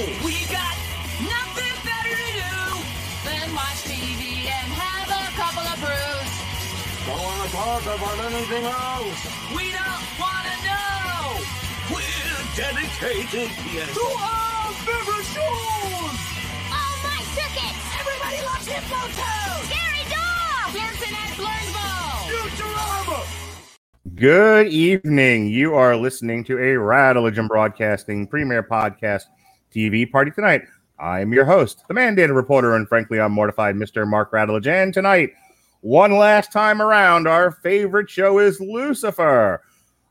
We got nothing better to do than watch TV and have a couple of brews. Don't want to talk about anything else. We don't want to know. We're dedicated, yes. To our favorite shows. Oh, my tickets! Everybody loves Hippo Toad. Scary dog! Pearson and Blurnsville. Futurama! Good evening. You are listening to a Rattlegion Broadcasting Premier Podcast TV party tonight. I'm your host, the mandated reporter, and frankly, I'm mortified, Mr. Mark Radulich. And tonight, one last time around, our favorite show is Lucifer.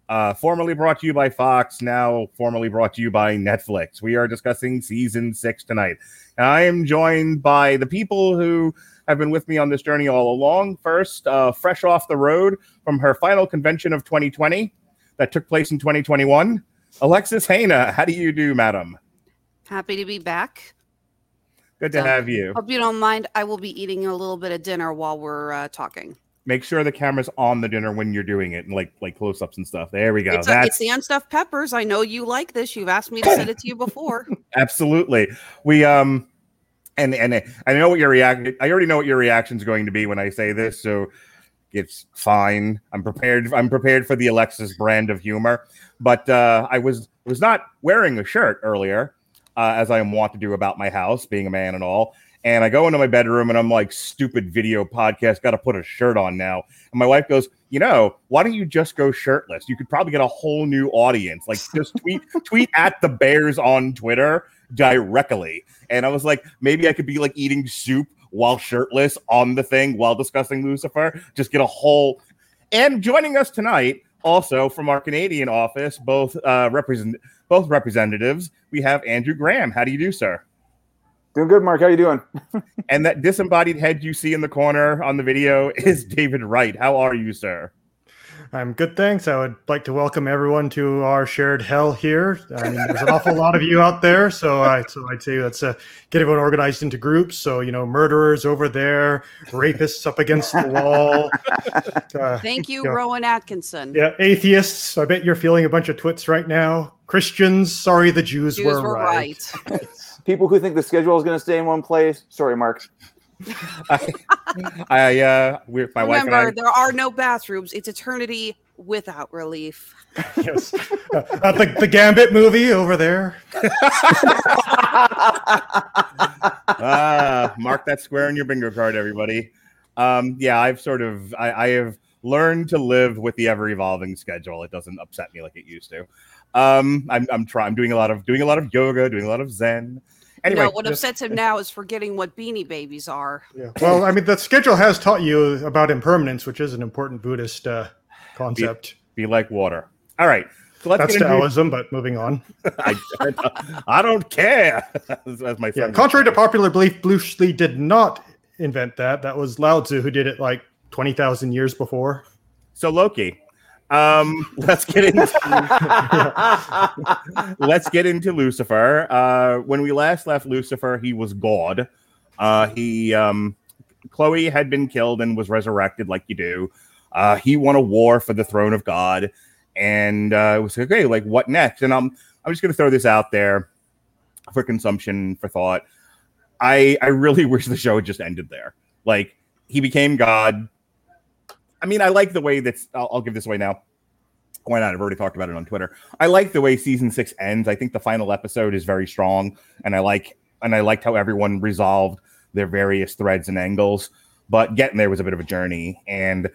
Uh, formerly brought to you by Fox, now formerly brought to you by Netflix. We are discussing season six tonight. And I am joined by the people who have been with me on this journey all along. First, uh, fresh off the road from her final convention of 2020 that took place in 2021, Alexis Hejna. How do you do, madam? Happy to be back. Good to So, have you. Hope you don't mind. I will be eating a little bit of dinner while we're uh, talking. Make sure the camera's on the dinner when you're doing it, and like like close ups and stuff. There we go. It's, That's it's the unstuffed peppers. I know you like this. You've asked me to send it to you before. absolutely. We um, and and I know what your react. I already know what your reaction is going to be when I say this, so it's fine. I'm prepared. I'm prepared for the Alexis brand of humor. But uh, I was was not wearing a shirt earlier, uh, as I am wont to do about my house, being a man and all. And I go into my bedroom and I'm like, stupid video podcast, got to put a shirt on now. And my wife goes, you know, why don't you just go shirtless? You could probably get a whole new audience. Like just tweet tweet at the Bears on Twitter directly. And I was like, maybe I could be like eating soup while shirtless on the thing while discussing Lucifer. Just get a whole. And joining us tonight, also from our Canadian office, both uh, represent both representatives, we have Andrew Graham. How do you do, sir? Doing good, Mark. How you doing? And that disembodied head you see in the corner on the video is David Wright. How are you, sir? I'm good, thanks. I would like to welcome everyone to our shared hell here. I mean, there's an awful lot of you out there, so I so I'd say let's uh, get everyone organized into groups. So you know, murderers over there, rapists up against the wall. Uh, Thank you, Yeah. Rowan Atkinson. yeah, atheists. I bet you're feeling a bunch of twits right now. Christians, sorry, the Jews, Jews were, were right. right. People who think the schedule is going to stay in one place. Sorry, Mark. I uh, we're, my wife Remember, and there are no bathrooms. It's eternity without relief. Yes, uh, uh, the, the Gambit movie over there. I ah, mark that square in your bingo card, everybody. Um, yeah, I've sort of I, I have learned to live with the ever evolving schedule. It doesn't upset me like it used to. Um, I'm I'm trying. I'm doing a lot of doing a lot of yoga, doing a lot of Zen. Anyway, no, what just- upsets him now is forgetting what beanie babies are. Yeah. Well, I mean, the schedule has taught you about impermanence, which is an important Buddhist uh, concept. be like water. All right. So let's That's get into Taoism, but moving on. I, I don't care. As my Yeah, contrary to popular belief, Bruce Lee did not invent that. That was Lao Tzu who did it like 20,000 years before. So Loki. Um, let's get into let's get into Lucifer. Uh, when we last left Lucifer, he was God. Uh, he um, Chloe had been killed and was resurrected, like you do. Uh, he won a war for the throne of God, and uh, it was like, okay, like what next? And I'm I'm just gonna throw this out there for consumption, for thought. I I really wish the show had just ended there. Like he became God. I mean, I like the way that's. I'll, I'll give this away now. Why not? I've already talked about it on Twitter. I like the way season six ends. I think the final episode is very strong, and I like and I liked how everyone resolved their various threads and angles. But getting there was a bit of a journey, and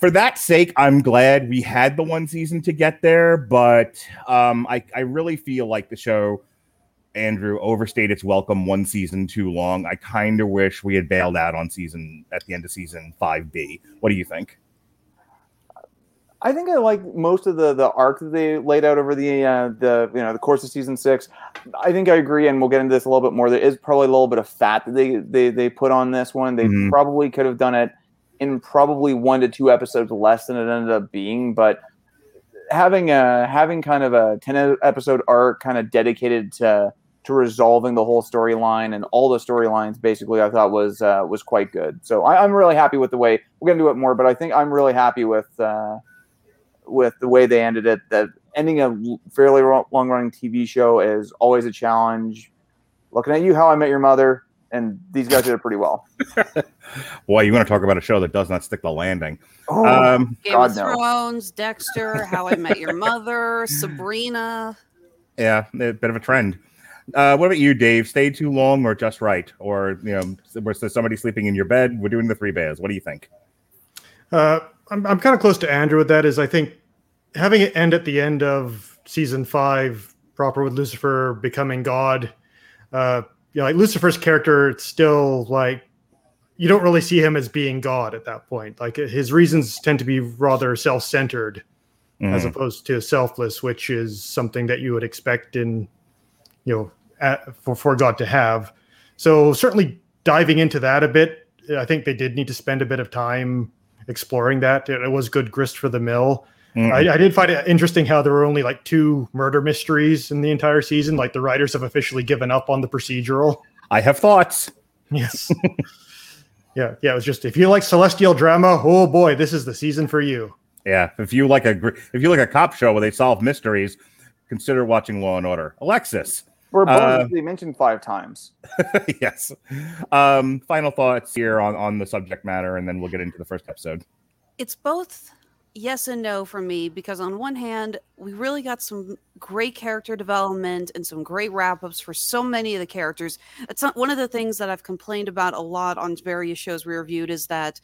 for that sake, I'm glad we had the one season to get there. But um, I I really feel like the show. Andrew overstayed its welcome one season too long. I kind of wish we had bailed out on season at the end of season 5B. What do you think? I think I like most of the the arc that they laid out over the uh, the you know the course of season six. I think I agree, and we'll get into this a little bit more. There is probably a little bit of fat that they they they put on this one. They Mhm. probably could have done it in probably one to two episodes less than it ended up being, but having a having kind of a 10 episode arc kind of dedicated to to resolving the whole storyline and all the storylines basically i thought was uh, was quite good so I, i'm really happy with the way we're going to do it more but i think i'm really happy with uh, with the way they ended it that ending a fairly long running TV show is always a challenge. Looking at you, How I Met Your Mother, and these guys did it pretty well. Boy, you want to talk about a show that does not stick the landing. Oh, Um, Game God, of no. Thrones, Dexter, How I Met Your Mother, Sabrina. yeah, a bit of a trend. Uh, what about you, Dave? Stay too long or just right? Or, you know, was there somebody sleeping in your bed? We're doing the three bears. What do you think? Uh, I'm, I'm kind of close to Andrew with that. Is I think having it end at the end of season five, proper with Lucifer becoming God. Uh, you know, like Lucifer's character, it's still like you don't really see him as being God at that point. Like his reasons tend to be rather self-centered as Mhm. opposed to selfless, which is something that you would expect in, you know, at, for for God to have. So certainly diving into that a bit, I think they did need to spend a bit of time exploring that. It, it was good grist for the mill. Mhm. I, I did find it interesting how there were only like two murder mysteries in the entire season. Like the writers have officially given up on the procedural. I have thoughts. Yes. yeah, yeah. It was just if you like celestial drama, oh boy, this is the season for you. Yeah, if you like a if you like a cop show where they solve mysteries, consider watching Law and Order. Alexis, For a bonus, Uh, mentioned five times. yes. Um, final thoughts here on on the subject matter, and then we'll get into the first episode. It's both yes and no for me because on one hand, we really got some great character development and some great wrap-ups for so many of the characters. It's not one of the things that I've complained about a lot on various shows we reviewed is that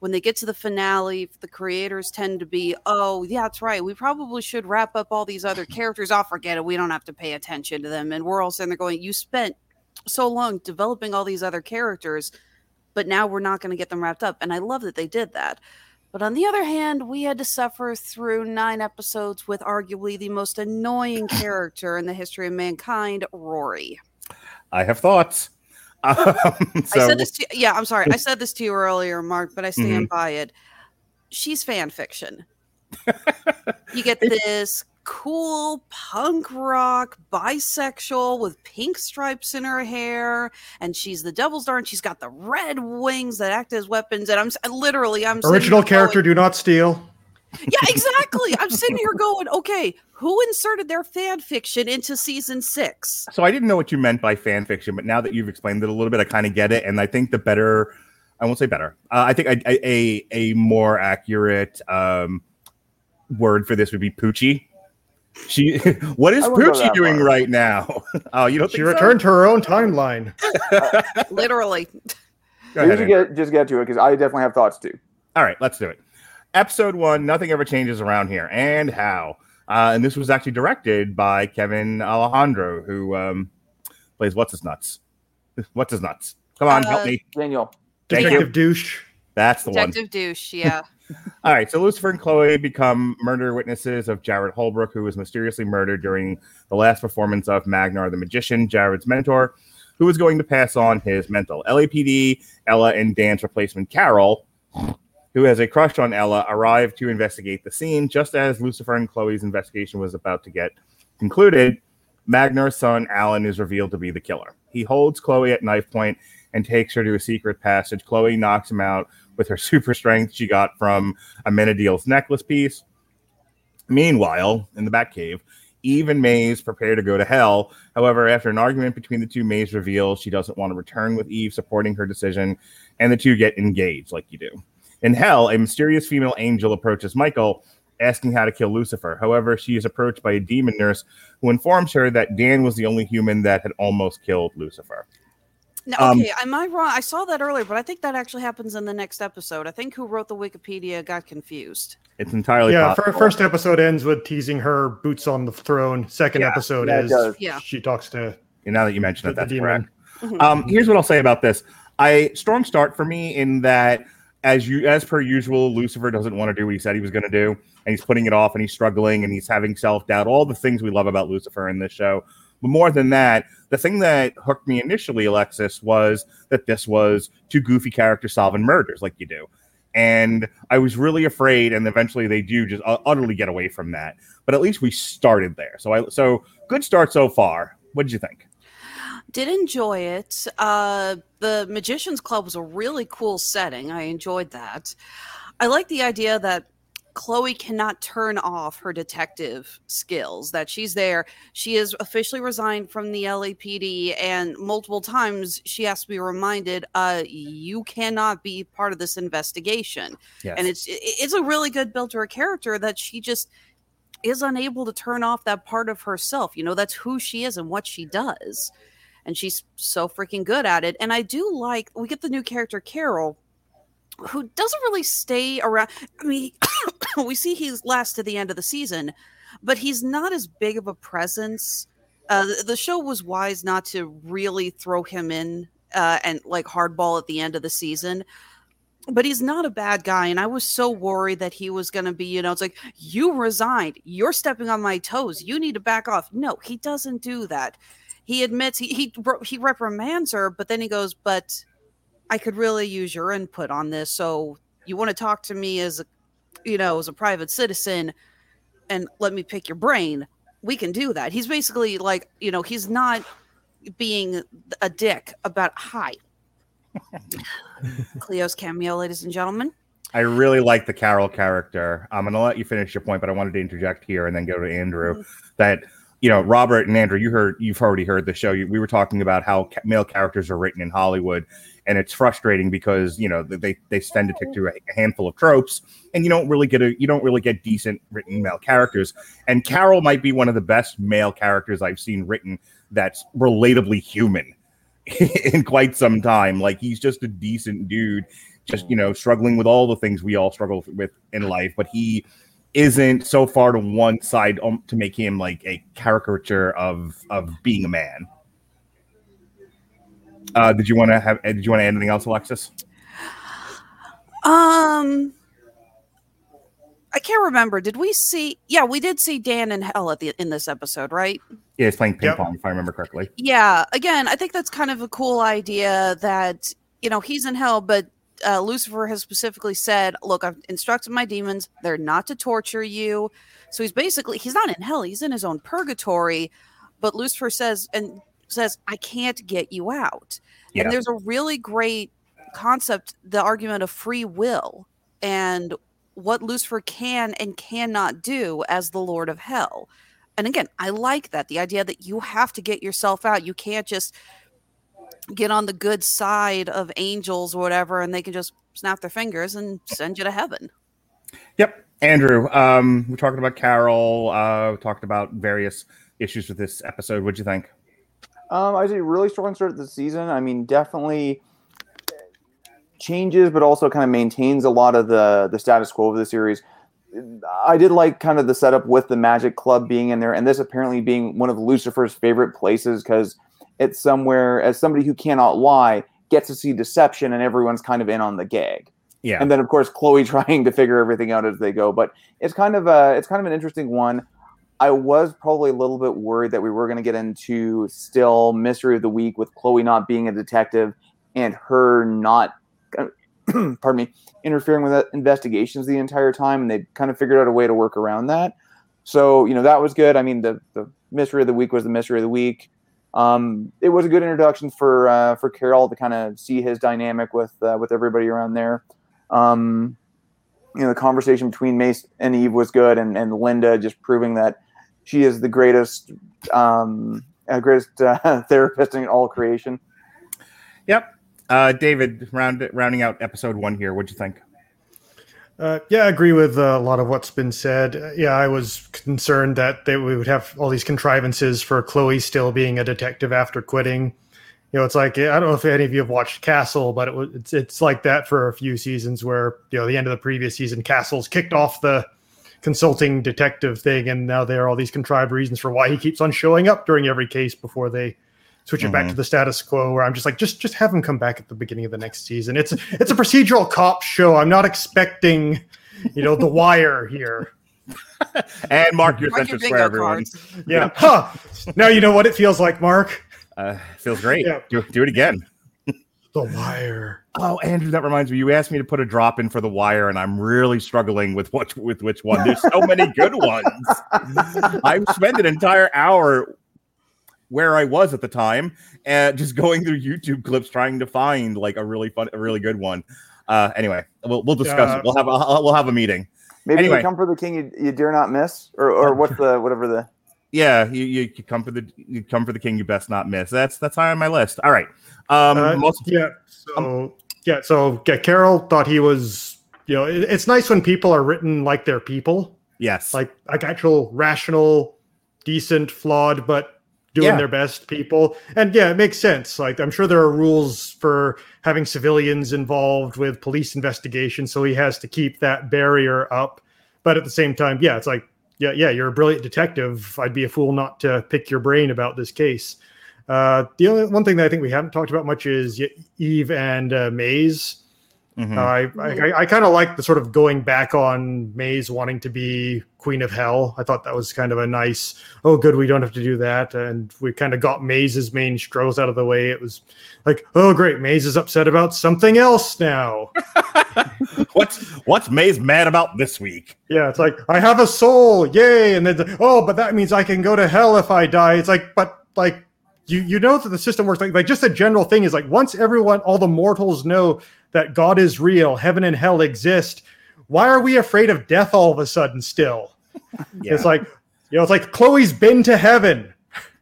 when they get to the finale, the creators tend to be, oh, yeah, that's right. We probably should wrap up all these other characters. I'll forget it. We don't have to pay attention to them. And we're all sitting there going, you spent so long developing all these other characters, but now we're not going to get them wrapped up. And I love that they did that. But on the other hand, we had to suffer through nine episodes with arguably the most annoying character in the history of mankind, Rory. I have thoughts. Um, I said this to yeah, I'm sorry. I said this to you earlier, Mark, but I stand by it. She's fan fiction. you get this cool punk rock bisexual with pink stripes in her hair, and she's the devil's and she's got the red wings that act as weapons. And I'm literally, I'm Original character, going- do not steal. Yeah, exactly. I'm sitting here going, okay, who inserted their fan fiction into season six? so I didn't know what you meant by fan fiction, but now that you've explained it a little bit, I kind of get it. And I think the better, I won't say better. Uh, I think a, a a- a more accurate um, word for this would be Poochie. She, what is I wouldn't go Poochie doing far. right now? oh, you don't She think so? returned to her own timeline. Literally. Go We ahead, should get just get to it because I definitely have thoughts too. All right, let's do it. Episode one Nothing Ever Changes Around Here, and How. Uh, and this was actually directed by Kevin Alejandro, who um, plays What's His Nuts. What's His Nuts? Come on, help Uh, me. Daniel, Thank you. Detective douche. That's the one. Detective douche, yeah. All right, so Lucifer and Chloe become murder witnesses of Jared Holbrook, who was mysteriously murdered during the last performance of Magnar the Magician, Jared's mentor, who was going to pass on his mental. LAPD, Ella, and Dan's replacement, Carol, who has a crush on Ella, arrive to investigate the scene just as Lucifer and Chloe's investigation was about to get concluded. Magnar's son, Alan, is revealed to be the killer. He holds Chloe at knife point and takes her to a secret passage. Chloe knocks him out with her super strength she got from Amenadiel's necklace piece. Meanwhile, in the Batcave, Eve and Maze prepare to go to hell. However, after an argument between the two, Maze reveals she doesn't want to return with Eve supporting her decision, and the two get engaged like you do. In hell, a mysterious female angel approaches Michael, asking how to kill Lucifer. However, she is approached by a demon nurse who informs her that Dan was the only human that had almost killed Lucifer. Now, Um, okay, am I wrong? I saw that earlier, but I think that actually happens in the next episode. I think who wrote the Wikipedia got confused. It's entirely yeah, possible. first episode ends with teasing her boots on the throne. Second Yeah, episode yeah, it is does. Yeah. she talks to And now that you mention it, The- the that's demon. correct. Mhm. Um, here's what I'll say about this. I strong start for me in that as you as per usual, Lucifer doesn't want to do what he said he was going to do, and he's putting it off, and he's struggling, and he's having self doubt. All the things we love about Lucifer in this show. But more than that, the thing that hooked me initially, Alexis, was that this was two goofy characters solving murders like you do. And I was really afraid, and eventually they do just uh, utterly get away from that. But at least we started there. So I so good start so far. What did you think? Did enjoy it. Uh, the Magicians Club was a really cool setting. I enjoyed that. I like the idea that Chloe cannot turn off her detective skills, that she's there. She is officially resigned from the LAPD, and multiple times she has to be reminded, uh, you cannot be part of this investigation. Yes. And it's it's a really good build to her character that she just is unable to turn off that part of herself. You know, that's who she is and what she does. And she's so freaking good at it. And I do like we get the new character Carol, who doesn't really stay around. I mean, we see he's last to the end of the season, but he's not as big of a presence. Uh, the, show was wise not to really throw him in uh, and like hardball at the end of the season. But he's not a bad guy, and I was so worried that he was going to be, you know, it's like you resigned, you're stepping on my toes, you need to back off. No, he doesn't do that. He admits he he he reprimands her, but then he goes, "But I could really use your input on this. So you want to talk to me as a, you know, as a private citizen, and let me pick your brain. We can do that. He's basically like, you know, he's not being a dick about hi. Cleo's cameo, ladies and gentlemen. I really like the Carol character. I'm going to let you finish your point, but I wanted to interject here and then go to Andrew. Mm. That you know, Robert and Andrew, you heard, you've already heard the show. We were talking about how male characters are written in Hollywood, and it's frustrating because you know they they tend to stick to a handful of tropes, and you don't really get a you don't really get decent written male characters. And Carol might be one of the best male characters I've seen written that's relatably human in quite some time. Like he's just a decent dude, just you know, struggling with all the things we all struggle with in life, but he isn't so far to one side um, to make him like a caricature of of being a man. Uh, did you want to have? Did you want to add anything else, Alexis? Um, I can't remember. Did we see? Yeah, we did see Dan in hell at the in this episode, right? Yeah, he's playing ping Yep. pong, if I remember correctly. Yeah. Again, I think that's kind of a cool idea that you know he's in hell, but uh, Lucifer has specifically said, "Look, I've instructed my demons; they're not to torture you." So he's basically he's not in hell; he's in his own purgatory. But Lucifer says and says, "I can't get you out." Yeah. And there's a really great concept, the argument of free will, and what Lucifer can and cannot do as the Lord of Hell. And again, I like that the idea that you have to get yourself out. You can't just get on the good side of angels or whatever, and they can just snap their fingers and send you to heaven. Yep, Andrew. Um, we're talking about Carol. Uh, we talked about various issues with this episode. What'd you think? Um, I say really strong start to the season. I mean, definitely changes, but also kind of maintains a lot of the the status quo of the series. I did like kind of the setup with the Magic Club being in there, and this apparently being one of Lucifer's favorite places because it's somewhere as somebody who cannot lie gets to see deception, and everyone's kind of in on the gag. Yeah, and then of course Chloe trying to figure everything out as they go. But it's kind of a it's kind of an interesting one. I was probably a little bit worried that we were going to get into still mystery of the week with Chloe not being a detective and her not, pardon me, interfering with investigations the entire time, and they kind of figured out a way to work around that. So you know that was good. I mean, the the mystery of the week was the mystery of the week. Um, it was a good introduction for uh, for Carol to kind of see his dynamic with uh, with everybody around there. Um, you know, the conversation between Maze and Eve was good, and, and Linda just proving that she is the greatest, um, uh, greatest uh, therapist in all creation. Yep. Uh, David, round rounding out episode one here. What'd you think? Uh, yeah, I agree with uh, a lot of what's been said. Uh, yeah, I was concerned that they we would have all these contrivances for Chloe still being a detective after quitting. You know, it's like I don't know if any of you have watched Castle, but it was it's it's like that for a few seasons where you know the end of the previous season, Castle's kicked off the consulting detective thing, and now there are all these contrived reasons for why he keeps on showing up during every case before they switch it back Mhm. to the status quo. Where I'm just like, just just have him come back at the beginning of the next season. It's it's a procedural cop show. I'm not expecting, you know, The Wire here. And mark your Mark your sentence for everyone. cards. Yeah. Huh. Now you know what it feels like, Mark. Uh, feels great. Yeah. Do, do it again. The Wire. Oh, Andrew, that reminds me. You asked me to put a drop in for the wire, and I'm really struggling with what with which one. There's so many good ones. I spent an entire hour where I was at the time, and just going through YouTube clips trying to find like a really fun, a really good one. Uh, anyway, we'll we'll discuss Yeah. it. We'll have a we'll have a meeting. Maybe Anyway. you come for the king you, you dare not miss, or or what's the whatever the Yeah, you, you, you come for the you come for the king you best not miss. That's that's high on my list. All right. Um, Uh, most, yeah. So yeah. So yeah, Carol thought he was. You know, it, it's nice when people are written like they're people, yes. like like actual rational, decent, flawed, but doing Yeah. their best people. And yeah, it makes sense. Like I'm sure there are rules for having civilians involved with police investigations, so he has to keep that barrier up. But at the same time, yeah, it's like yeah, yeah, you're a brilliant detective. I'd be a fool not to pick your brain about this case. Uh, the only one thing that I think we haven't talked about much is Eve and uh, Maze. Mhm. Uh, I I, I kind of like the sort of going back on Maze wanting to be Queen of Hell. I thought that was kind of a nice. Oh, good, we don't have to do that, and we kind of got Maze's main struggles out of the way. It was like, oh, great, Maze is upset about something else now. what's what's Maze mad about this week? Yeah, it's like I have a soul, yay! And then oh, but that means I can go to hell if I die. It's like, but like you you know that the system works like like just a general thing is like once everyone, all the mortals know that God is real, heaven and hell exist. Why are we afraid of death all of a sudden? Still, Yeah. it's like you know, it's like Chloe's been to heaven.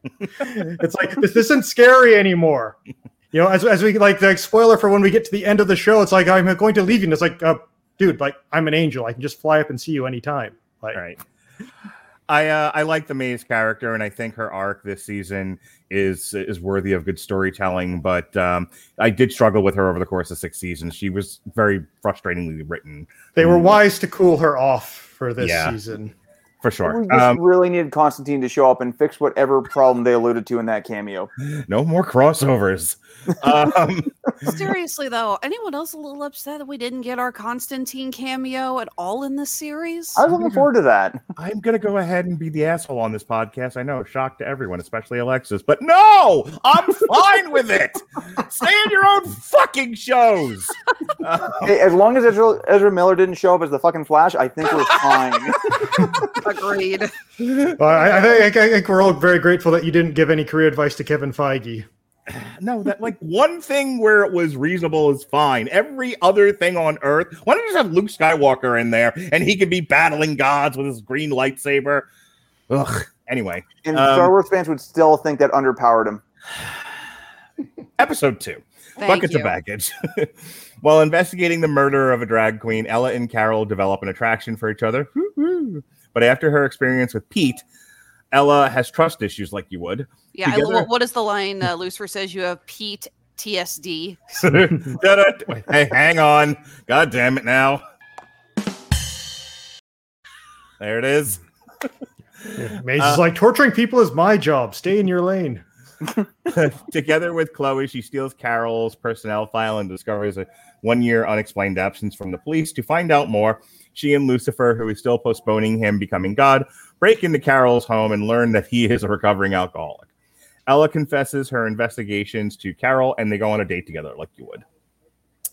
it's like this isn't scary anymore. You know, as, as we like the spoiler for when we get to the end of the show, it's like I'm going to leave you. And it's like, uh, dude, like I'm an angel. I can just fly up and see you anytime. Like, right. I uh, I like the Maze character, and I think her arc this season is is worthy of good storytelling. But um, I did struggle with her over the course of six seasons. She was very frustratingly written they were Mm. wise to cool her off for this Yeah. season. for sure. we just Um, really needed Constantine to show up and fix whatever problem they alluded to in that cameo. no more crossovers. Um, Seriously though, anyone else a little upset that we didn't get our Constantine cameo at all in this series? I was looking forward to that. I'm gonna go ahead and be the asshole on this podcast. I know, shock to everyone, especially Alexis, but no, I'm fine with it. Stay in your own fucking shows. Uh, Hey, as long as Ezra, Ezra Miller didn't show up as the fucking Flash, I think we're fine. Agreed. Well, I, I, think, I think we're all very grateful that you didn't give any career advice to Kevin Feige. no, that like one thing where it was reasonable is fine. Every other thing on Earth, why don't you just have Luke Skywalker in there and he could be battling gods with his green lightsaber? Ugh. Anyway, And Um, Star Wars fans would still think that underpowered him. episode two. Thank buckets you. of baggage. While investigating the murder of a drag queen, Ella and Carol develop an attraction for each other. But after her experience with Pete, Ella has trust issues like you would. Yeah, I, Together- what- what is the line uh, Lucifer says you have Pete TSD? Hey, hang on. God damn it now. There it is. Maze Uh, is like torturing people is my job. Stay in your lane. Together with Chloe, she steals Carol's personnel file and discovers a one year unexplained absence from the police. To find out more, she and Lucifer, who is still postponing him becoming God, break into Carol's home and learn that he is a recovering alcoholic. Ella confesses her investigations to Carol and they go on a date together like you would.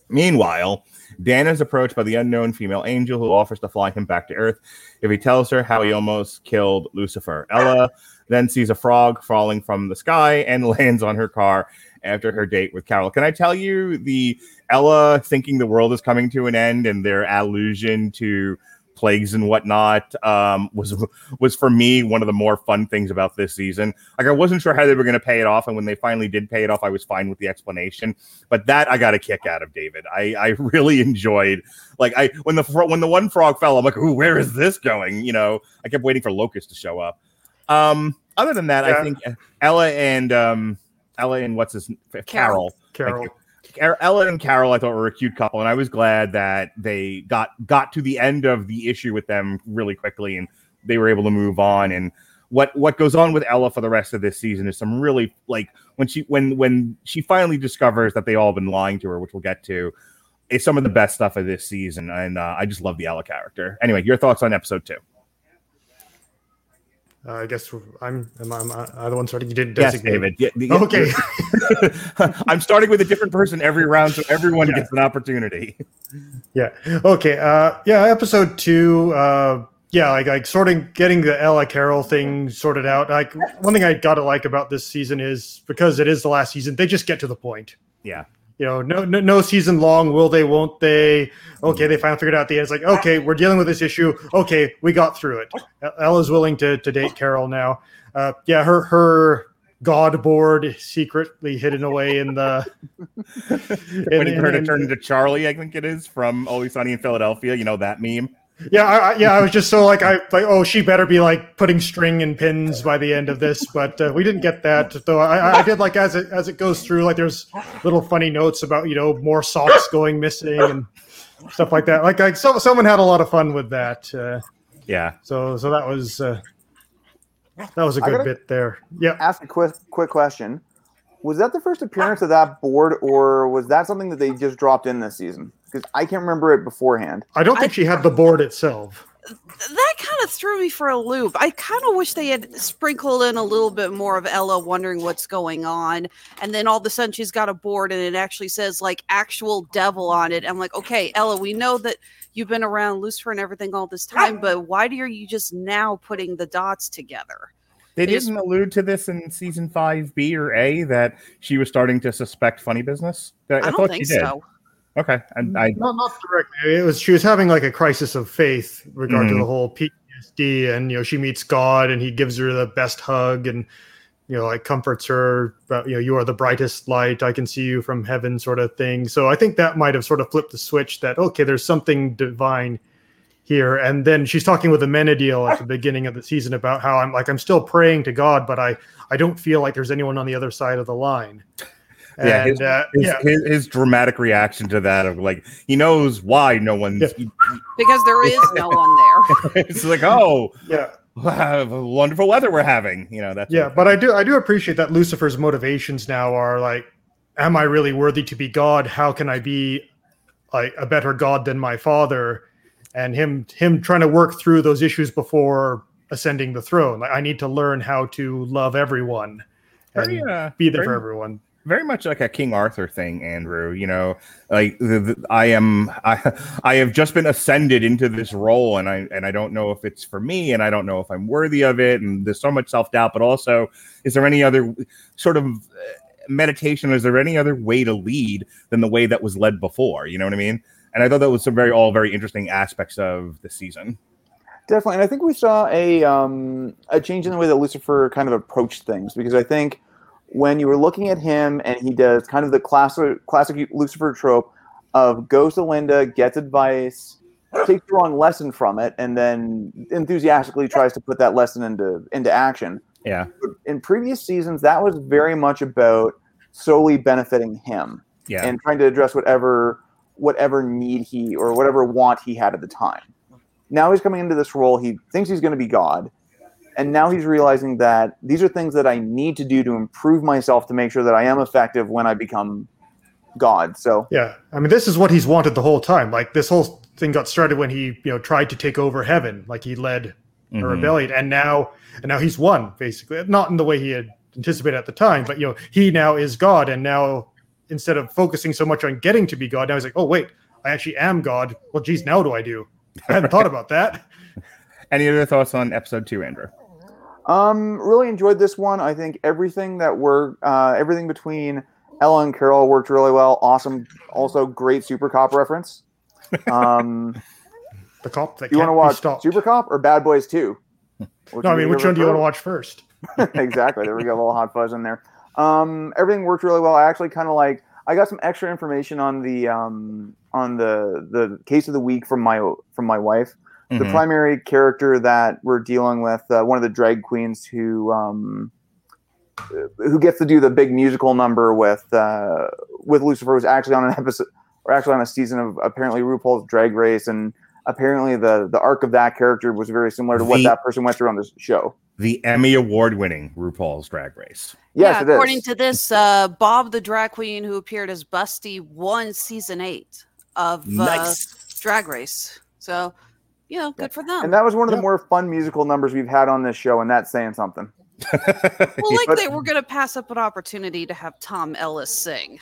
Meanwhile, Dan is approached by the unknown female angel who offers to fly him back to Earth if he tells her how he almost killed Lucifer. Ella then sees a frog falling from the sky and lands on her car after her date with Carol. Can I tell you the Ella thinking the world is coming to an end and their allusion to plagues and whatnot um, was was for me one of the more fun things about this season. Like I wasn't sure how they were going to pay it off, and when they finally did pay it off, I was fine with the explanation. But that I got a kick out of David. I I really enjoyed. Like I when the when the one frog fell, I'm like, ooh, where is this going? You know, I kept waiting for Locust to show up. Um, other than that, I think Ella and um, Ella and what's his Carol. Thank Carol. you. Ella and Carol, I thought were a cute couple, and I was glad that they got got to the end of the issue with them really quickly, and they were able to move on. And what what goes on with Ella for the rest of this season is some really like when she when when she finally discovers that they all have been lying to her, which we'll get to. It's some of the best stuff of this season, and uh, I just love the Ella character. Anyway, your thoughts on episode two? Uh, I guess I'm. Am I, am I the one starting? You didn't Yes, designate. David. Yeah, the- Okay. I'm starting with a different person every round, so everyone Yeah. gets an opportunity. Yeah. Okay. Uh, yeah. Episode two. Uh, yeah. Like, like sorting, getting the Ella Carol thing sorted out. Like one thing I gotta like about this season is because it is the last season, they just get to the point. Yeah. You know, no, no, no season long. Will they? Won't they? Okay, they finally figured out the end. It's like, okay, we're dealing with this issue. Okay, we got through it. Ella's willing to to date Carol now. Uh, yeah, her her god board secretly hidden away in the. when he in- heard it in- into Charlie, I think it is from Always Sunny in Philadelphia. You know that meme. Yeah, I, I- yeah, I was just so like I like oh she better be like putting string and pins by the end of this, but uh, we didn't get that. Though I, I- I did like as it as it goes through, like there's little funny notes about you know more socks going missing and stuff like that. Like like so, someone had a lot of fun with that. Uh, Yeah, so so that was uh, that was a good bit there. Yeah, Ask a quick quick question. Was that the first appearance of that board, or was that something that they just dropped in this season? Because I can't remember it beforehand. I don't think she had the board itself. that kind of threw me for a loop. I kind of wish they had sprinkled in a little bit more of Ella wondering what's going on, and then all of a sudden she's got a board and it actually says like actual devil on it. I'm like, okay, Ella, we know that you've been around Lucifer and everything all this time, but why do are you just now putting the dots together? They They didn't allude to this in season five B or A that she was starting to suspect funny business. I, I, don't thought think she did. so. Okay, and I Not not directly. It was she was having like a crisis of faith in regard to Mhm. the whole PTSD, and you know she meets God, and He gives her the best hug, and you know like comforts her. But you know you are the brightest light. I can see you from heaven, sort of thing. So I think that might have sort of flipped the switch that okay, there's something divine here. And then she's talking with Amenadiel at the beginning of the season about how I'm like I'm still praying to God, but I I don't feel like there's anyone on the other side of the line. Yeah, his- uh, his, yeah, his, his dramatic reaction to that of like he knows why no one's. Yeah. Because there is no one there. it's like oh, yeah. wow, wonderful weather we're having. You know that's yeah but i do i do appreciate that lucifer's motivations now are like am i really worthy to be god how can i be like a better god than my father and him him trying to work through those issues before ascending the throne like i need to learn how to love everyone and Very, uh, be there very- for everyone very much like a King Arthur thing, Andrew. You know, like the, the, I am, I, I have just been ascended into this role, and I and I don't know if it's for me, and I don't know if I'm worthy of it, and there's so much self doubt. But also, is there any other sort of uh, meditation? Is there any other way to lead than the way that was led before? You know what I mean? And I thought that was some very all very interesting aspects of the season. Definitely, and I think we saw a um, a change in the way that Lucifer kind of approached things because I think when you were looking at him and he does kind of the classic classic Lucifer trope of goes to Linda, gets advice, takes the wrong lesson from it, and then enthusiastically tries to put that lesson into into action. Yeah, In previous seasons, that was very much about solely benefiting him yeah, and trying to address whatever whatever need he or whatever want he had at the time. Now he's coming into this role. He thinks he's going to be God, and now he's realizing that these are things that I need to do to improve myself to make sure that I am effective when I become God. So yeah i mean this is what he's wanted the whole time like this whole thing got started when he you know tried to take over heaven like he led a Mhm. rebellion and now and now he's won basically not in the way he had anticipated at the time but you know he now is god and now instead of focusing so much on getting to be god now he's like oh wait i actually am god well geez now what do i do i hadn't thought about that Any other thoughts on episode two, Andrew? Um, really enjoyed this one. I think everything that worked, uh, everything between Ella and Carol worked really well. Awesome. Also, great Super Cop reference. Um, the cop that you want to watch stopped Super Cop or Bad Boys Two? no i mean which one do you want to watch first exactly. There we go. A little hot fuzz in there. Um, everything worked really well. I actually kind of like. I got some extra information on the um, on the the case of the week from my from my wife. The Mhm. primary character that we're dealing with, uh, one of the drag queens who um, who gets to do the big musical number with uh, with Lucifer, was actually on an episode or actually on a season of apparently RuPaul's Drag Race, and apparently the the arc of that character was very similar to what The- that person went through on this show. The Emmy award winning RuPaul's Drag Race. Yes, yeah, it is. according to this, uh, Bob the drag queen who appeared as Busty won season eight of uh, Drag Race. So, you know, good for them. And that was one of the more fun musical numbers we've had on this show, and that's saying something. well, like But- they were going to pass up an opportunity to have Tom Ellis sing.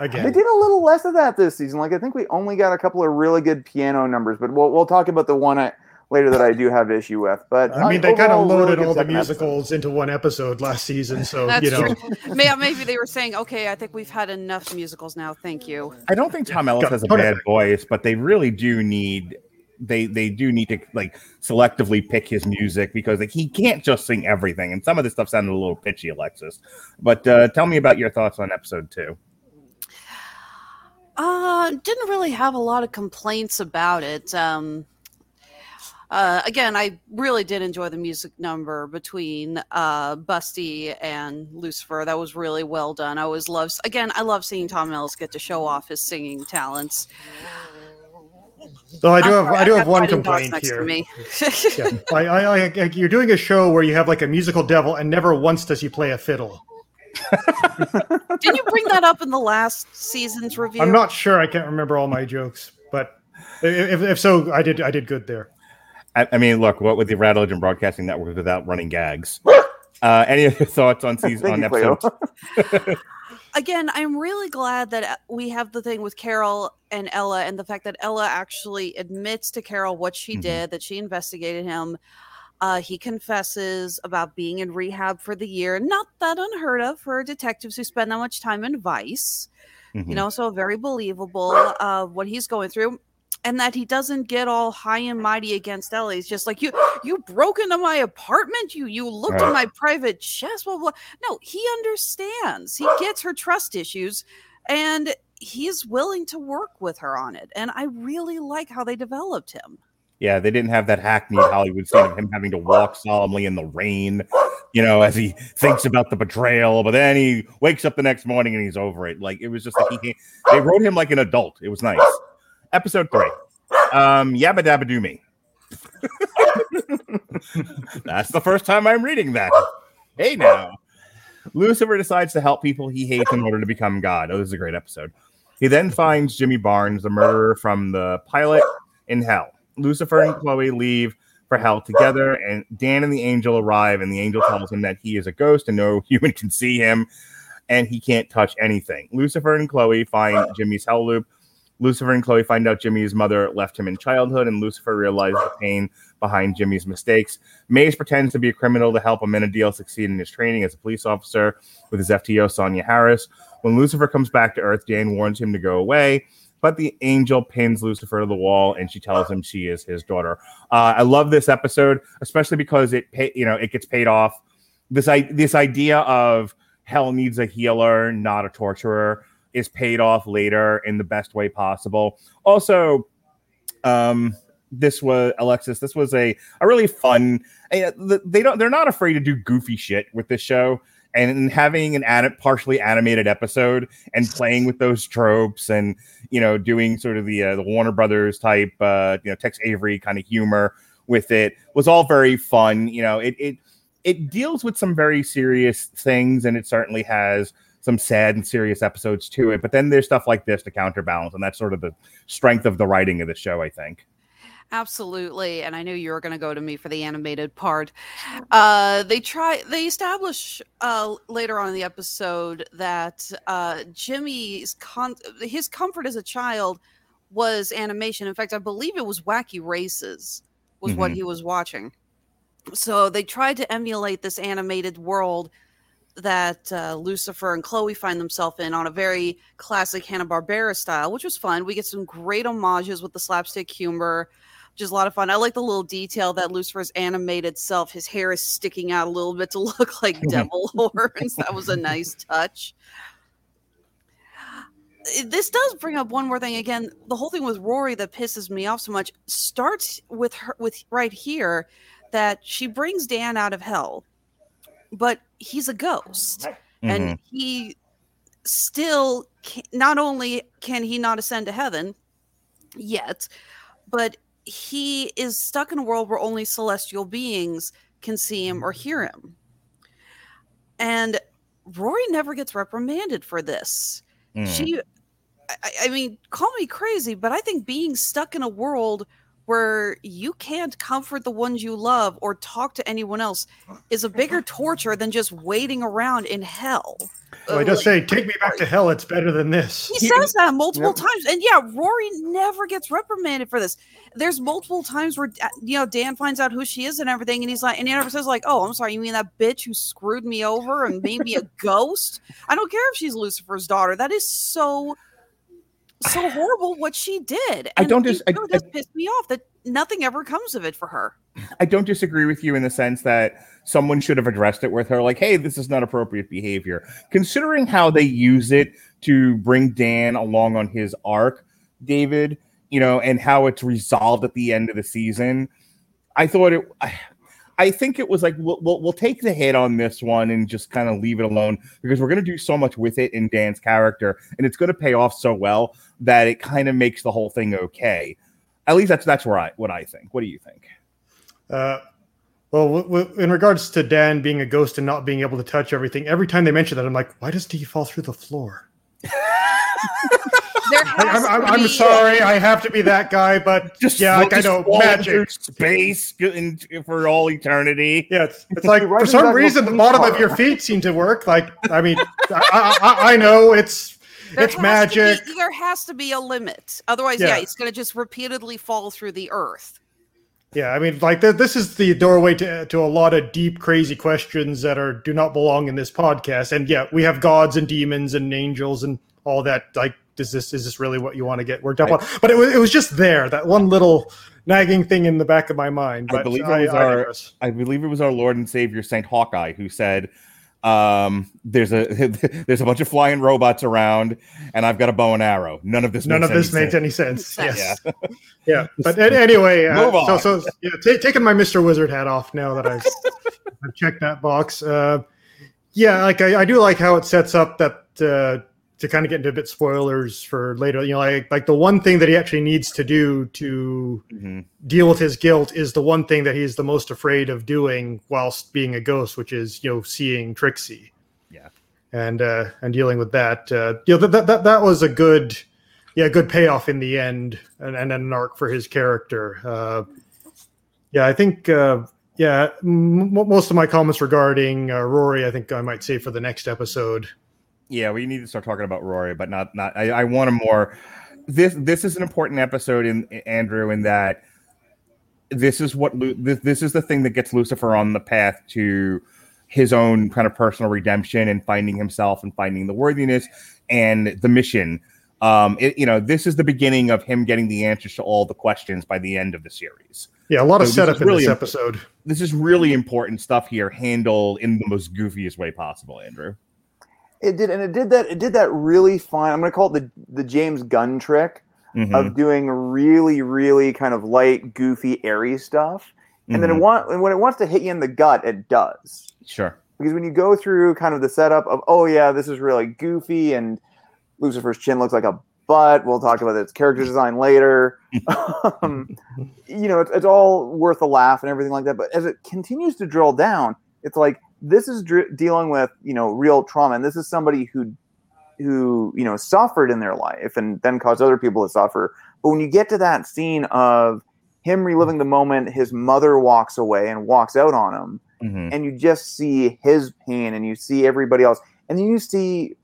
Again. They did a little less of that this season. Like I think we only got a couple of really good piano numbers, but we'll we'll talk about the one I later that I do have issue with. But I mean, they kind of overall, really loaded all the second episode. musicals into one episode last season, so you know. true. Maybe they were saying, okay, I think we've had enough musicals now. Thank you. I don't think Tom Ellis Go- has a bad ahead. voice, but they really do need they they do need to like selectively pick his music because like, he can't just sing everything. And some of this stuff sounded a little pitchy, Alexis. But uh, tell me about your thoughts on episode two. Uh, didn't really have a lot of complaints about it. Um, uh, again, I really did enjoy the music number between uh, Busty and Lucifer. That was really well done. I always love. Again, I love seeing Tom Ellis get to show off his singing talents. So I do have I'm I do sorry, have one complaint next to here. me. Yeah. I, I, I, you're doing a show where you have like a musical devil, and never once does he play a fiddle. Didn't you bring that up in the last season's review? I'm not sure. I can't remember all my jokes, but if, if so, I did I did good there. I, I mean, look, what with the Rattle Legend Broadcasting Network without running gags? Uh, any other thoughts on season on you, Cleo. episode? again, I'm really glad that uh, we have the thing with Carol and Ella, and the fact that Ella actually admits to Carol what she Mhm. did, that she investigated him. Uh, he confesses about being in rehab for the year. Not that unheard of for detectives who spend that much time in Vice, Mhm. you know, so very believable uh, what he's going through. And that he doesn't get all high and mighty against Ella. He's just like you. You broke into my apartment. You you looked in my private chest. Blah blah. No, he understands. He gets her trust issues, and he's willing to work with her on it. And I really like how they developed him. Yeah, they didn't have that hackneyed Hollywood scene of him having to walk solemnly in the rain, you know, as he thinks about the betrayal. But then he wakes up the next morning and he's over it. Like it was just like he, they wrote him like an adult. It was nice. Episode three, um, Yabba Dabba Do Me. That's the first time I'm reading that. Hey now, Lucifer decides to help people he hates in order to become God. Oh, this is a great episode. He then finds Jimmy Barnes, the murderer from the pilot, in hell. Lucifer and Chloe leave for hell together, and Dan and the angel arrive, and the angel tells him that he is a ghost and no human can see him, and he can't touch anything. Lucifer and Chloe find Jimmy's hell loop. Lucifer and Chloe find out Jimmy's mother left him in childhood, and Lucifer realizes the pain behind Jimmy's mistakes. Maze pretends to be a criminal to help Amenadiel succeed in his training as a police officer with his FTO, Sonia Harris. When Lucifer comes back to Earth, Dan warns him to go away, but the angel pins Lucifer to the wall, and she tells him she is his daughter. Uh, I love this episode, especially because it pay, you know it gets paid off. This I this idea of hell needs a healer, not a torturer, is paid off later in the best way possible. Also, um, this was Alexis. This was a a really fun. eh, They don't. They're not afraid to do goofy shit with this show. And having an anim- partially animated episode and playing with those tropes and you know doing sort of the uh, the Warner Brothers type uh, you know Tex Avery kind of humor with it was all very fun. You know it it it deals with some very serious things and it certainly has some sad and serious episodes to it. But then there's stuff like this to counterbalance, and that's sort of the strength of the writing of the show, I think. Absolutely, and I knew you were going to go to me for the animated part. Uh, they try. They establish uh, later on in the episode that uh, Jimmy's con- his comfort as a child was animation. In fact, I believe it was Wacky Races was what Mhm. he was watching. So they tried to emulate this animated world that uh, Lucifer and Chloe find themselves in on a very classic Hanna Barbera style, which was fun. We get some great homages with the slapstick humor, which is a lot of fun. I like the little detail that Lucifer's animated self, his hair is sticking out a little bit to look like devil horns. That was a nice touch. This does bring up one more thing. Again, the whole thing with Rory that pisses me off so much starts with her with right here that she brings Dan out of hell, but he's a ghost Mhm. and he still ca not only can he not ascend to heaven yet but he is stuck in a world where only celestial beings can see him or hear him and rory never gets reprimanded for this Mm. she I, I mean call me crazy but i think being stuck in a world where you can't comfort the ones you love or talk to anyone else is a bigger torture than just waiting around in hell. Well, I just like, say, take me back to hell. It's better than this. he says that multiple Yep. times, and yeah, Rory never gets reprimanded for this. There's multiple times where uh, you know Dan finds out who she is and everything, and he's like, and he never says like, "Oh, I'm sorry, you mean that bitch who screwed me over and made me a ghost?" I don't care if she's Lucifer's daughter. That is so so horrible what she did. I don't it dis- I- does piss me off that nothing ever comes of it for her. I don't disagree with you in the sense that someone should have addressed it with her, like, hey, this is not appropriate behavior. Considering how they use it to bring Dan along on his arc, David, you know, and how it's resolved at the end of the season, I thought it. I, I think it was like we'll, we'll we'll take the hit on this one and just kind of leave it alone because we're going to do so much with it in Dan's character and it's going to pay off so well that it kind of makes the whole thing okay. At least that's that's where I what I think. What do you think? Uh, well, w- w- in regards to Dan being a ghost and not being able to touch everything, every time they mention that, I'm like, why does he fall through the floor? There I, has I'm, I'm, I'm be- sorry, uh, I have to be that guy, but just yeah, like I know magic. space in, for all eternity. Yeah, it's, it's like for some back of a reason the police bottom of your feet seem to work. Like, I mean, I, I, I know it's There it's magic. be- there has to be a limit. Otherwise, yeah, Yeah. it's going to just repeatedly fall through the earth. Yeah, I mean, like th- this is the doorway to to a lot of deep, crazy questions that are do not belong in this podcast. And yeah, we have gods and demons and angels and all that. Like, is this is this really what you want to get worked up on? But it was it was just there that one little nagging thing in the back of my mind. I believe it was I our- digress. I believe it was our Lord and Savior Saint Hawkeye who said, um, "There's a there's a bunch of flying robots around, and I've got a bow and arrow. None of this. None makes of this any makes sense." any sense. Yes. Yeah. Yeah, but anyway, uh, so so yeah, ta taking my Mister Wizard hat off now that I've, I've checked that box. Uh, yeah, like I, I do like how it sets up that uh, to kind of get into a bit spoilers for later. You know, like like the one thing that he actually needs to do to Mhm. deal with his guilt is the one thing that he's the most afraid of doing whilst being a ghost, which is you know seeing Trixie. Yeah. and uh, and dealing with that. Uh, you know, that, that that that was a good yeah, good payoff in the end, and, and an arc for his character. Uh, yeah, I think. Uh, yeah, m- most of my comments regarding uh, Rory, I think I might say for the next episode. Yeah, we need to start talking about Rory, but not not. I, I want a more. This this is an important episode in Andrew in that this is what this this is the thing that gets Lucifer on the path to his own kind of personal redemption and finding himself and finding the worthiness and the mission. Um, it, you know, this is the beginning of him getting the answers to all the questions by the end of the series. Yeah, a lot of So this setup in really this episode. This is really important stuff here, handled in the most goofiest way possible, Andrew. It did, and it did that. It did that really fine. I'm going to call it the the James Gunn trick Mhm, of doing really, really kind of light, goofy, airy stuff, and then it mhm. want and when it wants to hit you in the gut, it does. sure. Because when you go through kind of the setup of, oh yeah, this is really goofy, and Lucifer's chin looks like a butt. We'll talk about its character design later. um, you know, it's, it's all worth a laugh and everything like that. But as it continues to drill down, it's like this is dr- dealing with you know real trauma, and this is somebody who who you know suffered in their life and then caused other people to suffer. But when you get to that scene of him reliving the moment his mother walks away and walks out on him, Mhm. and you just see his pain and you see everybody else, and then you see.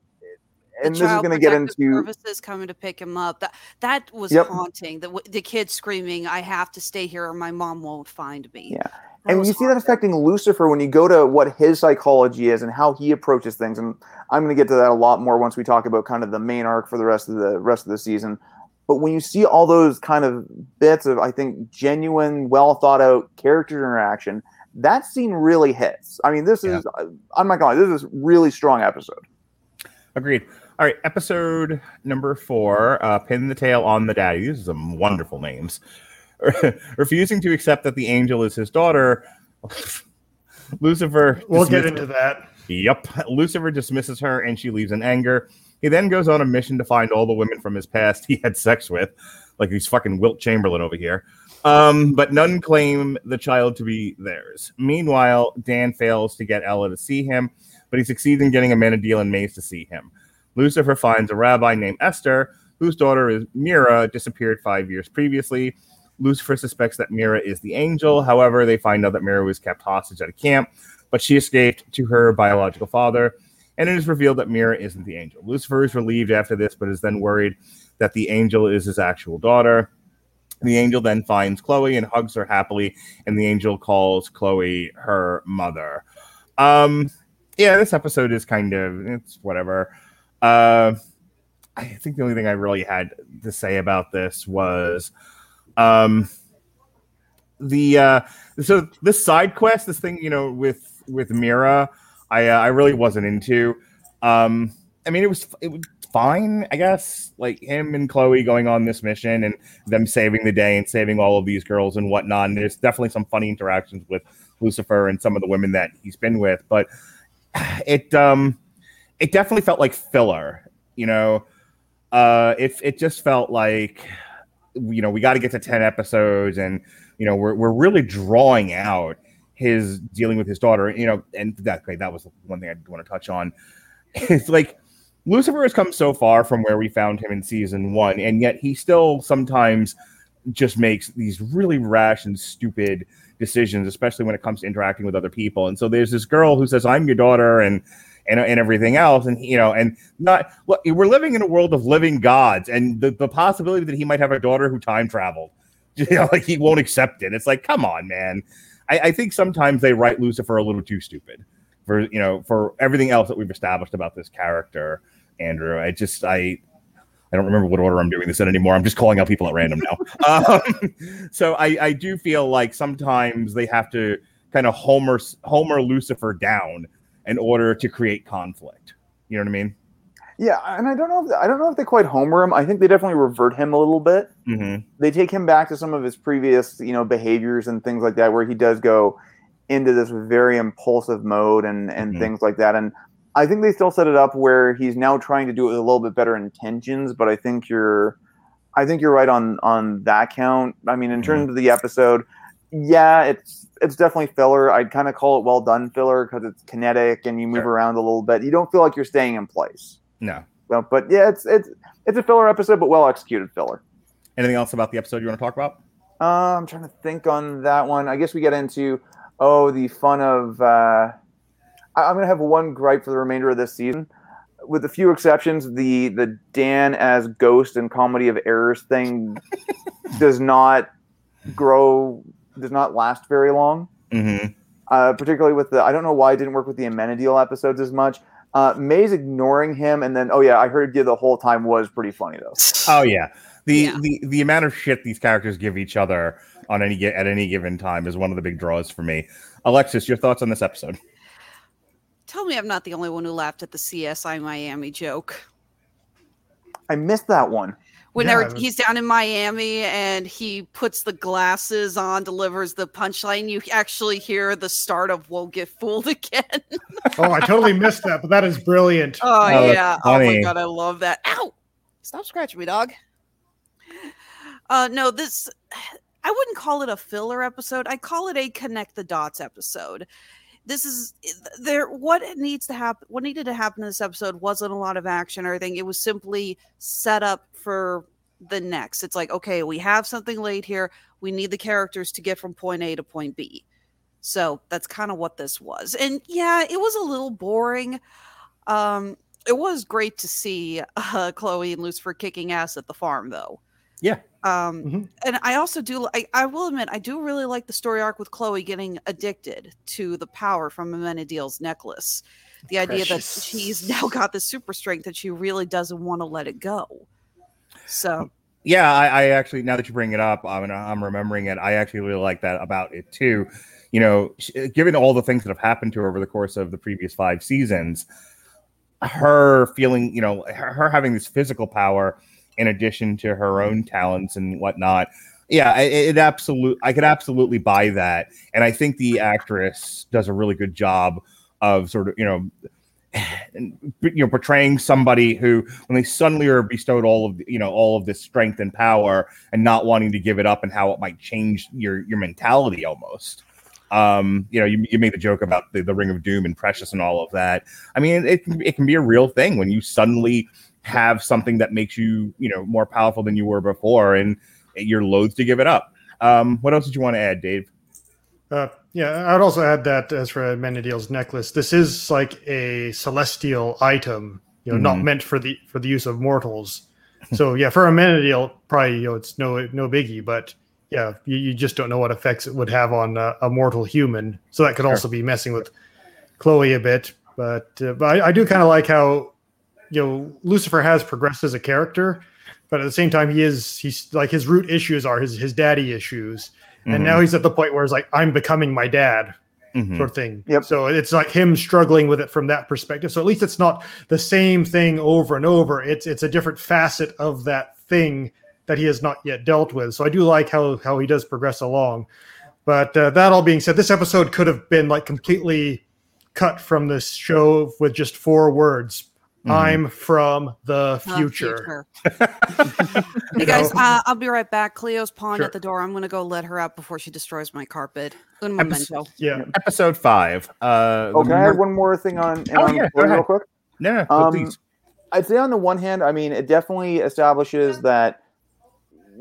The And this is going to get into services coming to pick him up. That that was Yep. haunting. The w- the kid screaming, "I have to stay here, or my mom won't find me." Yeah. That and you see that affecting Lucifer when you go to what his psychology is and how he approaches things. And I'm going to get to that a lot more once we talk about kind of the main arc for the rest of the rest of the season. But when you see all those kind of bits of, I think, genuine, well thought out character interaction, that scene really hits. I mean, this Yeah. is, I'm not going to lie, this is a really strong episode. Agreed. All right, episode number four, uh, Pin the Tail on the Daddy. These are some wonderful names. Refusing to accept that the angel is his daughter, Lucifer. We'll get into that. Yep. Lucifer dismisses her and she leaves in anger. He then goes on a mission to find all the women from his past he had sex with, like he's fucking Wilt Chamberlain over here. Um, but none claim the child to be theirs. Meanwhile, Dan fails to get Ella to see him, but he succeeds in getting Amenadiel and Maze to see him. Lucifer finds a rabbi named Esther, whose daughter is Mira, disappeared five years previously. Lucifer suspects that Mira is the angel. However, they find out that Mira was kept hostage at a camp, but she escaped to her biological father. And it is revealed that Mira isn't the angel. Lucifer is relieved after this, but is then worried that the angel is his actual daughter. The angel then finds Chloe and hugs her happily, and the angel calls Chloe her mother. Um, yeah, this episode is kind of it's whatever. Uh, I think the only thing I really had to say about this was um the uh so this side quest this thing you know with with mira i uh, i really wasn't into. Um i mean it was it was fine i guess like him and chloe going on this mission and them saving the day and saving all of these girls and whatnot. And there's definitely some funny interactions with lucifer and some of the women that he's been with but it um it definitely felt like filler you know? Uh it, it just felt like you know we got to get to 10 episodes and you know we're, we're really drawing out his dealing with his daughter you know and that that was one thing i want to touch on. It's like lucifer has come so far from where we found him in season one and yet he still sometimes just makes these really rash and stupid decisions especially when it comes to interacting with other people. And so there's this girl who says i'm your daughter and and, and everything else and you know and not look we're living in a world of living gods and the, the possibility that he might have a daughter who time traveled you know like he won't accept it it's like come on man I, I think sometimes they write lucifer a little too stupid for you know for everything else that we've established about this character andrew i just i I don't remember what order I'm doing this in anymore. I'm just calling out people at random now. um, so I, I do feel like sometimes they have to kind of homer homer Lucifer down in order to create conflict. You know what I mean? Yeah, and I don't know. If, I don't know if they quite homer him. I think they definitely revert him a little bit. Mm-hmm. They take him back to some of his previous, you know, behaviors and things like that, where he does go into this very impulsive mode and and Mhm. things like that. And I think they still set it up where he's now trying to do it with a little bit better intentions. But I think you're, I think you're right on on that count. I mean, in terms of the episode, yeah, it's it's definitely filler. I'd kind of call it well done filler because it's kinetic and you move Sure. around a little bit. You don't feel like you're staying in place. No. Well, but yeah, it's it's it's a filler episode, but well executed filler. Anything else about the episode you want to talk about? Uh, I'm trying to think on that one. I guess we get into oh the fun of. Uh, I- I'm gonna have one gripe for the remainder of this season, with a few exceptions. The the Dan as ghost and comedy of errors thing does not grow, does not last very long. Mm-hmm. Uh, particularly with the I don't know why it didn't work with the Amenadiel episodes as much. Uh, Maze ignoring him, and then oh yeah, I heard you the whole time was pretty funny though. Oh yeah. The, Yeah. the the amount of shit these characters give each other on any at any given time is one of the big draws for me. Alexis, your thoughts on this episode? Tell me I'm not the only one who laughed at the CSI Miami joke. I missed that one. When Yeah, was- he's down in Miami and he puts the glasses on, delivers the punchline, you actually hear the start of "Won't Get Fooled Again." Oh, I totally missed that, but that is brilliant. Oh, Oh, yeah. Oh my god, I love that. Ow! Stop scratching me, dog. Uh no, this I wouldn't call it a filler episode. I call it a connect the dots episode. This is there what it needs to happen what needed to happen in this episode wasn't a lot of action or anything. It was simply set up for the next. It's like, okay, we have something laid here. We need the characters to get from point A to point B. So that's kind of what this was. And yeah, it was a little boring. Um, it was great to see uh, Chloe and Lucifer kicking ass at the farm, though. Yeah. Um, Mhm. and I also do. I, I will admit, I do really like the story arc with Chloe getting addicted to the power from Amenadiel's necklace. The idea Precious. that she's now got the super strength that she really doesn't want to let it go. So Yeah, I, I actually now that you bring it up, I'm I'm remembering it. I actually really like that about it too. You know, given all the things that have happened to her over the course of the previous five seasons, her feeling, you know, her, her having this physical power in addition to her own talents and whatnot. Yeah, it, it absolute. I could absolutely buy that, and I think the actress does a really good job of sort of, you know, you know portraying somebody who when they suddenly are bestowed all of you know all of this strength and power and not wanting to give it up and how it might change your your mentality almost um you know you, you made the joke about the, the ring of doom and precious and all of that i mean it it can be a real thing when you suddenly have something that makes you you know more powerful than you were before and you're loath to give it up Um, what else did you want to add, Dave? Uh, yeah, I'd also add that as for Amenadiel's necklace, this is like a celestial item, you know, not Mhm. meant for the for the use of mortals. So yeah, for Amenadiel, probably you know it's no no biggie, but yeah, you, you just don't know what effects it would have on uh, a mortal human. So that could Sure. also be messing with Chloe a bit. But uh, but I, I do kind of like how you know Lucifer has progressed as a character, but at the same time he is he's like his root issues are his his daddy issues, and now he's at the point where it's like I'm becoming my dad Mhm. sort of thing. Yep. So it's like him struggling with it from that perspective. So at least it's not the same thing over and over. It's it's a different facet of that thing that he has not yet dealt with. So I do like how how he does progress along. But uh, that all being said, this episode could have been like completely cut from this show with just four words. Mhm. I'm from the future. hey guys, uh, I'll be right back. Cleo's pawn Sure. at the door. I'm going to go let her out before she destroys my carpet. Un Epis- momento. Yeah. Episode five. Uh, Oh, the can I mer- add one more thing on, Oh, on yeah, go Chloe real quick? No, no, Um, please. I'd say on the one hand, I mean, it definitely establishes that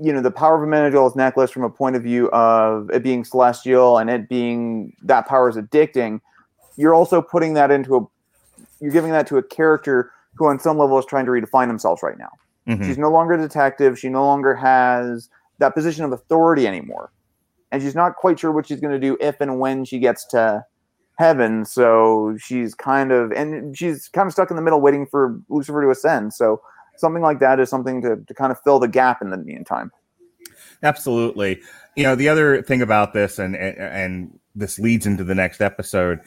you know the power of Amenadiel's necklace from a point of view of it being celestial and it being that power is addicting. You're also putting that into a you're giving that to a character who, on some level, is trying to redefine themselves right now. Mhm. She's no longer a detective. She no longer has that position of authority anymore, and she's not quite sure what she's going to do if and when she gets to heaven. So she's kind of and she's kind of stuck in the middle, waiting for Lucifer to ascend. So something like that is something to, to kind of fill the gap in the meantime. Absolutely. You know, the other thing about this, and and, and this leads into the next episode,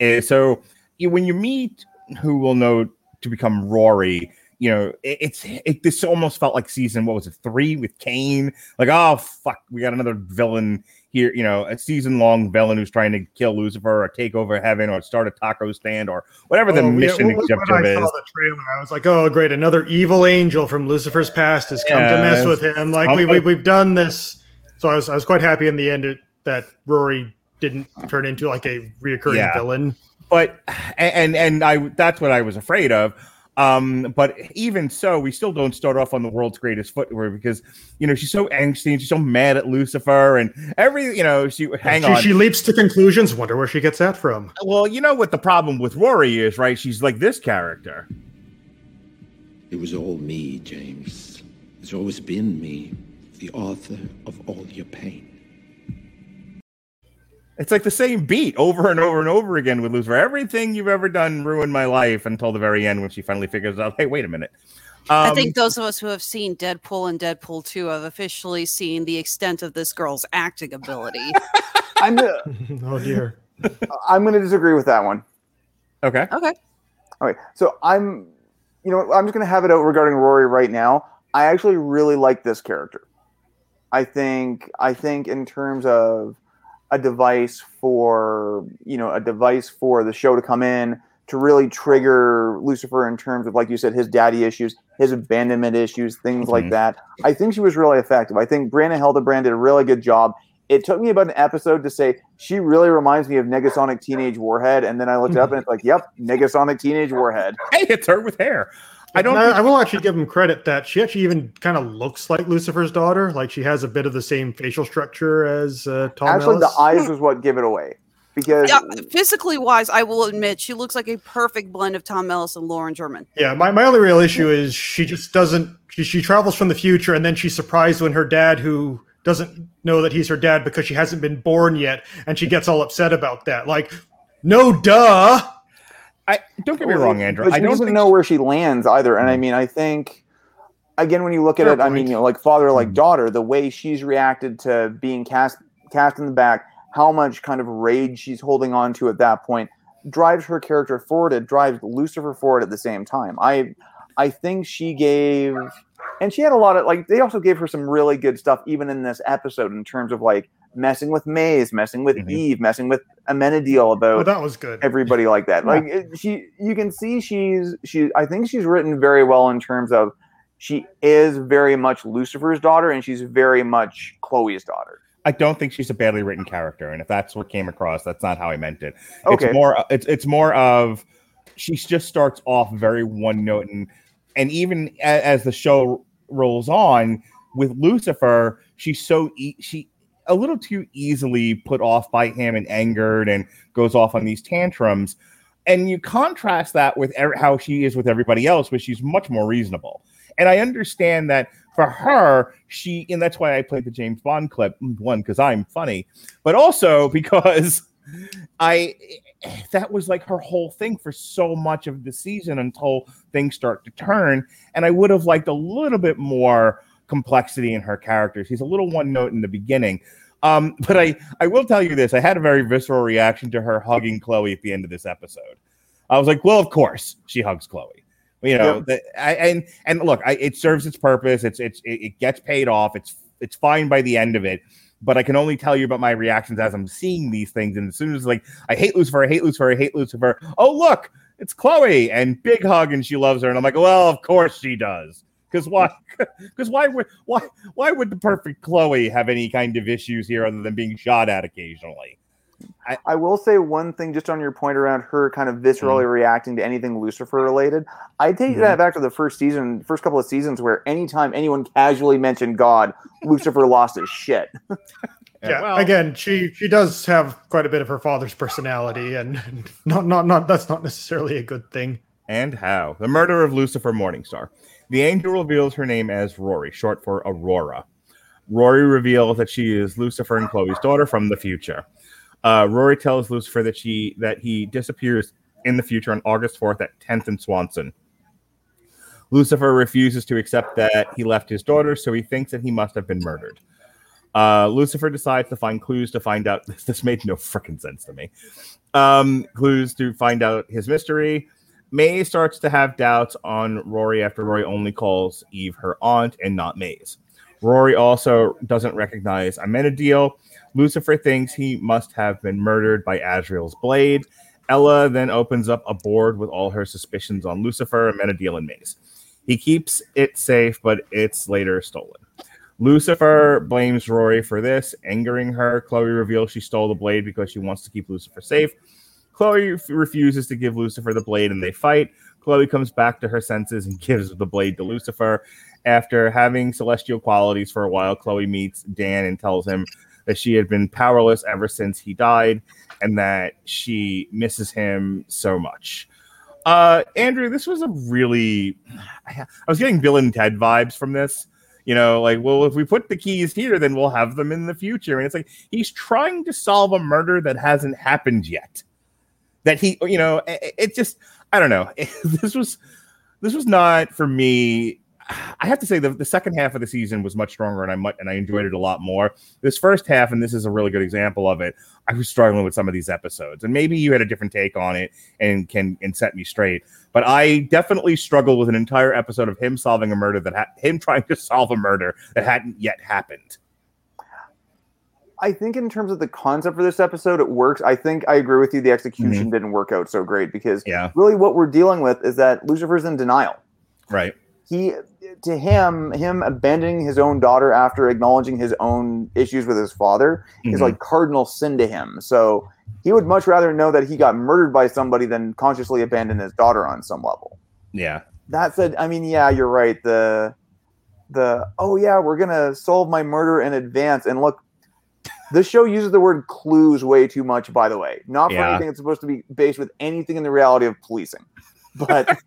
is so you, when you meet who will know to become Rory, you know, it, it's it. This almost felt like season what was it three with Cain? Like, oh fuck, we got another villain here. You know, a season long villain who's trying to kill Lucifer or take over heaven or start a taco stand or whatever the Oh, yeah, mission when- when I is. saw the trailer, I was like, "Oh, great! Another evil angel from Lucifer's past has come to mess with him." Like we, we we've done this, so I was I was quite happy in the end that Rory didn't turn into like a reoccurring Yeah. villain. But and and I that's what I was afraid of. Um, but even so, we still don't start off on the world's greatest footwear because you know she's so angsty and she's so mad at Lucifer and every you know she hang she, on. she leaps to conclusions. Wonder where she gets that from. well, you know what the problem with Rory is, right? She's like this character. It was all me, James. It's always been me, the author of all your pain. It's like the same beat over and over and over again with Lucifer. Everything you've ever done ruined my life until the very end when she finally figures out, hey, wait a minute. I Um, think those of us who have seen Deadpool and Deadpool 2 have officially seen the extent of this girl's acting ability. I'm gonna, oh dear. I'm going to disagree with that one. okay. okay. All right. so I'm, you know, I'm just going to have it out regarding Rory right now. I actually really like this character. I think, I think in terms of a device for, you know, a device for the show to come in to really trigger Lucifer in terms of, like you said, his daddy issues, his abandonment issues, things like Mhm. that. I think she was really effective. I think Brianna Hildebrand did a really good job. It took me about an episode to say she really reminds me of Negasonic Teenage Warhead, and then I looked up and it's like, yep, Negasonic Teenage Warhead. Hey, it's her with hair. I don't. I, I will actually give him credit that she actually even kind of looks like Lucifer's daughter. Like she has a bit of the same facial structure as uh, Tom. Actually, the eyes was what give it away because Yeah, physically wise, I will admit she looks like a perfect blend of Tom Ellis and Lauren German. Yeah, my, my only real issue is she just doesn't. She, she travels from the future, and then she's surprised when her dad, who doesn't know that he's her dad because she hasn't been born yet, and she gets all upset about that. Like, no, duh. I don't get me wrong, Andrew. But I she don't doesn't think know where she lands either. And I mean, I think again, when you look at Fair it, I mean, you know, like father, like Mhm. daughter, the way she's reacted to being cast cast in the back, how much kind of rage she's holding on to at that point, drives her character forward. It drives Lucifer forward at the same time. I I think she gave and she had a lot of like they also gave her some really good stuff even in this episode in terms of like messing with Maze, messing with Mhm. Eve, messing with Amenadiel about Oh, that was good. everybody like that. Like it- she, you can see she's she. I think she's written very well in terms of she is very much Lucifer's daughter, and she's very much Chloe's daughter. I don't think she's a badly written character, and if that's what came across, that's not how I meant it. Okay. It's more. It's it's more of she just starts off very one note, and and even a- as the show rolls on with Lucifer, she's so e- she a little too easily put off by him and angered and goes off on these tantrums. And you contrast that with er- how she is with everybody else, where she's much more reasonable. And I understand that for her, she, and that's why I played the James Bond clip, one, because I'm funny, but also because I, that was like her whole thing for so much of the season until things start to turn. And I would have liked a little bit more complexity in her character. She's a little one note in the beginning. Um, but I, I will tell you this: I had a very visceral reaction to her hugging Chloe at the end of this episode. I was like, "Well, of course she hugs Chloe." You know, Yep. the, I, and and look, I, it serves its purpose. It's it's it, it gets paid off. It's it's fine by the end of it. But I can only tell you about my reactions as I'm seeing these things. And as soon as like I hate Lucifer, I hate Lucifer, I hate Lucifer. Oh look, it's Chloe and big hug, and she loves her. And I'm like, well, of course she does. Because why? Because why would why why would the perfect Chloe have any kind of issues here other than being shot at occasionally? I I, will say one thing just on your point around her kind of viscerally Mm-hmm. reacting to anything Lucifer related. I take that back to the first season, first couple of seasons, where anytime anyone casually mentioned God, Lucifer lost his shit. Yeah, well- again, she she does have quite a bit of her father's personality, and not not not that's not necessarily a good thing. And how? The murder of Lucifer Morningstar. The angel reveals her name as Rory, short for Aurora. Rory reveals that she is Lucifer and Chloe's daughter from the future. Uh, Rory tells Lucifer that she that he disappears in the future on August 4th at 10th and Swanson. Lucifer refuses to accept that he left his daughter, so he thinks that he must have been murdered. Uh, Lucifer decides to find clues to find out. This made no freaking sense to me. Um, clues to find out his mystery. Maze starts to have doubts on Rory after Rory only calls Eve her aunt and not Maze. Rory also doesn't recognize Amenadiel. Lucifer thinks he must have been murdered by Azrael's blade. Ella then opens up a board with all her suspicions on Lucifer, Amenadiel, and Maze. He keeps it safe, but it's later stolen. Lucifer blames Rory for this, angering her. Chloe reveals she stole the blade because she wants to keep Lucifer safe. Chloe refuses to give Lucifer the blade and they fight. Chloe comes back to her senses and gives the blade to Lucifer. After having celestial qualities for a while, Chloe meets Dan and tells him that she had been powerless ever since he died and that she misses him so much. Uh, Andrew, this was a really, I was getting Bill and Ted vibes from this. You know, like, well, if we put the keys here, then we'll have them in the future. And it's like he's trying to solve a murder that hasn't happened yet. That he, you know, it, it just, I don't know. this was, this was not for me. I have to say the, the second half of the season was much stronger, and I much, and I enjoyed it a lot more. This first half, and this is a really good example of it. I was struggling with some of these episodes, and maybe you had a different take on it and can and set me straight. But I definitely struggled with an entire episode of him solving a murder that ha- him trying to solve a murder that hadn't yet happened. I think in terms of the concept for this episode, it works. I think I agree with you. The execution didn't work out so great because Yeah, really what we're dealing with is that Lucifer's in denial. right. He, to him, him abandoning his own daughter after acknowledging his own issues with his father is Mhm. like cardinal sin to him. So he would much rather know that he got murdered by somebody than consciously abandon his daughter on some level. Yeah, That said, I mean, yeah, you're right. The the oh yeah, we're gonna solve my murder in advance. And look, this show uses the word clues way too much, by the way. Not for Yeah. anything that's supposed to be based with anything in the reality of policing. But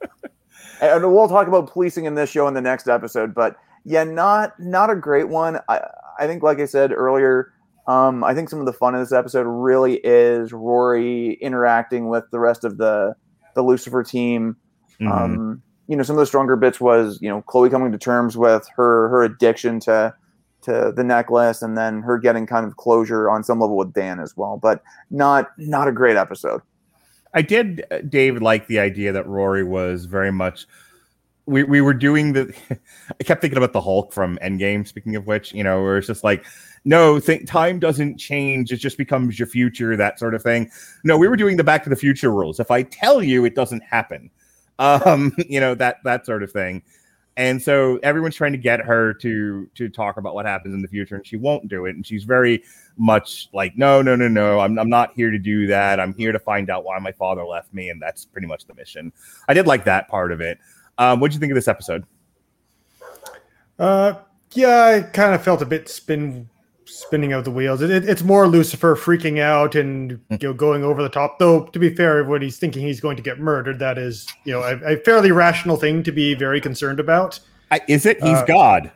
and we'll talk about policing in this show in the next episode. But yeah, not not a great one. I I think, like I said earlier, um, I think some of the fun in this episode really is Rory interacting with the rest of the the Lucifer team. Mhm. Um, you know, some of the stronger bits was you know Chloe coming to terms with her her addiction to to the necklace, and then her getting kind of closure on some level with Dan as well. But not not a great episode. I did, uh, Dave, like the idea that Rory was very much. We, we were doing the. I kept thinking about the Hulk from Endgame. Speaking of which, you know, where it's just like, no, think time doesn't change; it just becomes your future, that sort of thing. No, we were doing the Back to the Future rules. If I tell you, it doesn't happen. Um, you know that that sort of thing. And so everyone's trying to get her to to talk about what happens in the future, and she won't do it. And she's very much like, no, no, no, no, I'm, I'm not here to do that. I'm here to find out why my father left me, and that's pretty much the mission. I did like that part of it. Um, what'd you think of this episode? Uh, yeah, I kind of felt a bit spin spinning of the wheels. It, it- it's more Lucifer freaking out and you know going over the top. Though to be fair, when he's thinking he's going to get murdered, that is you know a, a fairly rational thing to be very concerned about. I, is it? He's Uh, God.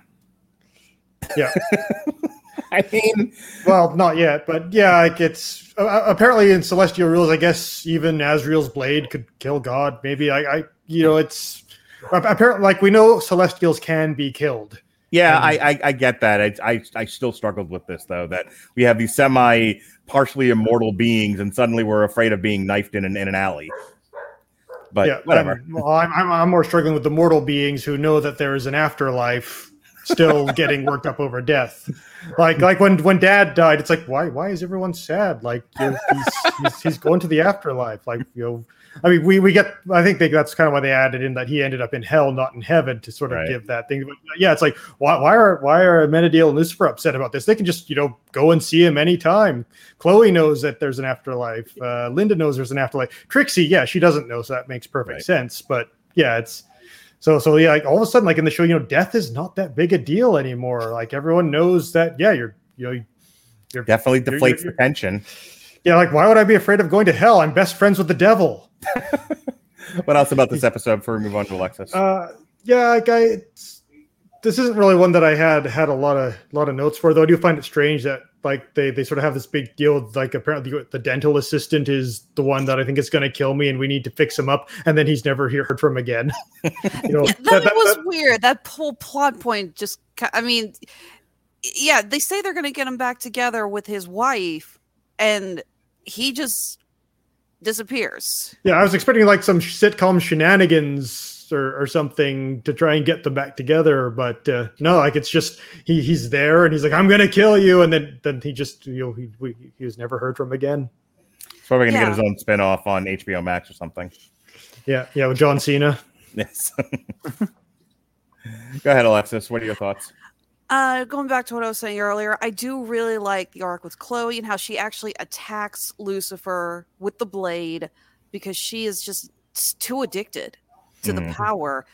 Yeah. I mean, Well, not yet, but yeah, like it's uh, apparently in celestial rules. I guess even Azrael's blade could kill God. Maybe I, I you know, it's apparently like we know celestials can be killed. Yeah, I, I I get that. I, I I still struggled with this though. That we have these semi partially immortal beings, and suddenly we're afraid of being knifed in an in an alley. But yeah, whatever. I'm, well, I'm, I'm I'm more struggling with the mortal beings who know that there is an afterlife, still getting worked up over death. Like like when when Dad died, it's like why why is everyone sad? Like he's, he's he's going to the afterlife. Like you know. I mean, we, we get. I think they, that's kind of why they added in that he ended up in hell, not in heaven, to sort of Right. give that thing. But yeah, it's like why, why are why are Amenadiel and Lucifer upset about this? They can just you know go and see him anytime. Chloe knows that there's an afterlife. Uh, Linda knows there's an afterlife. Trixie, yeah, she doesn't know, so that makes perfect Right. sense. But yeah, it's so so yeah. Like all of a sudden, like in the show, you know, death is not that big a deal anymore. Like everyone knows that. Yeah, you're you know. You're, Definitely you're- deflates you're- the tension. yeah, like why would I be afraid of going to hell? I'm best friends with the devil. What else about this episode before we move on to Alexis? Uh, yeah, like I, this isn't really one that I had had a lot of lot of notes for. Though I do find it strange that like they they sort of have this big deal. with, Like apparently the dental assistant is the one that I think is going to kill me, and we need to fix him up. And then he's never heard from again. you know, Yeah, that, that- that- was that- weird. That whole plot point just, I mean, yeah, they say they're going to get him back together with his wife, and he just disappears. yeah, I was expecting like some sitcom shenanigans or, or something to try and get them back together, but uh, no, like it's just he he's there and he's like, "I'm going to kill you," and then then he just you know he we, he was never heard from again. He's probably gonna yeah. get his own spin off on HBO Max or something. Yeah, yeah, with John Cena. Yes. Go ahead, Alexis. What are your thoughts? Uh, going back to what I was saying earlier, I do really like the arc with Chloe and how she actually attacks Lucifer with the blade because she is just too addicted to the Mhm. power.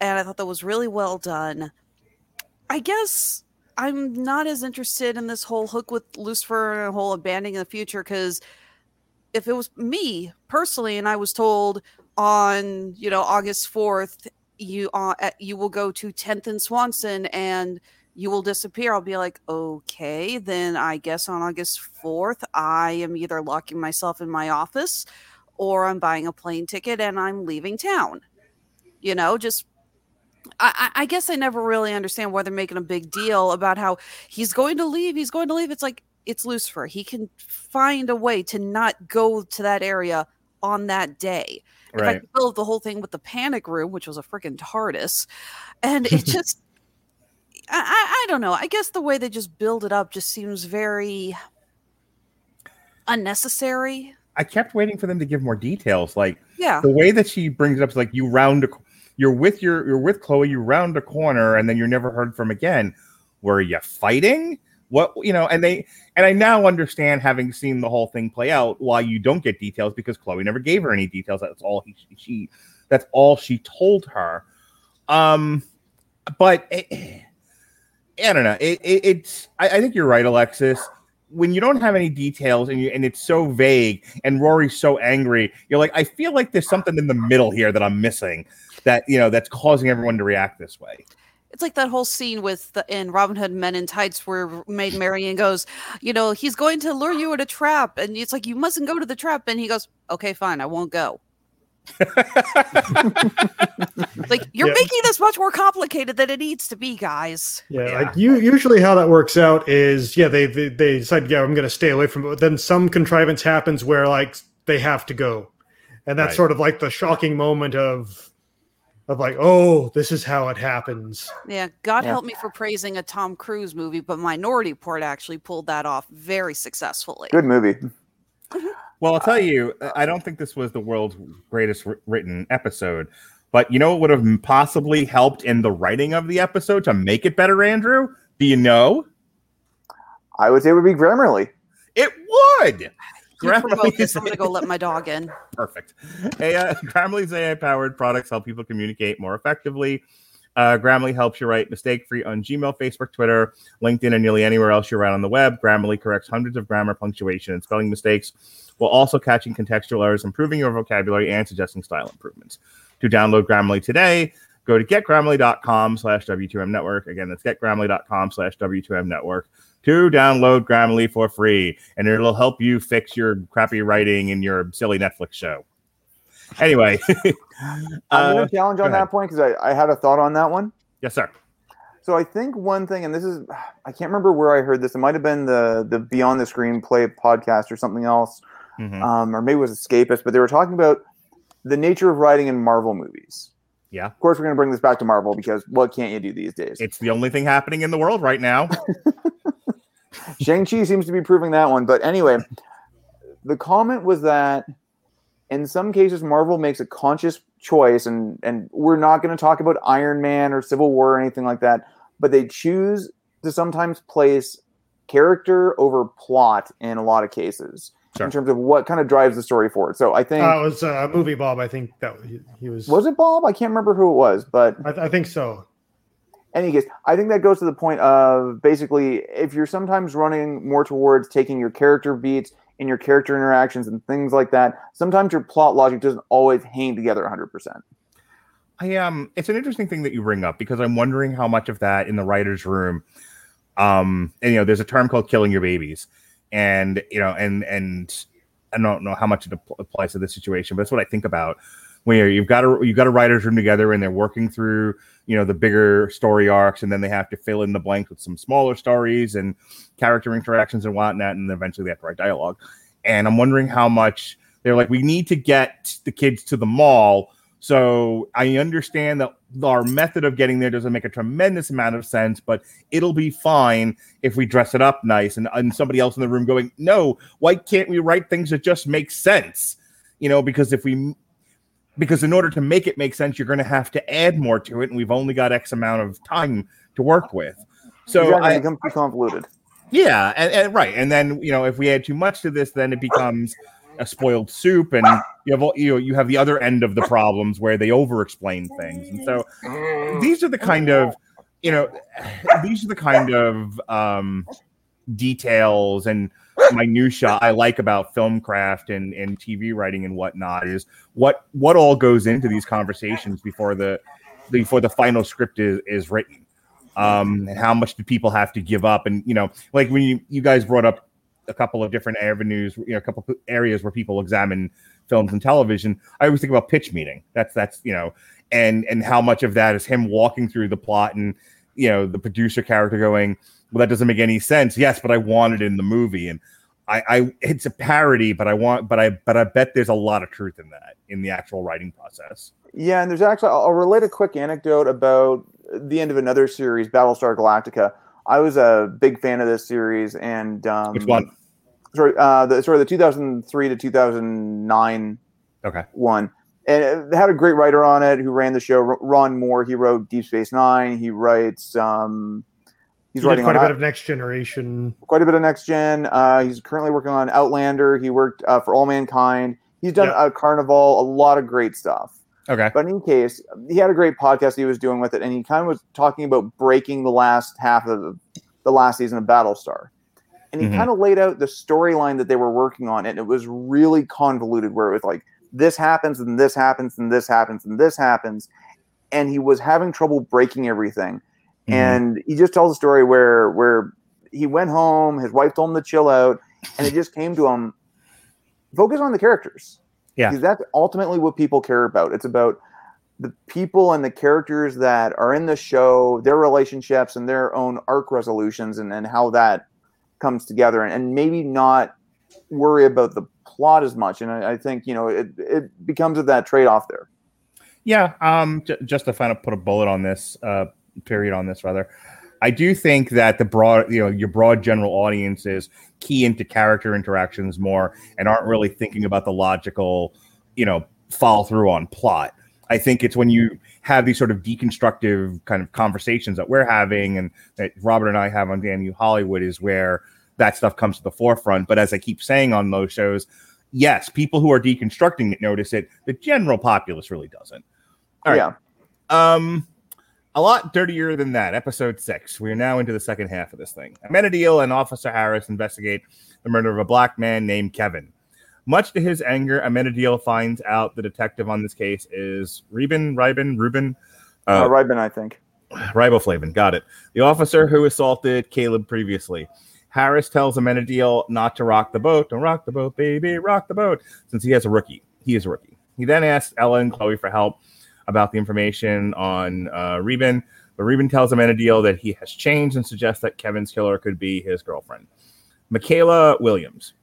And I thought that was really well done. I guess I'm not as interested in this whole hook with Lucifer and whole abandoning the future because if it was me personally and I was told on you know August 4th you uh, you will go to 10th and Swanson and you will disappear. I'll be like, okay, then I guess on August 4th, I am either locking myself in my office or I'm buying a plane ticket and I'm leaving town. You know, just I, I I guess I never really understand why they're making a big deal about how he's going to leave. He's going to leave. It's like it's Lucifer. He can find a way to not go to that area on that day. In Right. fact, they built the whole thing with the panic room, which was a freaking TARDIS, and it just. I, I, I don't know. I guess the way they just build it up just seems very unnecessary. I kept waiting for them to give more details. Like Yeah. the way that she brings it up is like you round a, you're with your you're with Chloe, you round a corner, and then you're never heard from again. Were you fighting? What you know? And they and I now understand, having seen the whole thing play out, why you don't get details because Chloe never gave her any details. That's all he she that's all she told her. Um, but it, I don't know. It, it, it's I, I think you're right, Alexis. When you don't have any details and you and it's so vague and Rory's so angry, you're like, I feel like there's something in the middle here that I'm missing that you know that's causing everyone to react this way. It's like that whole scene with the in Robin Hood Men in Tights where Maid Marian goes, you know, he's going to lure you in a trap, and it's like you mustn't go to the trap, and he goes, okay, fine, I won't go. like you're Yeah. making this much more complicated than it needs to be, guys. Yeah, like you usually how that works out is yeah they they, they decide yeah I'm going to stay away from it. But then some contrivance happens where like they have to go, and that's Right. sort of like the shocking moment of of like oh this is how it happens. Yeah, God Yeah. help me for praising a Tom Cruise movie, but Minority Report actually pulled that off very successfully. Good movie. Well, I'll tell uh, you, I don't think this was the world's greatest written episode, but you know what would have possibly helped in the writing of the episode to make it better, Andrew? Do you know? I would say it would be Grammarly. It would. Grammarly promote this, I'm gonna go let my dog in. Perfect. AI, uh, Grammarly's AI powered products help people communicate more effectively. Uh, Grammarly helps you write mistake free on Gmail, Facebook, Twitter, LinkedIn, and nearly anywhere else you write on the web. Grammarly corrects hundreds of grammar, punctuation, and spelling mistakes while also catching contextual errors, improving your vocabulary, and suggesting style improvements. To download Grammarly today, go to getgrammarly.com slash W2M network. Again, that's getgrammarly.com slash W2M network to download Grammarly for free. And it'll help you fix your crappy writing in your silly Netflix show. Anyway, I'm uh, going to challenge on that point because I, I had a thought on that one. yes, sir. So I think one thing, and this is, I can't remember where I heard this. It might have been the the Beyond the Screenplay podcast or something else, Mhm. um, or maybe it was Escapist. But they were talking about the nature of writing in Marvel movies. Yeah. Of course, we're going to bring this back to Marvel because what can't you do these days? It's the only thing happening in the world right now. Shang Chi seems to be proving that one. But anyway, the comment was that in some cases Marvel makes a conscious choice, and and we're not going to talk about Iron Man or Civil War or anything like that, but they choose to sometimes place character over plot in a lot of cases Sure. in terms of what kind of drives the story forward. So I think Uh, it was a movie, Bob. I think that he, he was. was it Bob? I can't remember who it was, but I, I think so. any case, I think that goes to the point of basically if you're sometimes running more towards taking your character beats and your character interactions and things like that, sometimes your plot logic doesn't always hang together 100%. I um it's an interesting thing that you bring up because I'm wondering how much of that in the writers room um and you know there's a term called killing your babies and you know and and I don't know how much it applies to this situation but that's what I think about when you've got a you've got a writers room together and they're working through you know the bigger story arcs and then they have to fill in the blanks with some smaller stories and character interactions and whatnot and eventually they have to write dialogue and I'm wondering how much they're like we need to get the kids to the mall so I understand that our method of getting there doesn't make a tremendous amount of sense, but it'll be fine if we dress it up nice and, and somebody else in the room going, no, why can't we write things that just make sense? You know, because if we because in order to make it make sense, you're going to have to add more to it, and we've only got X amount of time to work with. So exactly, I, it becomes too convoluted. yeah, and, and right, and then you know if we add too much to this, then it becomes a spoiled soup, and you have all- you know you have the other end of the problems where they over-explain things, and so these are the kind of you know these are the kind of um, details and minutia I like about film craft and and TV writing and whatnot is what what all goes into these conversations before the before the final script is is written. Um and how much do people have to give up? And you know like when you you guys brought up a couple of different avenues you know a couple of areas where people examine films and television i always think about pitch meeting. That's that's you know and and how much of that is him walking through the plot and you know the producer character going well that doesn't make any sense yes but i want it in the movie and i i it's a parody but i want but i but i bet there's a lot of truth in that in the actual writing process Yeah, and there's actually I'll relate a quick anecdote about the end of another series, Battlestar Galactica. I was a big fan of this series, and um, which one Sorry, uh, the sorry the 2003 to 2009 okay one, and it had a great writer on it who ran the show, Ron Moore. He wrote Deep Space Nine. He writes. Um, he's He writing quite on a bit of Next Generation. quite a bit of next gen. Uh, he's currently working on Outlander. He worked uh, for All Mankind. He's done Yeah. a Carnival, a lot of great stuff. okay But in any case, he had a great podcast he was doing with it, and he kind of was talking about breaking the last half of the last season of Battlestar. And he Mhm. kind of laid out the storyline that they were working on, and it was really convoluted, where it was like this happens, and this happens, and this happens, and this happens. And he was having trouble breaking everything. Mhm. And he just tells a story where where he went home, his wife told him to chill out, and it just came to him, focus on the characters. Yeah. Because that's ultimately what people care about. It's about the people and the characters that are in the show, their relationships and their own arc resolutions and, and how that comes together and, and maybe not worry about the plot as much. And I, I think, you know, it, it becomes of that trade off there. Yeah, um, j- just to kind of put a bullet on this, uh, period on this rather. I do think that the broad, you know, your broad general audiences key into character interactions more and aren't really thinking about the logical, you know, follow through on plot. I think it's when you have these sort of deconstructive kind of conversations that we're having and that Robert and I have on Damn You Hollywood is where that stuff comes to the forefront. But as I keep saying on those shows, yes, people who are deconstructing it notice it. The general populace really doesn't. All right. Yeah. Um, a lot dirtier than that. Episode six. We are now into the second half of this thing. Amenadiel and Officer Harris investigate the murder of a black man named Kevin. Much to his anger, Amenadiel finds out the detective on this case is Reuben, Reuben, Reuben, Uh, uh, Ribin, I think. Riboflavin. Got it. The officer who assaulted Caleb previously. Harris tells Amenadiel not to rock the boat. Don't rock the boat, baby. Rock the boat. Since he has a rookie. He is a rookie. He then asks Ella and Chloe for help about the information on uh, Reuben. But Reuben tells Amenadiel that he has changed and suggests that Kevin's killer could be his girlfriend. Michaela Williams.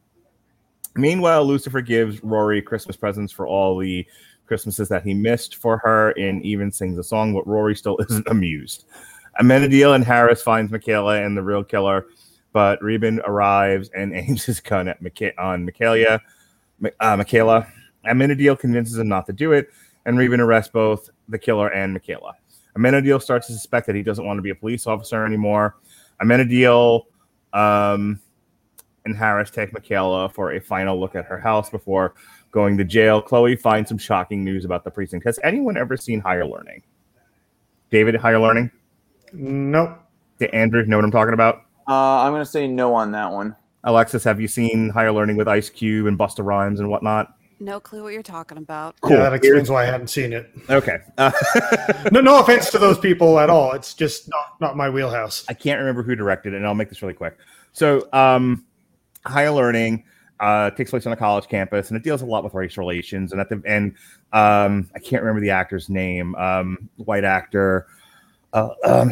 Meanwhile, Lucifer gives Rory Christmas presents for all the Christmases that he missed for her and even sings a song, but Rory still isn't amused. Amenadiel and Harris finds Michaela and the real killer, but Reuben arrives and aims his gun at Micha- on Michaela. Uh, Michaela. Amenadiel convinces him not to do it, and Reuben arrests both the killer and Michaela. Amenadiel starts to suspect that he doesn't want to be a police officer anymore. Amenadiel um, and Harris take Michaela for a final look at her house before going to jail. Chloe finds some shocking news about the precinct. Has anyone ever seen Higher Learning? David, Higher Learning? Nope. Did Andrew know what I'm talking about? Uh, I'm going to say no on that one. Alexis, have you seen Higher Learning with Ice Cube and Busta Rhymes and whatnot? No clue what you're talking about. Yeah, that explains why I hadn't seen it. Okay. Uh, No, no offense to those people at all. It's just not, not my wheelhouse. I can't remember who directed it, and I'll make this really quick. So, um, Higher Learning uh, takes place on a college campus, and it deals a lot with race relations. And at the end, um, I can't remember the actor's name, um, white actor. Uh, um,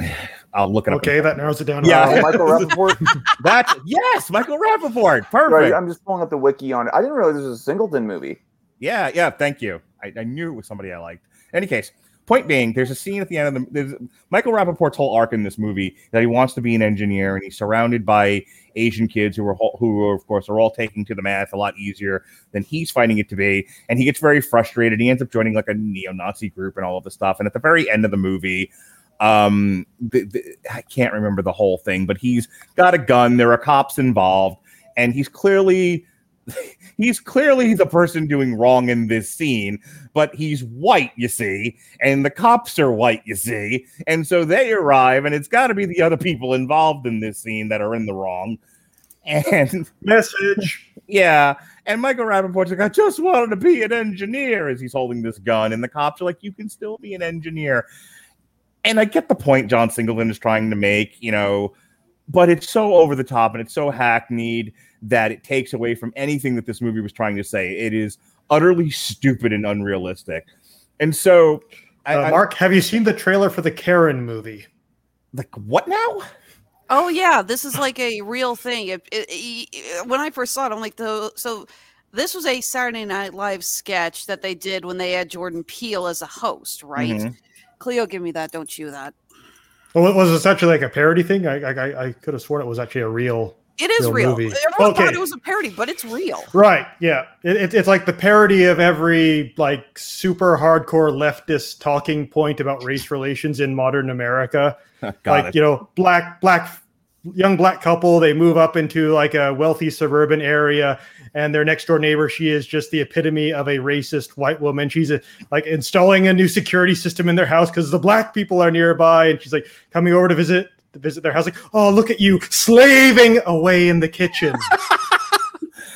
I'll look it up. Okay, that narrows it down. Yeah. Uh, Michael Rapaport. That's yes, Michael Rapaport. Perfect. right, I'm just pulling up the wiki on it. I didn't realize this was a Singleton movie. Yeah, yeah. Thank you. I, I knew it was somebody I liked. In any case, point being, there's a scene at the end of the there's Michael Rapaport's whole arc in this movie that he wants to be an engineer, and he's surrounded by Asian kids who are who, are, of course, are all taking to the math a lot easier than he's finding it to be, and he gets very frustrated. He ends up joining like a neo-Nazi group and all of this stuff. And at the very end of the movie, um, the, the, I can't remember the whole thing, but he's got a gun. There are cops involved, and he's clearly he's clearly the person doing wrong in this scene, but he's white, you see, and the cops are white, you see, and so they arrive, and it's got to be the other people involved in this scene that are in the wrong. And Message. yeah, and Michael Rapaport's like, I just wanted to be an engineer as he's holding this gun, and the cops are like, You can still be an engineer. And I get the point John Singleton is trying to make, you know, but it's so over the top and it's so hackneyed that it takes away from anything that this movie was trying to say. It is utterly stupid and unrealistic. And so, I, Uh, I- Mark, have you seen the trailer for the Karen movie? like, what now? Oh yeah, this is like a real thing. It, it, it- when I first saw it, I'm like, the so this was a Saturday Night Live sketch that they did when they had Jordan Peele as a host, right? Mhm. Cleo, give me that. Don't chew that. Well, it was essentially like a parody thing? I, I, I could have sworn it was actually a real. It is Real real. movie. Everyone thought Okay. it was a parody, but it's real. Right. Yeah. It, it, it's like the parody of every like super hardcore leftist talking point about race relations in modern America. Got like it. you know, black black young black couple. They move up into like a wealthy suburban area, and their next door neighbor. She is just the epitome of a racist white woman. She's a, like installing a new security system in their house because the black people are nearby, and she's like coming over to visit to visit their house. Like, oh, look at you slaving away in the kitchen.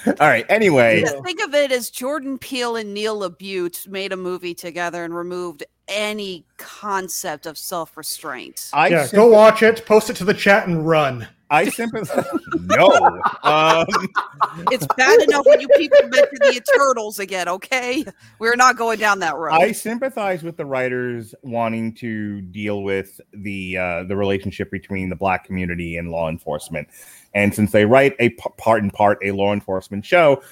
All right. Anyway, Think of it as Jordan Peele and Neil LaBute made a movie together and removed any concept of self-restraint. I yeah, symp- go watch it, post it to the chat, and run. I sympathize. no. Um, It's bad enough when you people mention the Turtles again. Okay, we're not going down that road. I sympathize with the writers wanting to deal with the uh, the relationship between the black community and law enforcement, and since they write a p- part and part a law enforcement show,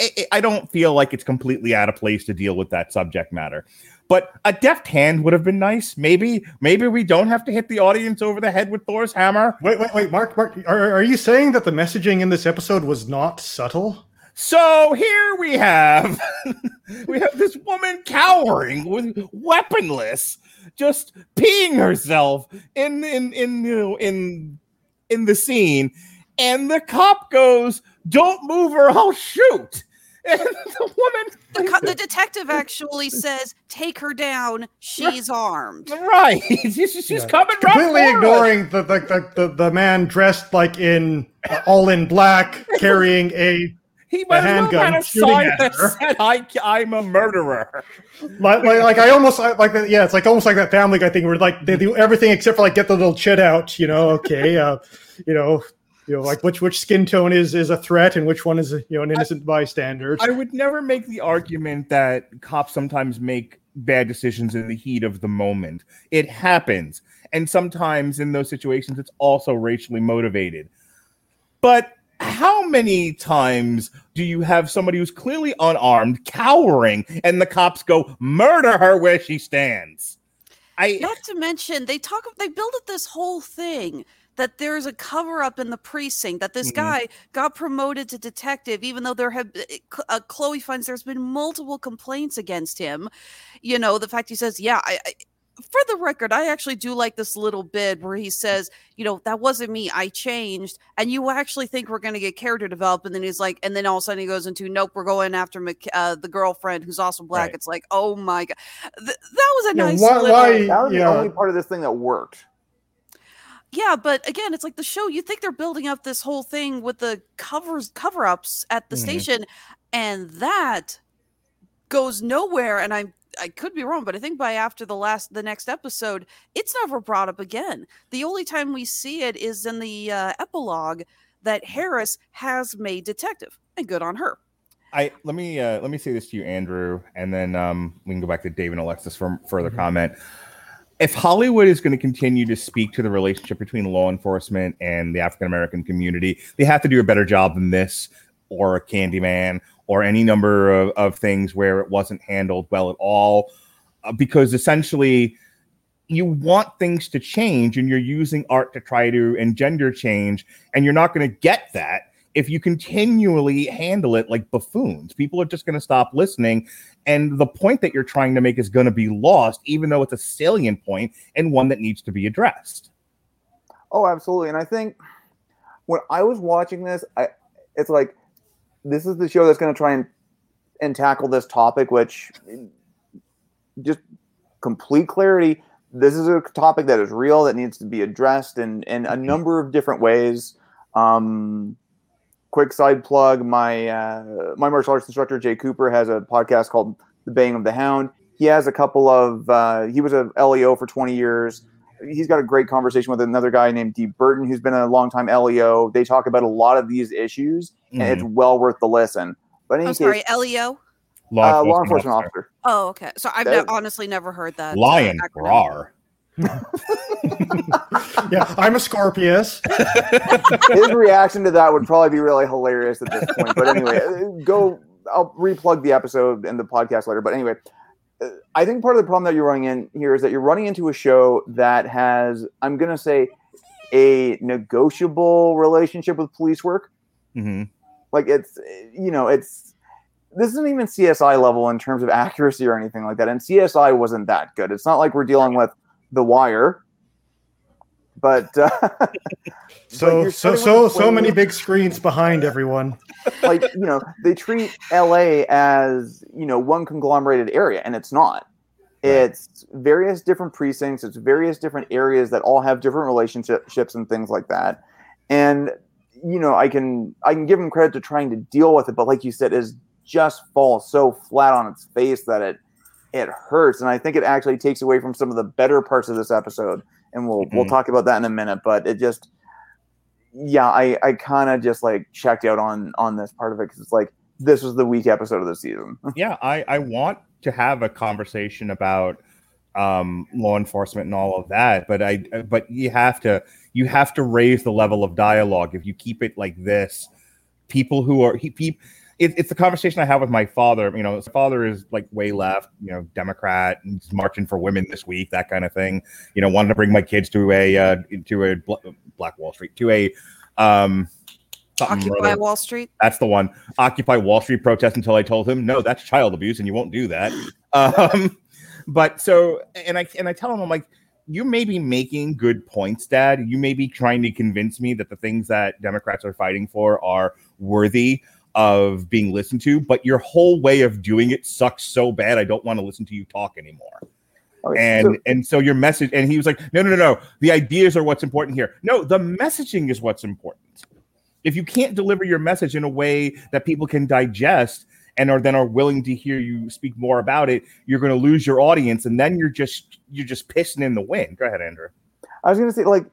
I, I don't feel like it's completely out of place to deal with that subject matter. But a deft hand would have been nice. Maybe, maybe we don't have to hit the audience over the head with Thor's hammer. Wait, wait, wait, Mark, Mark, are, are you saying that the messaging in this episode was not subtle? So here we have we have this woman cowering with weaponless, just peeing herself in in in you know in in the scene, and the cop goes, "Don't move or I'll shoot." And the woman, The, co- the detective actually says, "Take her down. She's armed." right? She's, she's Yeah. coming right completely for us. ignoring the the, the the the man dressed like in uh, all in black, carrying a He might as well handgun had a shooting sign at that her. said, I, "I'm a murderer." like like, like I almost I- like that. Yeah, it's like almost like that Family Guy thing where like they do everything except for like get the little chit out. You know, okay, uh, you know. You know, like which which skin tone is is a threat and which one is you know an innocent bystander. I would never make the argument that cops sometimes make bad decisions in the heat of the moment. It happens. And sometimes in those situations, it's also racially motivated. But how many times do you have somebody who's clearly unarmed, cowering, and the cops go, murder her where she stands? I. Not to mention, they talk. They build up this whole thing that there's a cover up in the precinct that this Mhm. guy got promoted to detective, even though there have uh, Chloe finds there's been multiple complaints against him. You know, the fact he says, "Yeah, I." I for the record, I actually do like this little bit where he says, you know, that wasn't me. I changed. And you actually think we're going to get character developed. And then he's like, and then all of a sudden he goes into, nope, we're going after Mc- uh, the girlfriend who's also black. Right. It's like, oh my God. Th- that was a Yeah, nice why- why- That was Yeah. the only part of this thing that worked. Yeah, but again, it's like the show. You think they're building up this whole thing with the covers, cover ups at the Mhm. station, and that goes nowhere. And I'm I could be wrong, but I think by after the last, the next episode, it's never brought up again. The only time we see it is in the uh, epilogue that Harris has made detective, and good on her. I let me uh, let me say this to you, Andrew, and then um, we can go back to Dave and Alexis for further comment. If Hollywood is going to continue to speak to the relationship between law enforcement and the African American community, they have to do a better job than this, or a Candyman, or any number of, of things where it wasn't handled well at all, uh, because essentially you want things to change and you're using art to try to engender change and you're not going to get that if you continually handle it like buffoons people are just going to stop listening and the point that you're trying to make is going to be lost even though it's a salient point and one that needs to be addressed Oh, absolutely. And I think when I was watching this, I it's like this is the show that's going to try and and tackle this topic, which just complete clarity. This is a topic that is real that needs to be addressed in in a number of different ways. Um, quick side plug: my uh, my martial arts instructor Jay Cooper has a podcast called The Baying of the Hound. He has a couple of. Uh, he was a LEO for twenty years he's got a great conversation with another guy named Dee Burton, who's been a longtime LEO. They talk about a lot of these issues, and it's well worth the listen. But in I'm sorry, case, Leo. uh, law enforcement officer. Oh, okay. So I've That- ne- honestly never heard that. uh, lion acronym. rar yeah, I'm a Scorpius. His reaction to that would probably be really hilarious at this point. But anyway, uh, go. I'll replug the episode and the podcast later. But anyway, uh, I think part of the problem that you're running in here is that you're running into a show that has, I'm going to say, a negotiable relationship with police work. hmm like it's you know it's this isn't even csi level in terms of accuracy or anything like that and csi wasn't that good it's not like we're dealing with the wire. But uh, So you're so so so many big screens behind everyone. like you know they treat la as you know one conglomerated area and it's not. It's various different precincts it's various different areas that all have different relationships and things like that. And you know i can i can give them credit to trying to deal with it but like you said is just falls so flat on its face that it it hurts. And i think it actually takes away from some of the better parts of this episode. And we'll we'll Mhm. talk about that in a minute but it just yeah i i kind of just like checked out on on this part of it because it's like this was the weak episode of the season. Yeah i i want to have a conversation about um law enforcement and all of that but i but you have to you have to raise the level of dialogue. If you keep it like this people who are he, he it, it's the conversation i have with my father you know his father is like way left you know democrat and he's marching for women this week that kind of thing you know wanted to bring my kids to a uh to a Bla- black wall street to a um Occupy. Wall Street. That's the one. Occupy Wall Street protest until I told him, no, that's child abuse and you won't do that. Um, but so, and I, and I tell him, I'm like, you may be making good points, dad. You may be trying to convince me that the things that Democrats are fighting for are worthy. Of being listened to, but your whole way of doing it sucks so bad. I don't want to listen to you talk anymore. Okay, And so- and so your message, and he was like, no, no, no, no. The ideas are what's important here. No, the messaging is what's important. If you can't deliver your message in a way that people can digest and are then are willing to hear you speak more about it, you're going to lose your audience, and then you're just you're just pissing in the wind. Go ahead, Andrew. I was going to say, like,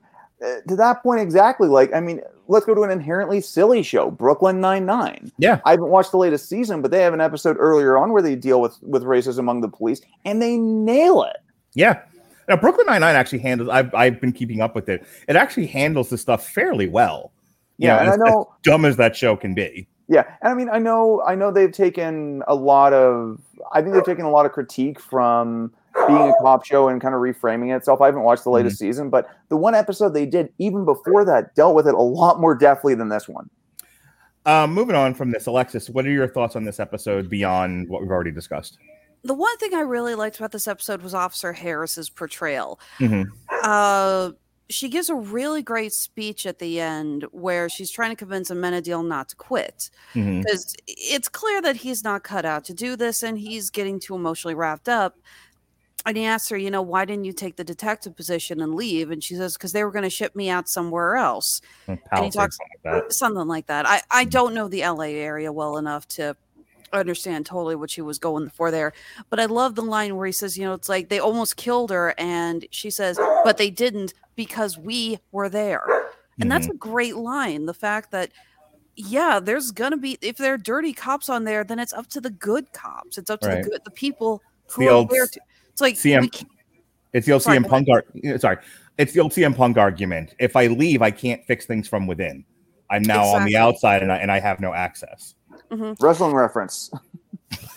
uh, to that point exactly. Like, I mean, let's go to an inherently silly show, Brooklyn Nine Nine. Yeah. I haven't watched the latest season, but they have an episode earlier on where they deal with with racism among the police, and they nail it. Yeah. Now Brooklyn Nine Nine actually handles. I've I've been keeping up with it. It actually handles the stuff fairly well. You Yeah, and I know- as dumb as that show can be. Yeah, and I mean, I know, I know they've taken a lot of. I think they've taken a lot of critique from being a cop show and kind of reframing itself. I haven't watched the latest season, but the one episode they did even before that dealt with it a lot more deftly than this one. Um, moving on from this, Alexis, what are your thoughts on this episode beyond what we've already discussed? The one thing I really liked about this episode was Officer Harris's portrayal. Mhm. Uh, she gives a really great speech at the end where she's trying to convince Amenadiel not to quit because it's clear that he's not cut out to do this and he's getting too emotionally wrapped up. And he asks her, you know, why didn't you take the detective position and leave? And she says, because they were going to ship me out somewhere else. Pal and he talks something like that. something like that. I, I mm-hmm. don't know the LA area well enough to understand totally what she was going for there. But I love the line where he says, you know, it's like they almost killed her. And she says, but they didn't because we were there. And that's mm-hmm. a great line. The fact that, yeah, there's going to be, if there are dirty cops on there, then it's up to the good cops. It's up to Right. the good, the people who the are old there to. It's like, CM we It's the old Sorry, CM Punk. Ar- sorry, it's the old CM Punk argument. If I leave, I can't fix things from within. I'm now on the outside, and I and I have no access. Mhm. Wrestling reference.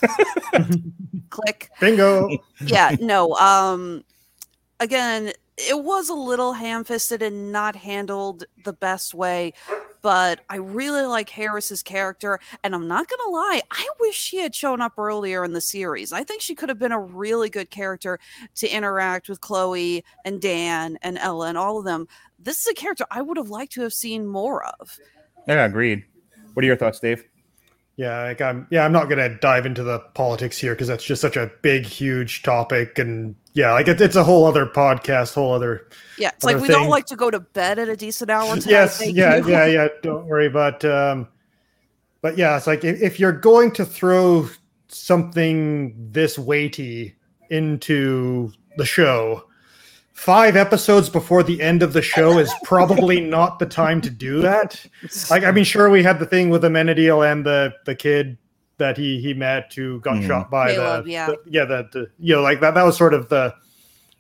click. Bingo. yeah no um again it was a little ham-fisted and not handled the best way but i really like harris's character and i'm not gonna lie i wish she had shown up earlier in the series i think she could have been a really good character to interact with chloe and dan and ella and all of them this is a character i would have liked to have seen more of Yeah, agreed. What are your thoughts, Dave? Yeah, like I'm. Yeah, I'm not gonna dive into the politics here because that's just such a big, huge topic, and yeah, like it, it's a whole other podcast, whole other. yeah it's like Other we don't like to go to bed at a decent hour tonight, yes, yeah, you. yeah, yeah. Don't worry, but um, but yeah, it's like if, if you're going to throw something this weighty into the show, five episodes before the end of the show is probably not the time to do that. Like, I mean, sure, we had the thing with Amenadiel and the the kid that he he met who got Mhm. shot by Caleb, the, yeah. the yeah the, the you know like that that was sort of the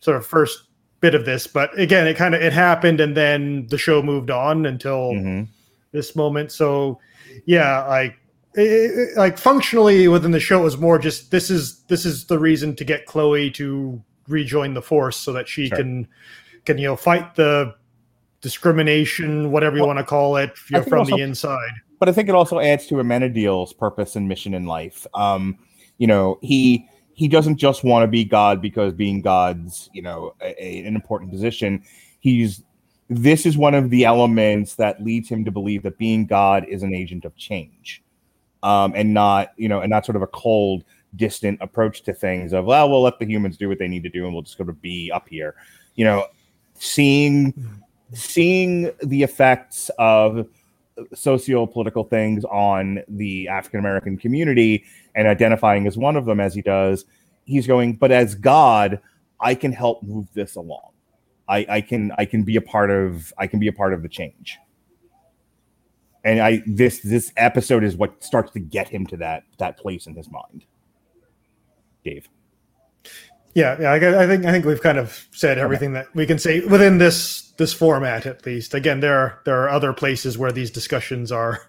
sort of first bit of this but again it kind of it happened and then the show moved on until Mhm. this moment so yeah like it, it- like functionally within the show it was more just this is this is the reason to get chloe to rejoin the force so that she Sure. can can you know fight the discrimination whatever you Well, want to call it you know, from also- the inside but I think it also adds to Amenadiel's purpose and mission in life. Um, you know, he he doesn't just want to be God because being God's, you know, a, a- an important position. He's this is one of the elements that leads him to believe that being God is an agent of change, um, and not you know, and not sort of a cold, distant approach to things of well, we'll let the humans do what they need to do, and we'll just sort of be up here. You know, seeing seeing the effects of socio-political things on the African American community and identifying as one of them as he does, he's going, but as God, I can help move this along. I, I can I can be a part of I can be a part of the change. And I this this episode is what starts to get him to that that place in his mind. Dave. Yeah, yeah. I, I think I think we've kind of said everything that we can say within this this format, at least. Again, there are there are other places where these discussions are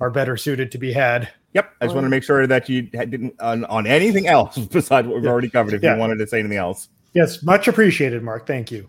are better suited to be had. Yep. I just want to make sure that you didn't on, on anything else besides what we've Yeah. already covered. If Yeah. you wanted to say anything else, Yes, much appreciated, Mark. Thank you.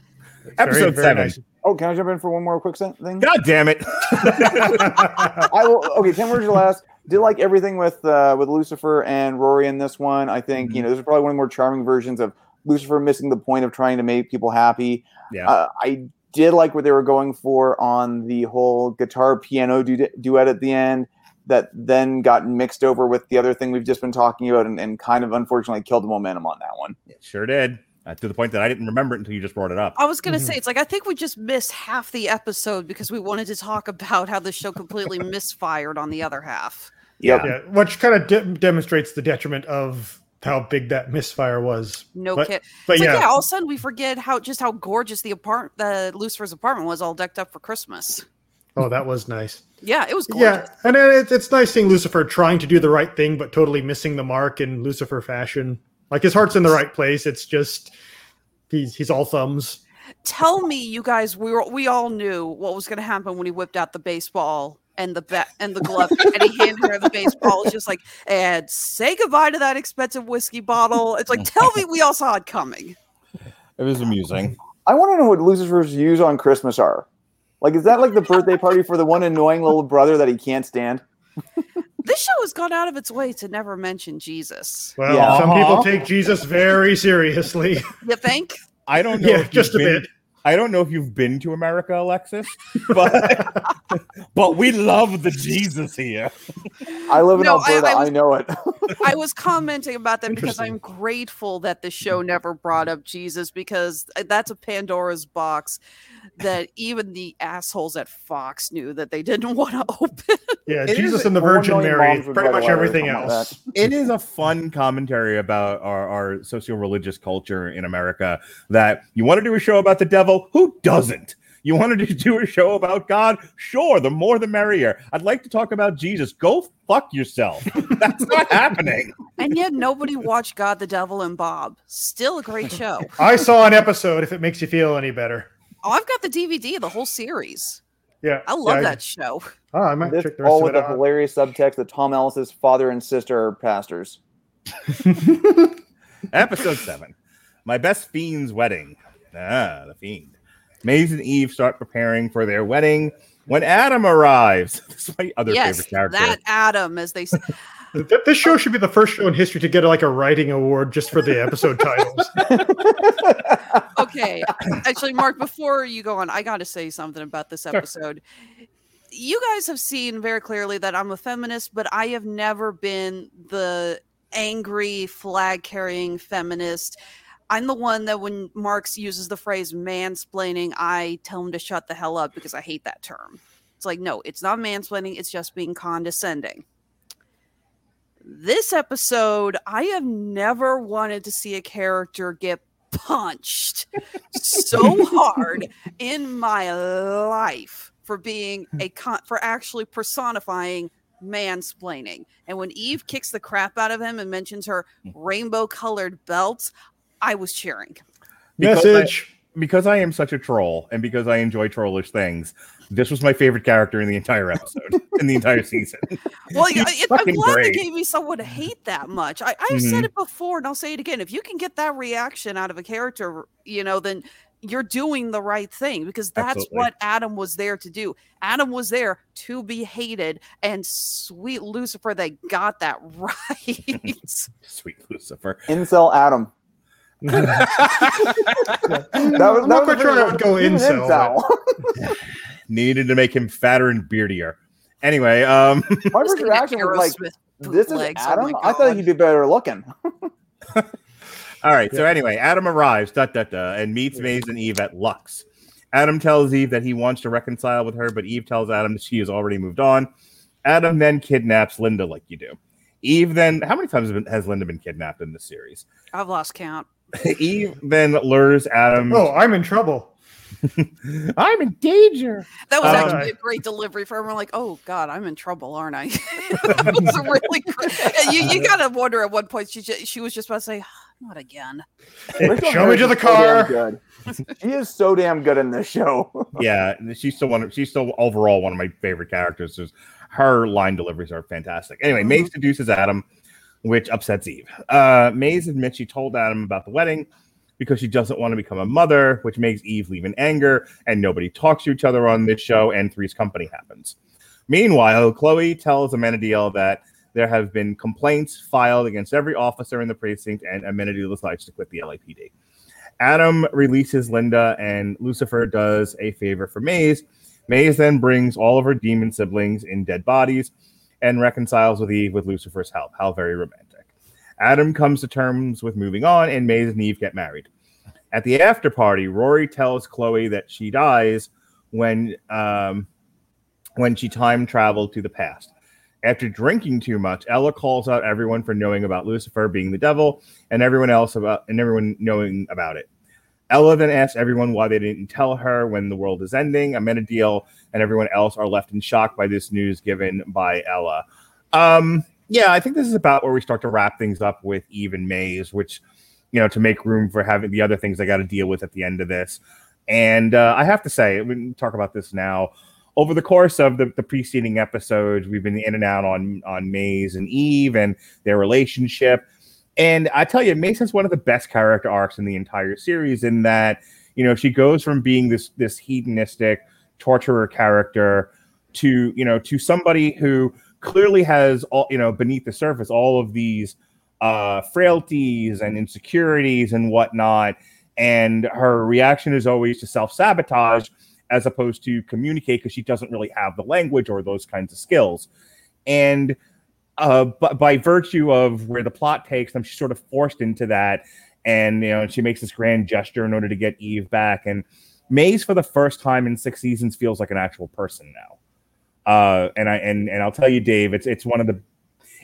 Episode very seven. nice. Oh, can I jump in for one more quick thing? God damn it! I will. Okay, ten words or less. Did like everything with uh, with Lucifer and Rory in this one. I think you know this is probably one of the more charming versions of Lucifer missing the point of trying to make people happy. Yeah. Uh, I did like what they were going for on the whole guitar piano du- duet at the end. that then got mixed over with the other thing we've just been talking about and, and kind of unfortunately killed the momentum on that one. It sure did. Uh, to the point that I didn't remember it until you just brought it up. I was gonna Mhm. say it's like I think we just missed half the episode because we wanted to talk about how the show completely misfired on the other half. Yep. Yeah, which kind of de- demonstrates the detriment of how big that misfire was. No But- kid. But It's yeah, like yeah, all of a sudden we forget how just how gorgeous the apart the Lucifer's apartment was all decked up for Christmas. oh, that was nice. Yeah, it was gorgeous. Yeah, and then it, it's nice seeing Lucifer trying to do the right thing, but totally missing the mark in Lucifer fashion. Like his heart's in the right place. It's just he's he's all thumbs. Tell me, you guys, we were we all knew what was going to happen when he whipped out the baseball and the bat and the glove, and he handed her the baseball. It's just like, and say goodbye to that expensive whiskey bottle. It's like, tell me, we all saw it coming. It was amusing. I want to know what Lucifer's views on Christmas are. Like, is that like the birthday party for the one annoying little brother that he can't stand? This show has gone out of its way to never mention Jesus. Well, Yeah. some Uh-huh. people take Jesus very seriously. You think? I don't know. yeah, if just a been- bit. I don't know if you've been to America, Alexis, but but we love the Jesus here. I live in No, Alberta. I I, was- know it. I was commenting about that because I'm grateful that the show never brought up Jesus because uh, that's a Pandora's box that even the assholes at Fox knew that they didn't want to open. Yeah, It Jesus is- and the Virgin Mary, pretty much everything something like else. It is a fun commentary about our, our socio-religious culture in America. That you want to do a show about the devil? Who doesn't? You wanted to do a show about God? Sure, the more the merrier. I'd like to talk about Jesus. Go fuck yourself. That's not happening. and yet nobody watched God, the Devil, and Bob. Still a great show. I saw an episode. If it makes you feel any better, Oh, I've got the DVD of the whole series. yeah, I love yeah, that show. Oh, I might This check the rest all of with it a out. hilarious subtext that Tom Ellis's father and sister are pastors. Episode seven. My best fiend's wedding. Ah, the fiend. Maze and Eve start preparing for their wedding when Adam arrives. This is my other yes, favorite character. that Adam, as they say. Th- This show should be the first show in history to get like a writing award just for the episode titles. okay. Actually mark before you go on i gotta say something about this episode. You guys have seen very clearly that i'm a feminist but i have never been the angry flag carrying feminist. I'm the one that when marx uses the phrase mansplaining i tell him to shut the hell up because i hate that term. It's like no it's not mansplaining it's just being condescending this episode, I have never wanted to see a character get punched so hard in my life for being a con- for actually personifying mansplaining. And when Eve kicks the crap out of him and mentions her hmm. rainbow colored belt, I was cheering. Because I- Message. Because I am such a troll and because I enjoy trollish things, this was my favorite character in the entire episode, in the entire season. Well, yeah, it, I'm fucking glad great. they gave me someone to hate that much. I, I've Mhm. said it before, and I'll say it again. If you can get that reaction out of a character, you know, then you're doing the right thing because that's Absolutely. what Adam was there to do. Adam was there to be hated, and sweet Lucifer, they got that right. Sweet Lucifer. Incel Adam. That I'm was, not that was quite the sure I would go one. Even incel, Needed to make him fatter and beardier. Anyway, um, My first reaction was like, Aerosmith "This is bootlegs. Oh Adam." my I thought he'd be better looking. all right. So anyway, Adam arrives, da, da, da, and meets Maze and Eve at Lux. Adam tells Eve that he wants to reconcile with her, but Eve tells Adam that she has already moved on. Adam then kidnaps Linda, like you do. Eve then, how many times has has Linda been kidnapped in this series? I've lost count. Eve then lures Adam. Oh, I'm in trouble. I'm in danger. That was Um, actually a great delivery for everyone. Like, oh God, I'm in trouble, aren't I? that was really great. You, you gotta wonder at one point she ju- she was just about to say, not again. Rachel Show me to the is so car. She is so damn good in this show. Yeah, she's still one. Of, she's still overall one of my favorite characters. Her line deliveries are fantastic. Anyway, Maze seduces Adam, which upsets Eve. Uh, Maze admits she told Adam about the wedding because she doesn't want to become a mother, which makes Eve leave in anger, and nobody talks to each other on this show, and Three's Company happens. Meanwhile, Chloe tells Amenadiel that there have been complaints filed against every officer in the precinct, and Amenadiel decides to quit the LAPD. Adam releases Linda, and Lucifer does a favor for Maze. Maze then brings all of her demon siblings in dead bodies and reconciles with Eve with Lucifer's help. How very romantic. Adam comes to terms with moving on, and Maze and Eve get married. At the after party, Rory tells Chloe that she dies when um, when she time traveled to the past. After drinking too much, Ella calls out everyone for knowing about Lucifer being the devil, and everyone else about and everyone knowing about it. Ella then asks everyone why they didn't tell her when the world is ending. Amenadiel and everyone else are left in shock by this news given by Ella. Um, yeah, I think this is about where we start to wrap things up with Eve and Maze, which you know to make room for having the other things I got to deal with at the end of this. And uh, I have to say, we can talk about this now. Over the course of the, the preceding episodes, we've been in and out on on Maze and Eve and their relationship. And I tell you, has one of the best character arcs in the entire series in that, you know, she goes from being this this hedonistic torturer character to, you know, to somebody who clearly has all, you know, beneath the surface all of these uh frailties and insecurities and whatnot. And her reaction is always to self-sabotage as opposed to communicate because she doesn't really have the language or those kinds of skills. And uh, but by virtue of where the plot takes them, she's sort of forced into that, and you know, she makes this grand gesture in order to get Eve back. And Maze, for the first time in six seasons, feels like an actual person now. Uh, and I and and I'll tell you, Dave, it's it's one of the,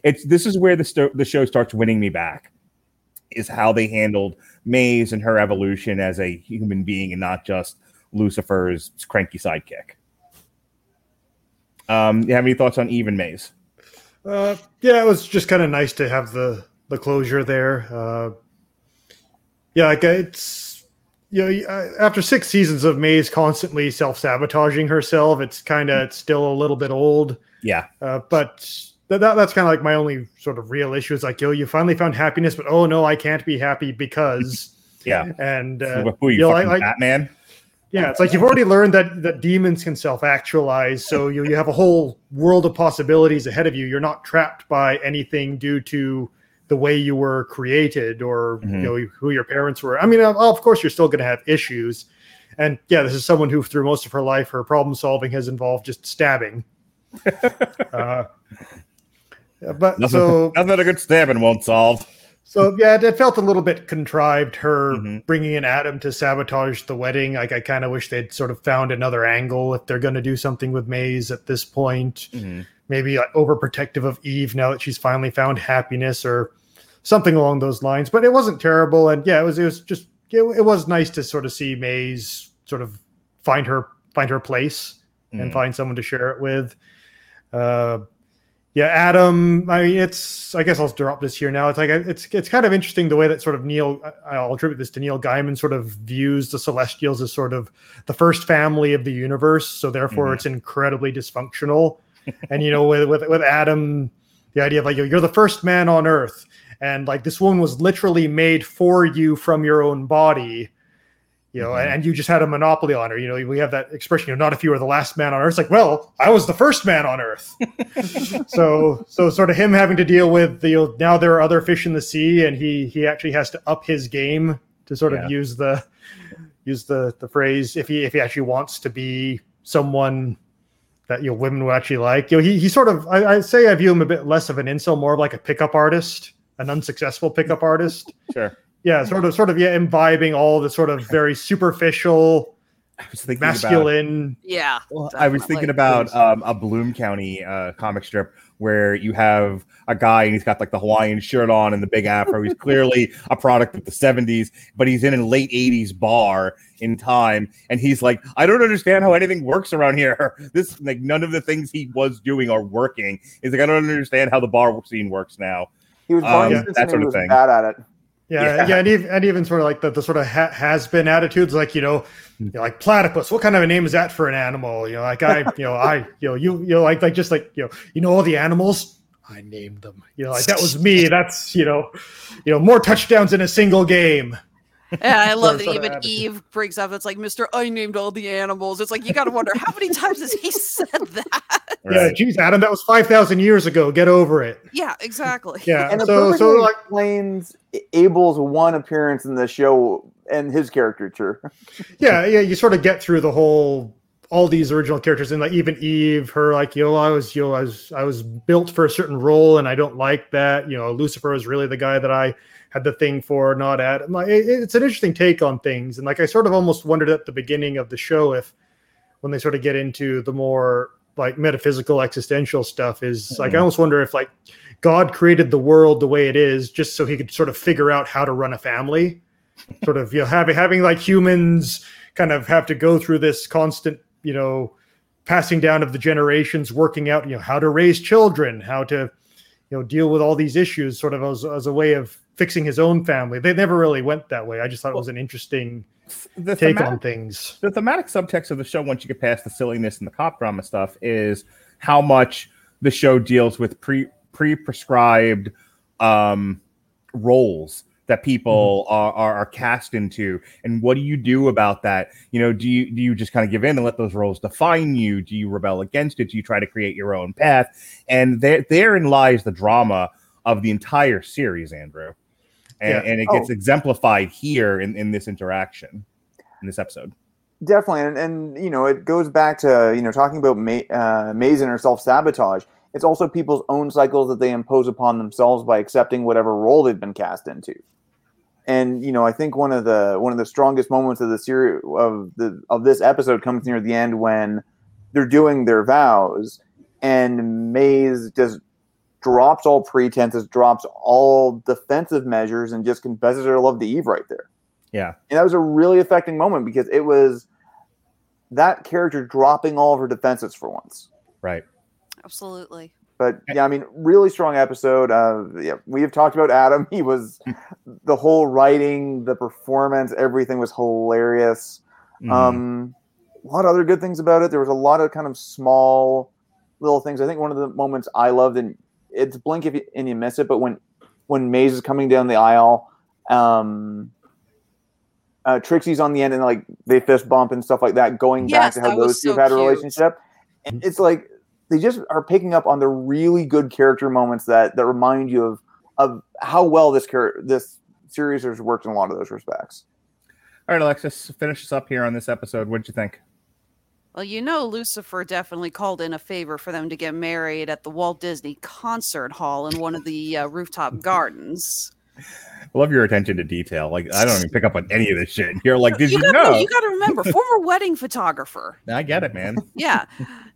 it's this is where the the show starts winning me back, is how they handled Maze and her evolution as a human being and not just Lucifer's cranky sidekick. Um, you have any thoughts on Eve and Maze? Uh, yeah, it was just kind of nice to have the the closure there. Uh, yeah, like it's you know uh, after six seasons of Maze constantly self sabotaging herself, it's kind of it's still a little bit old. Yeah, uh, but that, that that's kind of like my only sort of real issue. Is like, yo, you finally found happiness, but oh no, I can't be happy because yeah. And uh, Who are you, you know, like- Batman? Yeah, it's like you've already learned that that demons can self actualize, so you you have a whole world of possibilities ahead of you. You're not trapped by anything due to the way you were created or Mhm. you know who your parents were. I mean, of of course, you're still going to have issues. And yeah, this is someone who, through most of her life, her problem solving has involved just stabbing. uh, but Nothing, so nothing that a good stabbing won't solve. So yeah, it felt a little bit contrived. Her Mhm. bringing in Adam to sabotage the wedding. Like I kind of wish they'd sort of found another angle if they're going to do something with Maze at this point. Maybe like, overprotective of Eve now that she's finally found happiness or something along those lines. But it wasn't terrible, and yeah, it was. It was just. It, it was nice to sort of see Maze sort of find her find her place and Mhm. find someone to share it with. Uh, yeah, Adam. I mean, it's. I guess I'll drop this here now. It's like it's it's kind of interesting the way that sort of Neil. I'll attribute this to Neil Gaiman. Sort of views the Celestials as sort of the first family of the universe. So therefore, Mhm. it's incredibly dysfunctional. and you know, with with with Adam, the idea of like you're the first man on Earth, and like this woman was literally made for you from your own body. You know, Mhm. and you just had a monopoly on her. You know, we have that expression. You know, not if you were the last man on Earth. It's like, well, I was the first man on Earth so so sort of him having to deal with the you know, now there are other fish in the sea and he he actually has to up his game to sort Yeah. of use the use the the phrase if he if he actually wants to be someone that you know women would actually like you know he he sort of I, I say I view him a bit less of an incel more of like a pickup artist an unsuccessful pickup artist Sure. Yeah sort of sort of yeah imbibing all the sort of very superficial I was thinking about. masculine Yeah. I was thinking about um, a Bloom County uh, comic strip where you have a guy and he's got like the Hawaiian shirt on and the big afro. He's clearly a product of the 70s, but he's in a late 80s bar in time. And he's like, I don't understand how anything works around here. This, like, none of the things he was doing are working. He's like, I don't understand how the bar scene works now. He was Um, yeah, that sort of was thing. bad at it. Yeah, Yeah. yeah, and, even, and even sort of like the, the sort of ha- has been attitudes, like you know, hmm. you know, like platypus. What kind of a name is that for an animal? You know, like I, you know, I, you know, you, you know, like like just like you know, you know, all the animals. I named them. You know, like that was me. That's you know, you know, more touchdowns in a single game. Yeah, I love that sort of even. Eve brings up it's like Mr. I named all the animals. It's like you gotta wonder how many times has he said that? Yeah, geez, Adam, that was five thousand years ago. Get over it. Yeah, exactly. Yeah. And so so like explains Abel's one appearance in the show and his caricature. yeah, yeah, you sort of get through the whole all these original characters and like even Eve, her like you know I was you know I was I was built for a certain role and I don't like that. You know Lucifer is really the guy that I had the thing for, not at. Like, it, it's an interesting take on things, and like I sort of almost wondered at the beginning of the show if when they sort of get into the more like metaphysical existential stuff is mm-hmm. like I almost wonder if like God created the world the way it is just so he could sort of figure out how to run a family, sort of you know having having like humans kind of have to go through this constant you know passing down of the generations working out you know how to raise children how to you know deal with all these issues sort of as, as a way of fixing his own family. They never really went that way. I just thought it was an interesting the take thematic, on things. the thematic subtext of the show once you get past the silliness and the cop drama stuff is how much the show deals with pre pre-prescribed um roles that people mm-hmm. are, are, are cast into. And what do you do about that? You know do you do you just kind of give in and let those roles define you? Do you rebel against it? Do you try to create your own path? And there therein lies the drama of the entire series andrew and, yeah. and it gets oh. exemplified here in, in this interaction in this episode definitely and, and you know it goes back to you know talking about May, uh, Maze and her self-sabotage it's also people's own cycles that they impose upon themselves by accepting whatever role they've been cast into and you know, I think one of the one of the strongest moments of the series of the of this episode comes near the end when they're doing their vows, and Maze just drops all pretenses, drops all defensive measures, and just confesses her love to Eve right there. Yeah, and that was a really affecting moment because it was that character dropping all of her defenses for once. Right. Absolutely. But yeah, I mean, really strong episode. Uh, yeah, we have talked about Adam. He was the whole writing, the performance, everything was hilarious. Mm-hmm. Um, a lot of other good things about it. There was a lot of kind of small little things. I think one of the moments I loved, and it's blink if you, and you miss it, but when when Maze is coming down the aisle, um, uh, Trixie's on the end, and like they fist bump and stuff like that, going yes, back to how those two so have had a relationship. And it's like they just are picking up on the really good character moments that that remind you of of how well this character this series has worked in a lot of those respects. All right, Alexis, finish us up here on this episode. What did you think? Well, you know, Lucifer definitely called in a favor for them to get married at the Walt Disney Concert Hall in one of the uh, rooftop gardens. I love your attention to detail. Like I don't even pick up on any of this shit. You're like, did you, you gotta, know? You got to remember, former wedding photographer. I get it, man. Yeah,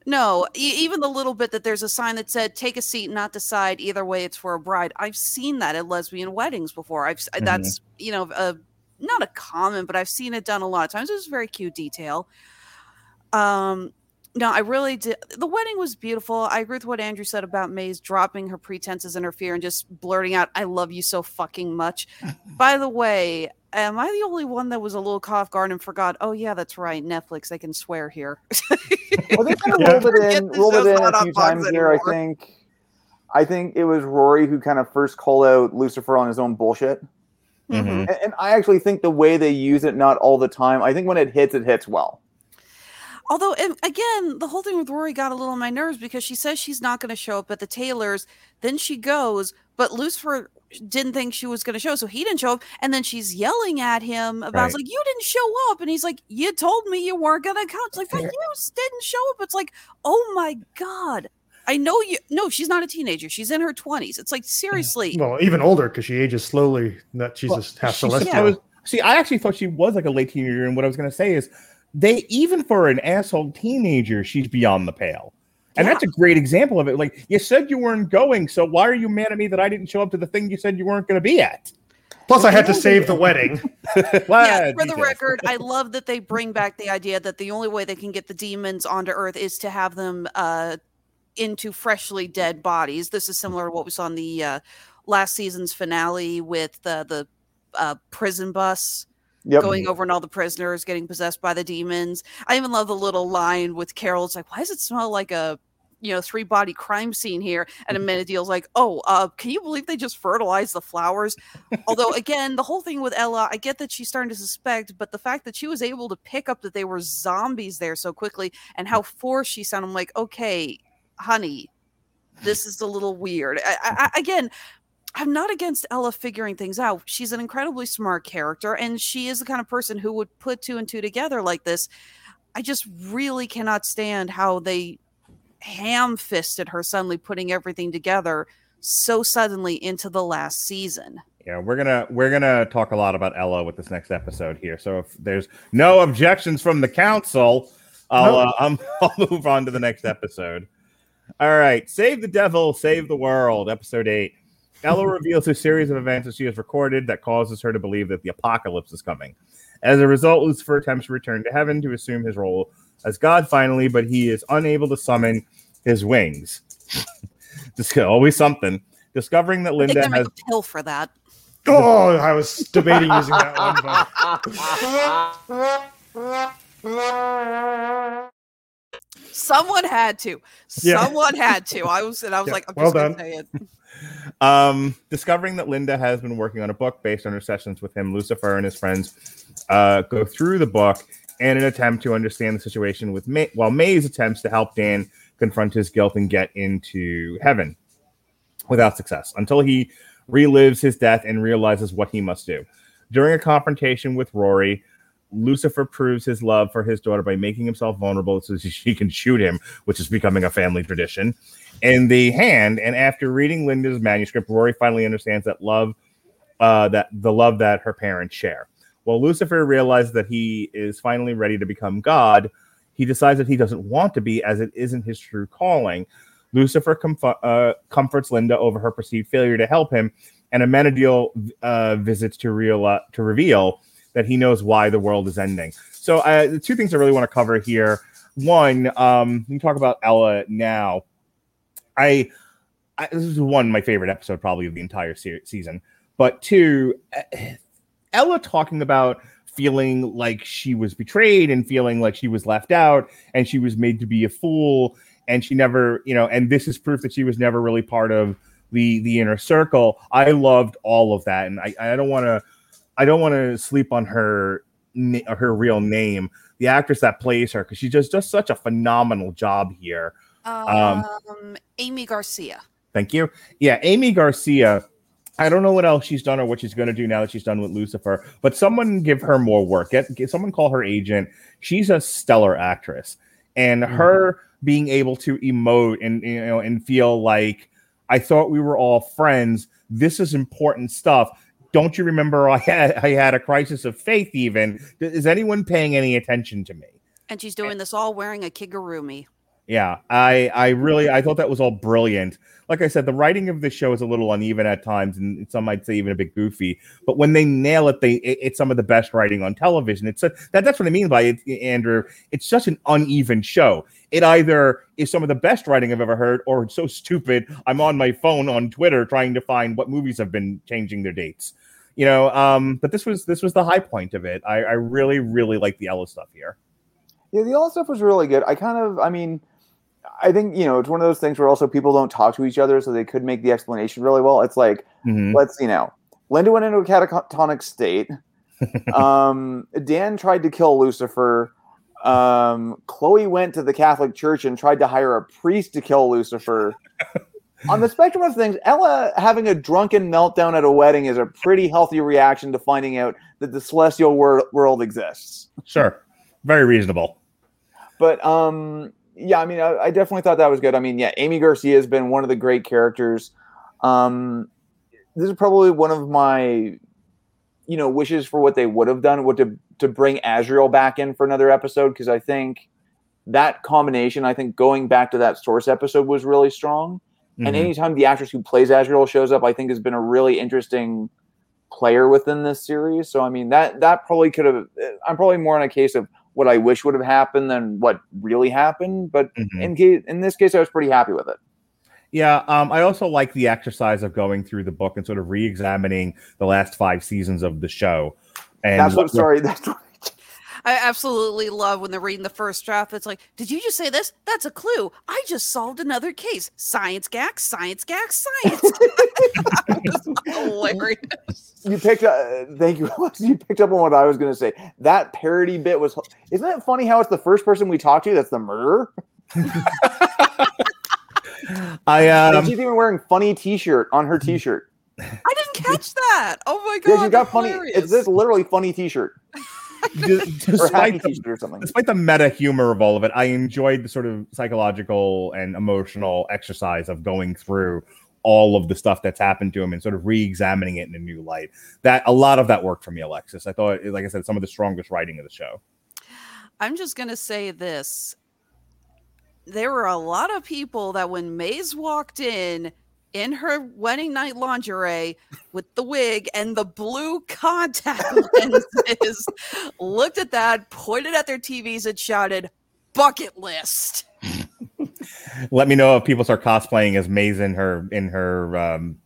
no, e- even the little bit that there's a sign that said "Take a seat, not decide." Either way, it's for a bride. I've seen that at lesbian weddings before. I've mm-hmm. that's you know a not a common, but I've seen it done a lot of times. It was a very cute detail. Um, no, I really did. The wedding was beautiful. I agree with what Andrew said about Maze dropping her pretenses and her fear and just blurting out, "I love you so fucking much." By the way, am I the only one that was a little cough guard and forgot? Oh yeah, that's right. Netflix, they can swear here. well, they kind of yeah. rolled it in, rolled it in a few times here. I think. I think it was Rory who kind of first called out Lucifer on his own bullshit. Mm-hmm. And, and I actually think the way they use it, not all the time. I think when it hits, it hits well. Although, again, the whole thing with Rory got a little on my nerves because she says she's not going to show up at the Taylors. Then she goes, but Lucifer didn't think she was going to show, so he didn't show up. And then she's yelling at him about, right. like, you didn't show up. And he's like, you told me you weren't going to come. It's like, you didn't show up. It's like, oh my God. I know you. No, she's not a teenager. She's in her 20s. It's like, seriously. Well, even older because she ages slowly. That she's well, just half celestial. Yeah. See, I actually thought she was like a late teenager. And what I was going to say is, they even for an asshole teenager, she's beyond the pale. And yeah. that's a great example of it. Like you said you weren't going, so why are you mad at me that I didn't show up to the thing you said you weren't going to be at? Plus, I had to save the wedding. yeah, for the record, I love that they bring back the idea that the only way they can get the demons onto Earth is to have them uh, into freshly dead bodies. This is similar to what we saw in the uh, last season's finale with the the uh, prison bus Yep. going over and all the prisoners getting possessed by the demons. I even love the little line with Carol. It's like, why does it smell like a you know three body crime scene here? And Amenadiel's like, oh, uh, can you believe they just fertilized the flowers? Although again, the whole thing with Ella, I get that she's starting to suspect, but the fact that she was able to pick up that they were zombies there so quickly and how forced she sounded, I'm like, okay, honey, this is a little weird. I, I, again, I'm not against Ella figuring things out. She's an incredibly smart character, and she is the kind of person who would put two and two together like this. I just really cannot stand how they ham fisted her suddenly putting everything together so suddenly into the last season. Yeah, we're gonna we're gonna talk a lot about Ella with this next episode here. So if there's no objections from the council, I'll No. uh, I'm, I'll move on to the next episode. All right, save the devil, save the world. Episode eight. Ella reveals a series of events that she has recorded that causes her to believe that the apocalypse is coming. As a result, Lucifer attempts to return to heaven to assume his role as God finally, but he is unable to summon his wings. Just always something. Discovering that I think Linda they has a pill for that. Oh, I was debating using that one, but Someone had to. Yeah. Someone had to. I was and I was Yeah, like, I'm well just gonna say it. Um, discovering that Linda has been working on a book based on her sessions with him, Lucifer and his friends uh, go through the book in an attempt to understand the situation with May, while Maze attempts to help Dan confront his guilt and get into heaven without success until he relives his death and realizes what he must do. During a confrontation with Rory, Lucifer proves his love for his daughter by making himself vulnerable so she can shoot him, which is becoming a family tradition. In the hand, and after reading Linda's manuscript, Rory finally understands that love, uh, that the love that her parents share. While Lucifer realizes that he is finally ready to become God, he decides that he doesn't want to be, as it isn't his true calling. Lucifer comf- uh, comforts Linda over her perceived failure to help him, and Amenadiel uh, visits to, real- to reveal that he knows why the world is ending. So, uh, the two things I really want to cover here. One, um, we talk about Ella now. I, I this is one my favorite episode probably of the entire se- season. But two, eh, Ella talking about feeling like she was betrayed and feeling like she was left out and she was made to be a fool and she never, you know, and this is proof that she was never really part of the the inner circle. I loved all of that, and I I don't want to I don't want to sleep on her her real name, the actress that plays her, because she does just such a phenomenal job here. Um, Aimee Garcia. Thank you. Yeah, Aimee Garcia. I don't know what else she's done or what she's going to do now that she's done with Lucifer, but someone give her more work. Get, get someone call her agent. She's a stellar actress, and her being able to emote and you know and feel like I thought we were all friends. This is important stuff. Don't you remember I had I had a crisis of faith? Even is anyone paying any attention to me? And she's doing this all wearing a kigurumi. Yeah, I I really I thought that was all brilliant. Like I said, the writing of the show is a little uneven at times, and some might say even a bit goofy. But when they nail it, they it- it's some of the best writing on television. It's a, that that's what I mean by it, Andrew. It's such an uneven show. It either is some of the best writing I've ever heard, or it's so stupid. I'm on my phone on Twitter trying to find what movies have been changing their dates. You know, um, but this was this was the high point of it. I, I really really like the Ella stuff here. Yeah, the all stuff was really good. I kind of, I mean, I think you know it's one of those things where also people don't talk to each other, so they could make the explanation really well. It's like, Mhm. let's see now. Linda went into a catatonic state. um, Dan tried to kill Lucifer. Um, Chloe went to the Catholic Church and tried to hire a priest to kill Lucifer. On the spectrum of things, Ella having a drunken meltdown at a wedding is a pretty healthy reaction to finding out that the celestial wor- world exists. Sure, very reasonable. But um, yeah, I mean, I, I definitely thought that was good. I mean, yeah, Aimee Garcia has been one of the great characters. Um, this is probably one of my, you know, wishes for what they would have done, would to to bring Azrael back in for another episode because I think that combination, I think going back to that source episode was really strong. And Mhm. anytime the actress who plays Azrael shows up, I think has been a really interesting player within this series. So I mean that that probably could have. I'm probably more in a case of what I wish would have happened than what really happened. But Mhm. in case in this case, I was pretty happy with it. Yeah, um, I also like the exercise of going through the book and sort of re-examining the last five seasons of the show. And that's what. I'm sorry, that's what. I absolutely love when they're reading the first draft. It's like, did you just say this? That's a clue. I just solved another case. Science gack, science gack, science. Hilarious. You picked up. Thank you. You picked up on what I was going to say. That parody bit was. Isn't it funny how it's the first person we talk to that's the murderer? I and um, she's even wearing funny T-shirt on her T-shirt. I didn't catch that. Oh my god. Yeah, she's got that's funny. hilarious. It's this literally funny T-shirt. d- or despite the, or something. despite the meta humor of all of it, I enjoyed the sort of psychological and emotional exercise of going through all of the stuff that's happened to him and sort of re-examining it in a new light. That a lot of that worked for me, Alexis. I thought, like I said, some of the strongest writing of the show. I'm just going to say this. There were a lot of people that when Maze walked in in her wedding night lingerie with the wig and the blue contact lenses looked at that, pointed at their TVs and shouted, bucket list. Let me know if people start cosplaying as Maze in her in her um,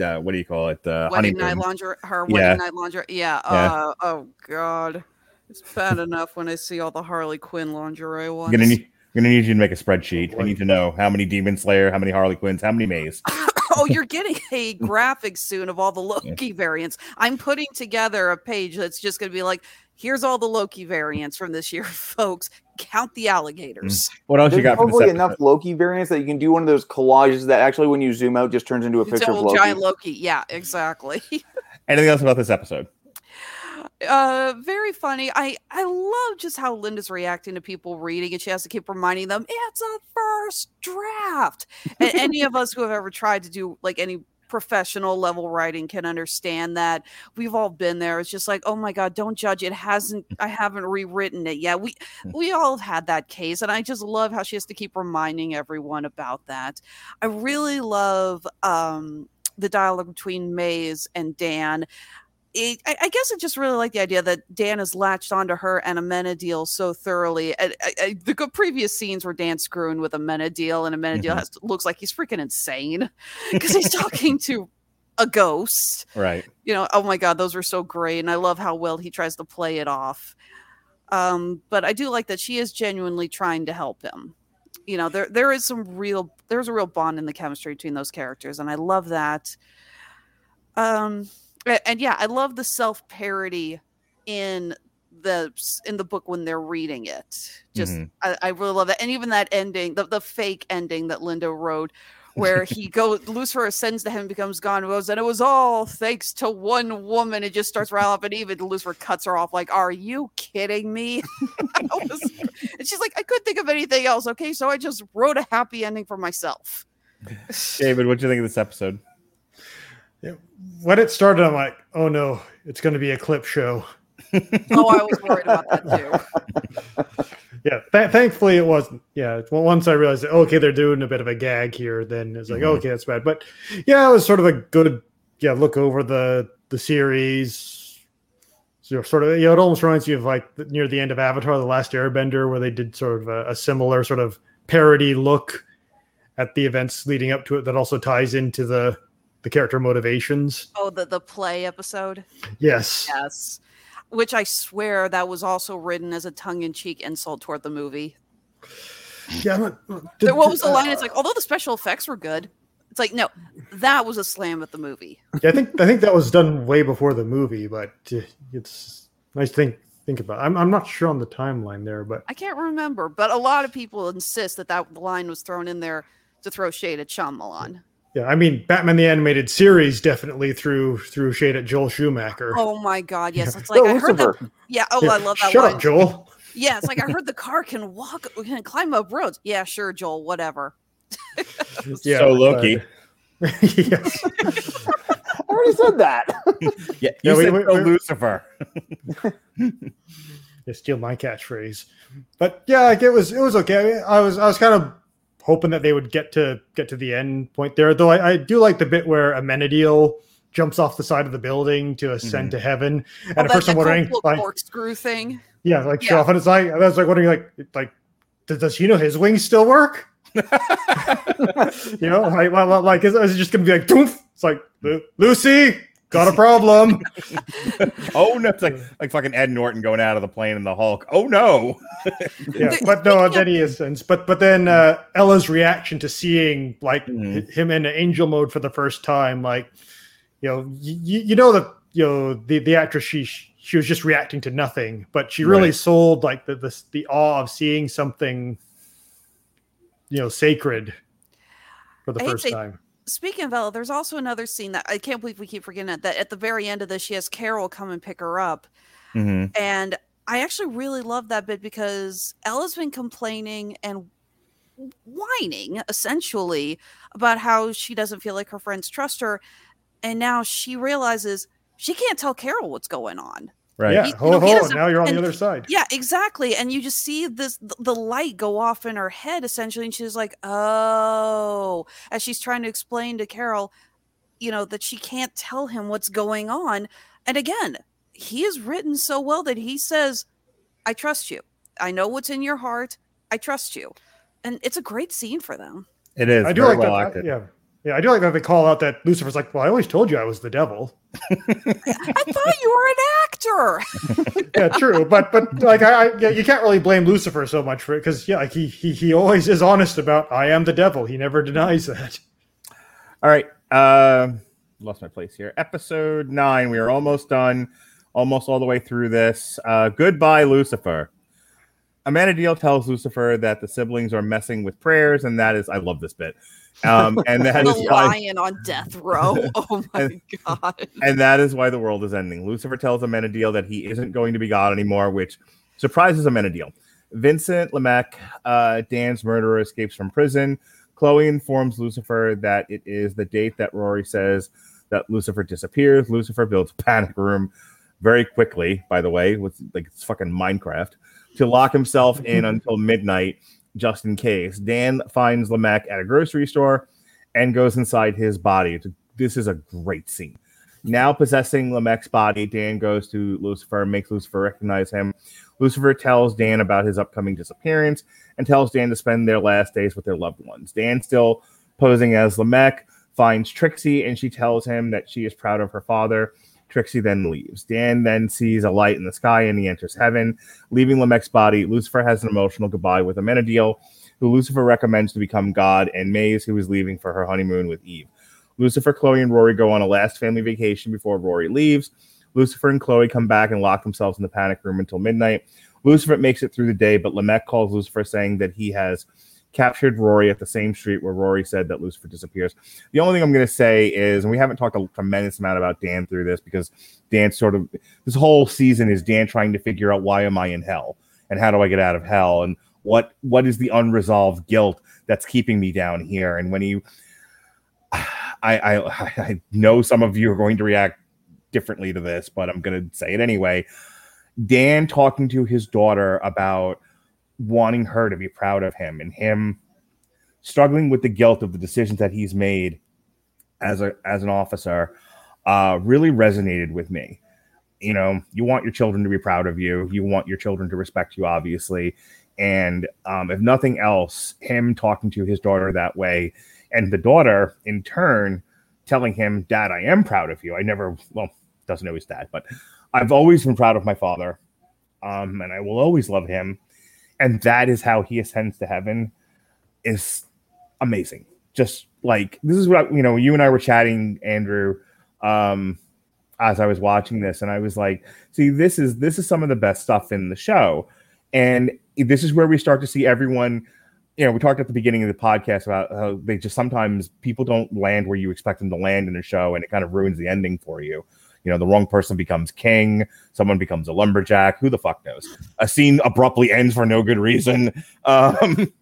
uh, what do you call it? Uh, wedding honeymoon. night lingerie, her Yeah. wedding night lingerie. Yeah. Yeah. Uh, oh, God. It's bad enough when I see all the Harley Quinn lingerie ones. gonna need, I'm gonna need you to make a spreadsheet. I need to know how many Demon Slayer, how many Harley Quinns, how many Maze. oh, you're getting a graphic soon of all the Loki variants. I'm putting together a page that's just going to be like, here's all the Loki variants from this year, folks. Count the alligators. Mm. What else you There's got for this probably enough Loki variants that you can do one of those collages that actually, when you zoom out, just turns into a It's picture a of Loki. giant Loki. Yeah, exactly. Anything else about this episode? Uh very funny i i love just how linda's reacting to people reading and she has to keep reminding them it's a first draft! And any of us who have ever tried to do like any professional level writing can understand that. We've all been there it's just like oh my god don't judge it hasn't i haven't rewritten it yet. We we all have had that case and i just love how she has to keep reminding everyone about that. I really love um the dialogue between maze and dan it, I, I guess I just really like the idea that Dan has latched onto her and Amenadiel so thoroughly. I, I, I- the previous scenes where Dan's screwing with Amenadiel and Amenadiel Mhm. has looks like he's freaking insane because he's talking to a ghost. Right. You know, oh my god, those were so great, and I love how well he tries to play it off. Um, but I do like that she is genuinely trying to help him. You know, there there is some real there's a real bond in the chemistry between those characters, and I love that. Um, and yeah, I love the self parody in the in the book when they're reading it. Just Mhm. I, I really love that, and even that ending, the the fake ending that Linda wrote, where he goes, Lucifer ascends to heaven, becomes God, and goes, and it was all thanks to one woman. It just starts right off, and even Lucifer cuts her off. Like, are you kidding me? Was- and she's like, I couldn't think of anything else. Okay, so I just wrote a happy ending for myself. David, what do you think of this episode? When it started, I'm like, oh no, it's going to be a clip show. Oh, I was worried about that too. Yeah, th- thankfully it wasn't. Yeah, well, once I realized that okay, they're doing a bit of a gag here, then it's like Mhm. okay, that's bad. But yeah, it was sort of a good yeah look over the the series. So sort of, you know, it almost reminds you of like near the end of Avatar: The Last Airbender, where they did sort of a, a similar sort of parody look at the events leading up to it that also ties into the the character motivations. Oh, the the play episode. Yes. Yes. Which I swear that was also written as a tongue in cheek insult toward the movie. Yeah. Not- There- what was the uh, line? It's like, although the special effects were good, it's like, no, that was a slam at the movie. Yeah, I think I think that was done way before the movie, but uh, it's nice to think think about. I'm I'm not sure on the timeline there, but I can't remember, but a lot of people insist that that line was thrown in there to throw shade at Shyamalan. Yeah, I mean, Batman the animated series definitely threw threw shade at Joel Schumacher. Oh my god, yes, it's like Oh, I heard that. Lucifer. Yeah, oh, Yeah, I love that Shut line. up, Joel. Yeah, it's like I heard the car can walk, can climb up roads. Yeah, sure, Joel, whatever. Yeah, so but- uh, Loki. yes. I already said that. Yeah, Yeah, you we- said we- so we- Lucifer. Yeah, steal my catchphrase. But yeah, like it was it was okay. I was I was kind of hoping that they would get to get to the end point there. Though I, I do like the bit where Amenadiel jumps off the side of the building to mhm. ascend to heaven. And Oh, at first that I'm wondering, like, corkscrew thing. yeah, like show Yeah. off, and it's like I was like wondering, like, like does, does he know his wings still work? you know, like, like, like is, is it just gonna be like, Doof? it's like Lucy got a problem. Oh no, it's like like fucking Ed Norton going out of the plane in the Hulk. Oh no. yeah, but no, speaking then he ascends. But but then uh, Ella's reaction to seeing like Mhm. him in angel mode for the first time, like you know, you, you know that you know the the actress she she was just reacting to nothing, but she really Right. sold like the, the the awe of seeing something, you know, sacred for the I first to- time. Speaking of Ella, there's also another scene that I can't believe we keep forgetting it, that at the very end of this, she has Carol come and pick her up. Mm-hmm. And I actually really love that bit because Ella's been complaining and whining essentially about how she doesn't feel like her friends trust her. And now she realizes she can't tell Carol what's going on. Right. Yeah. He- you Ho know, he ho. Now you're on and- the other side. Yeah, exactly. And you just see this the light go off in her head essentially, and she's like, "Oh," as she's trying to explain to Carol, you know, that she can't tell him what's going on. And again, he is written so well that he says, "I trust you. I know what's in your heart. I trust you." And it's a great scene for them. It is. I do like well that. acted. Yeah. Yeah, I do like that they call out that Lucifer's like, well, I always told you I was the devil. I thought you were an actor. Yeah, true, but but like I, I yeah, you can't really blame Lucifer so much for it because yeah, like he, he he always is honest about I am the devil. He never denies that. All right. Uh, lost my place here. Episode nine. We are almost done. Almost all the way through this. Uh, goodbye, Lucifer. Amenadiel tells Lucifer that the siblings are messing with prayers, and that is, I love this bit. Um, and that is the why, lion on death row. Oh my god. and that is why the world is ending. Lucifer tells Amenadiel that he isn't going to be God anymore, which surprises Amenadiel. Vincent Lemecq, uh, Dan's murderer, escapes from prison. Chloe informs Lucifer that it is the date that Rory says that Lucifer disappears. Lucifer builds a panic room very quickly, by the way, with like it's fucking Minecraft, to lock himself in until midnight just in case. Dan finds Lemecq at a grocery store and goes inside his body. This is a great scene. Now possessing Lemecq's body, Dan goes to Lucifer, and makes Lucifer recognize him. Lucifer tells Dan about his upcoming disappearance and tells Dan to spend their last days with their loved ones. Dan, still posing as Lemecq, finds Trixie and she tells him that she is proud of her father. Trixie then leaves. Dan then sees a light in the sky and he enters heaven, leaving Lemecq's body. Lucifer has an emotional goodbye with Amenadiel, who Lucifer recommends to become God, and Maze, who is leaving for her honeymoon with Eve. Lucifer, Chloe, and Rory go on a last family vacation before Rory leaves. Lucifer and Chloe come back and lock themselves in the panic room until midnight. Lucifer makes it through the day, but Lemecq calls Lucifer saying that he has captured Rory at the same street where Rory said that Lucifer disappears. The only thing I'm going to say is, and we haven't talked a tremendous amount about Dan through this because Dan sort of this whole season is Dan trying to figure out why am I in hell and how do I get out of hell and what what is the unresolved guilt that's keeping me down here and when you I, I I know some of you are going to react differently to this, but I'm going to say it anyway. Dan talking to his daughter about wanting her to be proud of him and him struggling with the guilt of the decisions that he's made as a as an officer uh, really resonated with me. You know, you want your children to be proud of you. You want your children to respect you, obviously. And um, if nothing else, him talking to his daughter that way, and the daughter in turn telling him, "Dad, I am proud of you. I never, well, doesn't know his dad, but I've always been proud of my father, um, and I will always love him." And that is how he ascends to heaven. Is amazing. Just like this is what I, you know. You and I were chatting, Andrew, um, as I was watching this, and I was like, "See, this is this is some of the best stuff in the show." And this is where we start to see everyone. You know, we talked at the beginning of the podcast about how they just sometimes people don't land where you expect them to land in a show, and it kind of ruins the ending for you. You know, the wrong person becomes king, someone becomes a lumberjack. Who the fuck knows? A scene abruptly ends for no good reason. Um,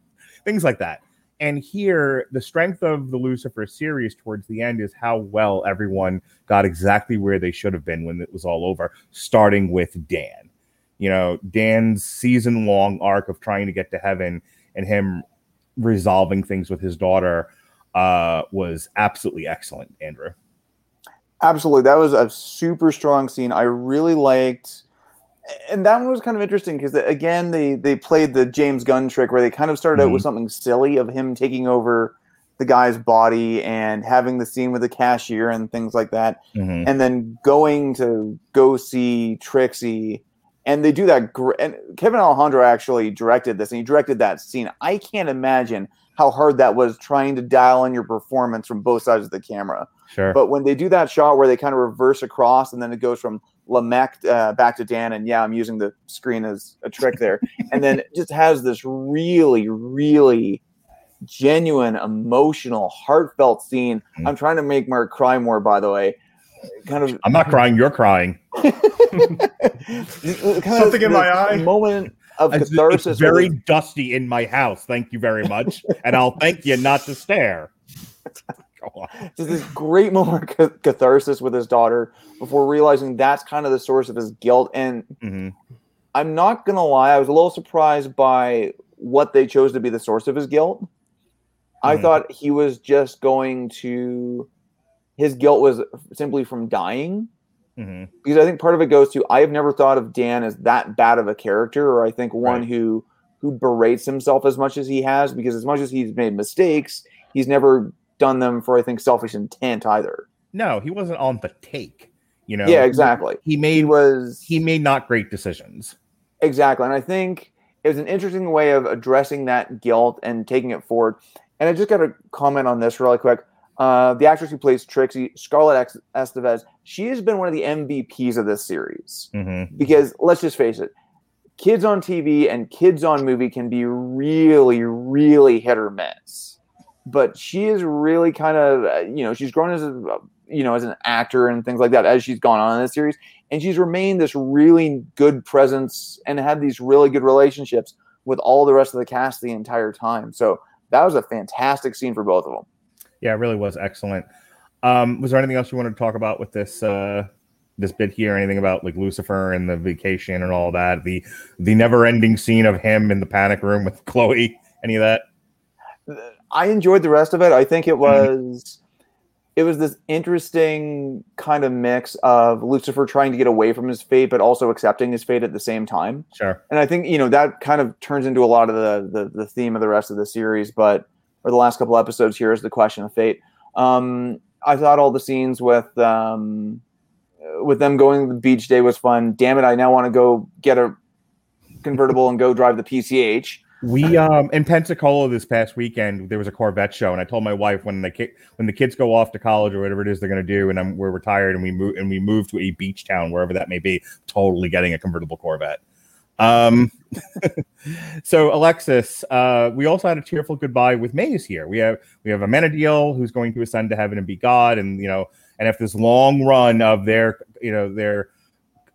things like that. And here, the strength of the Lucifer series towards the end is how well everyone got exactly where they should have been when it was all over, starting with Dan. You know, Dan's season long arc of trying to get to heaven and him resolving things with his daughter uh, was absolutely excellent, Andrew. Absolutely. That was a super strong scene. I really liked and that one was kind of interesting because again they they played the James Gunn trick where they kind of started out with something silly of him taking over the guy's body and having the scene with the cashier and things like that Mhm. and then going to go see Trixie and they do that gr- and Kevin Alejandro actually directed this and he directed that scene. I can't imagine how hard that was trying to dial in your performance from both sides of the camera. Sure. But when they do that shot where they kind of reverse across and then it goes from Lamech uh, back to Dan, and yeah, I'm using the screen as a trick there, and then it just has this really, really genuine, emotional, heartfelt scene. I'm trying to make Mark cry more, by the way. kind of I'm not crying. You're crying. kind Something in my eye. moment of It's, catharsis. it's very this- dusty in my house. Thank you very much, and I'll thank you not to stare. Go on. just this great moment of ca- catharsis with his daughter before realizing that's kind of the source of his guilt. And Mhm. I'm not gonna lie, I was a little surprised by what they chose to be the source of his guilt. I Mhm. thought he was just going to his guilt was simply from dying. Mhm. Because I think part of it goes to I have never thought of Dan as that bad of a character, or I think one Right. who who berates himself as much as he has, because as much as he's made mistakes, he's never done them for I think selfish intent either. No, he wasn't on the take. You know. yeah, exactly. He He made was he made not great decisions. Exactly. And I think it was an interesting way of addressing that guilt and taking it forward. And I just got to comment on this really quick. Uh, the actress who plays Trixie, Scarlett Estevez, she has been one of the MVPs of this series. hmm Because let's just face it, kids on TV and kids on movie can be really, really hit or miss. But she is really kind of, uh, you know, she's grown as a, you know, as an actor and things like that as she's gone on in this series, and she's remained this really good presence and had these really good relationships with all the rest of the cast the entire time. So that was a fantastic scene for both of them. Yeah, it really was excellent. Um, was there anything else you wanted to talk about with this uh this bit here? Anything about like Lucifer and the vacation and all that? The the never ending scene of him in the panic room with Chloe. Any of that? I enjoyed the rest of it. I think it was it was this interesting kind of mix of Lucifer trying to get away from his fate, but also accepting his fate at the same time. Sure. And I think you know that kind of turns into a lot of the the, the theme of the rest of the series, but or the last couple episodes here is the question of fate. Um, I thought all the scenes with um, with them going to the beach day was fun. Damn it! I now want to go get a convertible and go drive the PCH. We um in Pensacola this past weekend there was a Corvette show and I told my wife when the ki- when the kids go off to college or whatever it is they're going to do and I'm we're retired and we move and we move to a beach town wherever that may be totally getting a convertible Corvette. Um so Alexis uh we also had a tearful goodbye with Maze here. We have we have Amenadiel who's going to ascend to heaven and be God and you know and if this long run of their you know their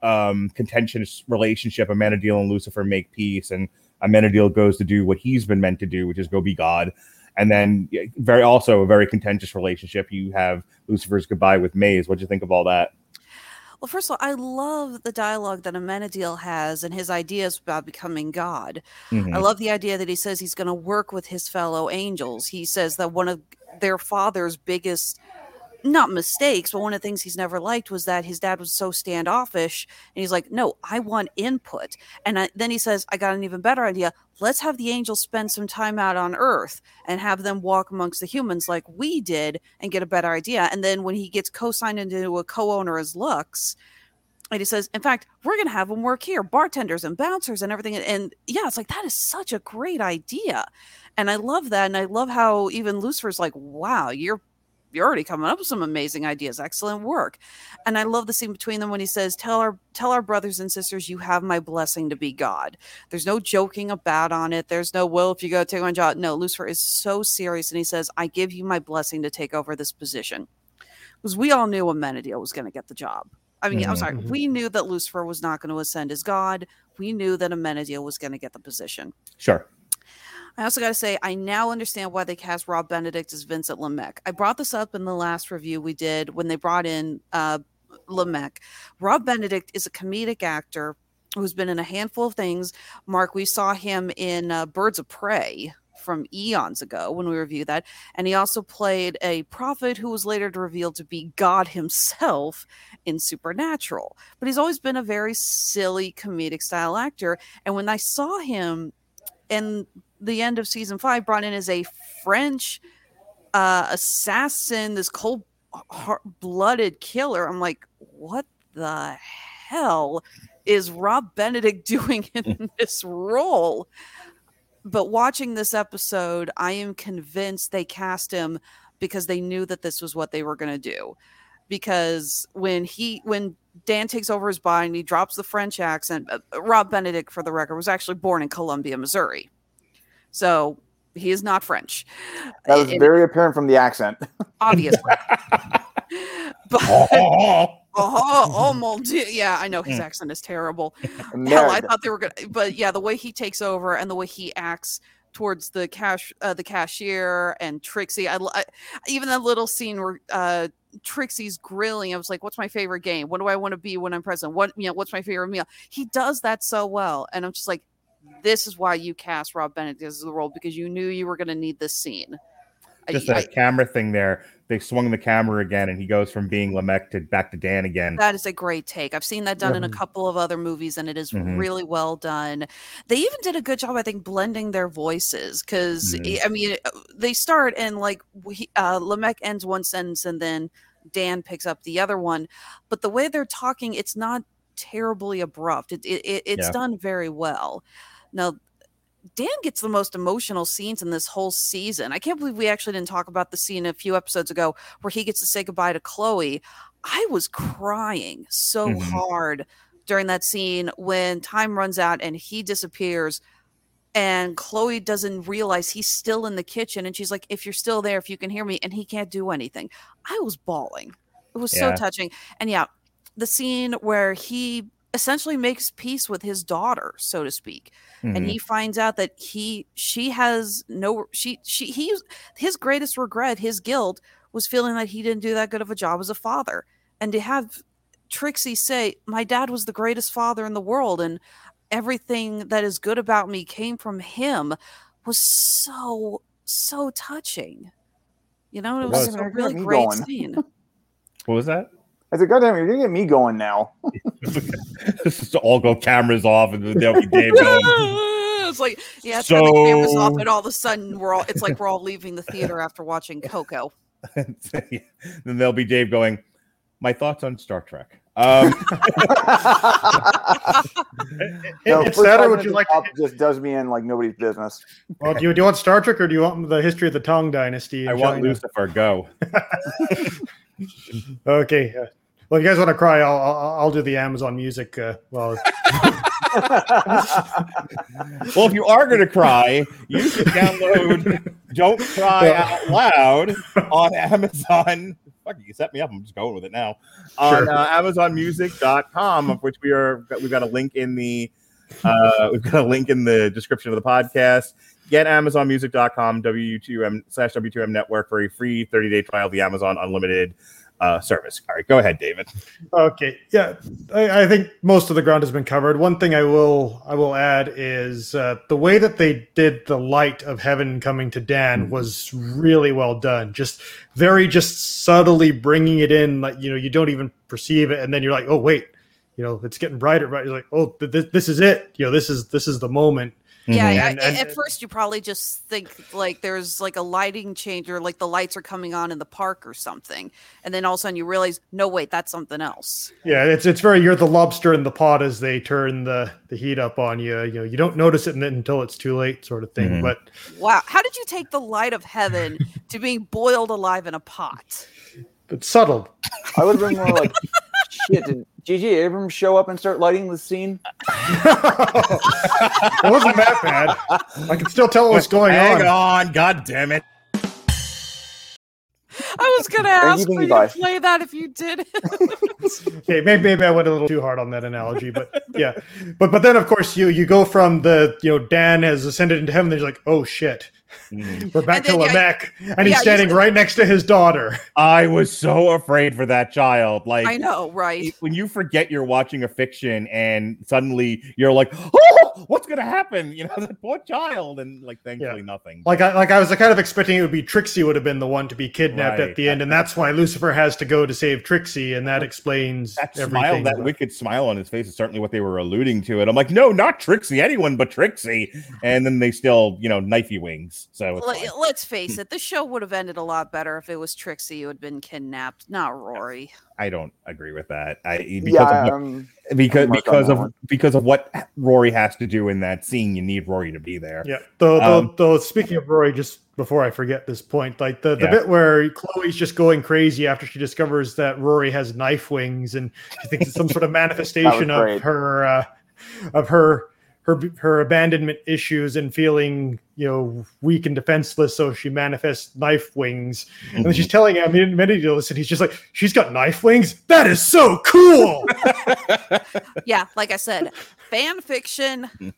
um contentious relationship Amenadiel and Lucifer make peace and Amenadiel goes to do what he's been meant to do, which is go be God. And then very also a very contentious relationship. You have Lucifer's goodbye with Maze. What'd you think of all that? Well, first of all, I love the dialogue that Amenadiel has and his ideas about becoming God. Mhm. I love the idea that he says he's going to work with his fellow angels. He says that one of their father's biggest, not mistakes, but one of the things he's never liked was that his dad was so standoffish. And he's like, no, I want input. And I, then he says, I got an even better idea. Let's have the angels spend some time out on Earth and have them walk amongst the humans like we did and get a better idea. And then when he gets co signed into a co owner as Lux, and he says, in fact, we're going to have them work here, bartenders and bouncers and everything. And, and yeah, it's like, that is such a great idea. And I love that. And I love how even Lucifer's like, wow, you're you're already coming up with some amazing ideas. Excellent work. And I love the scene between them when he says, Tell our tell our brothers and sisters you have my blessing to be God. There's no joking about on it. There's no, well, if you go take my job. No, Lucifer is so serious and he says, I give you my blessing to take over this position. Because we all knew Amenadiel was going to get the job. I mean, I'm mm-hmm. sorry, we knew that Lucifer was not going to ascend as God. We knew that Amenadiel was going to get the position. Sure. I also got to say, I now understand why they cast Rob Benedict as Vincent Lemecq. I brought this up in the last review we did when they brought in uh, Lemecq. Rob Benedict is a comedic actor who's been in a handful of things. Mark, we saw him in uh, Birds of Prey from eons ago when we reviewed that. And he also played a prophet who was later revealed to be God himself in Supernatural. But he's always been a very silly comedic style actor. And when I saw him in the end of season five brought in as a French uh, assassin, this cold blooded killer. I'm like, what the hell is Rob Benedict doing in this role? But watching this episode, I am convinced they cast him because they knew that this was what they were going to do. Because when he, when Dan takes over his body and he drops the French accent, uh, Rob Benedict, for the record, was actually born in Columbia, Missouri. So he is not French. That was And- very apparent from the accent. obviously. But Oh, oh, oh, mon Dieu. yeah, I know his Mm. accent is terrible. Hell, I thought they were gonna, but yeah, the way he takes over and the way he acts towards the cash, uh, the cashier and Trixie. I, I even that little scene where uh, Trixie's grilling. I was like, "What's my favorite game? What do I want to be when I'm president? What you know? What's my favorite meal?" He does that so well, and I'm just like, "This is why you cast Rob Benedict as the role because you knew you were going to need this scene." Just I- that camera thing there. They swung the camera again, and he goes from being Lamech to back to Dan again. That is a great take. I've seen that done in a Mhm. couple of other movies, and it is Mhm. really well done. They even did a good job, I think, blending their voices because Mhm. I mean, uh, they start and like uh, Lamech ends one sentence, and then Dan picks up the other one. But the way they're talking, it's not terribly abrupt. It, it, it it's Yeah. done very well. Now. Dan gets the most emotional scenes in this whole season. I can't believe we actually didn't talk about the scene a few episodes ago where he gets to say goodbye to Chloe. I was crying so Mhm. hard during that scene when time runs out and he disappears and Chloe doesn't realize he's still in the kitchen and she's like if you're still there if you can hear me and he can't do anything. I was bawling. It was so touching. And yeah, the scene where he essentially makes peace with his daughter, so to speak and Mhm. he finds out that he she has no she she he his greatest regret his guilt was feeling that he didn't do that good of a job as a father and to have trixie say my dad was the greatest father in the world and everything that is good about me came from him was so so touching you know it It was, was. a really great going. scene what was that? I said, goddamn, it! you're gonna get me going now. This Just all go cameras off, and then there'll be Dave going. it's like yeah it's the cameras off and all of a sudden we're all it's like we're all leaving the theater after watching coco then there'll be Dave going. My thoughts on Star Trek. Um, no, it's first that, or would you like? Pop just does me in like nobody's business. Well, do you, do you want Star Trek or do you want the history of the Tang Dynasty? in I want Lucifer. Go. Okay. uh, well, if you guys want to cry, I'll, I'll I'll do the Amazon Music. Uh, well, Well, if you are going to cry, you should download "Don't Cry Out Loud" on Amazon. Fuck, you set me up. I'm just going with it now. On uh, AmazonMusic.com, of which we are. We've got a link in the. Uh, we've got a link in the description of the podcast. Get AmazonMusic.com W2M slash W2M network for a free 30 day trial of the Amazon Unlimited uh, service. All right, go ahead, David. Okay, yeah, I, I think most of the ground has been covered. One thing I will I will add is uh, the way that they did the light of heaven coming to Dan was really well done. Just very just subtly bringing it in, like you know you don't even perceive it, and then you're like, oh wait, you know it's getting brighter. Right, you're like, oh th- th- this is it. You know this is this is the moment. Yeah, Mhm. I- And- I- and- at first you probably just think like there's like a lighting change or like the lights are coming on in the park or something, and then all of a sudden you realize, no, wait, that's something else. Yeah, it's it's very you're the lobster in the pot as they turn the the heat up on you. You know you don't notice it until it's too late, sort of thing. Mhm. But Wow, how did you take the light of heaven to being boiled alive in a pot? it's subtle. I would bring more like, shit. Did J.J. Abrams show up and start lighting the scene? it wasn't that bad. I can still tell what's going on. Hang on. on, god damn it. I was gonna Thank you, ask thank for you, you to play that if you did. Okay, maybe, maybe I went a little too hard on that analogy, but yeah. But but then of course you you go from the you know Dan has ascended into heaven. Then you're like, oh shit, We're back to then, yeah, Lamech, and he's yeah, standing said- right next to his daughter. I was so afraid for that child. Like I know, right? when you forget you're watching a fiction and suddenly you're like, oh, what's gonna happen? You know, that poor child, and like thankfully nothing. Like I like I was kind of expecting it would be Trixie would have been the one to be kidnapped Right. at the end, and that's why Lucifer has to go to save Trixie, and that explains that everything. smile, that wicked smile on his face is certainly what they were alluding to. It. I'm like, no, not Trixie, anyone but Trixie. And then they still, you know, knifey wings. So Let, let's face it, the show would have ended a lot better if it was Trixie who had been kidnapped, not Rory. I don't agree with that. I because Yeah, of what, um, because I'm marked on because of because of what Rory has to do in that scene. You need Rory to be there. Yeah. Though, Um, though, though, speaking of Rory, just before I forget this point, like the, the Yeah. bit where Chloe's just going crazy after she discovers that Rory has knife wings, and she thinks it's some sort of manifestation of her, uh, of her, her her abandonment issues and feeling you know weak and defenseless, so she manifests knife wings. And then she's mm-hmm. telling him, Amenadiel, and he's just like, "She's got knife wings. That is so cool." Yeah, like I said, fan fiction.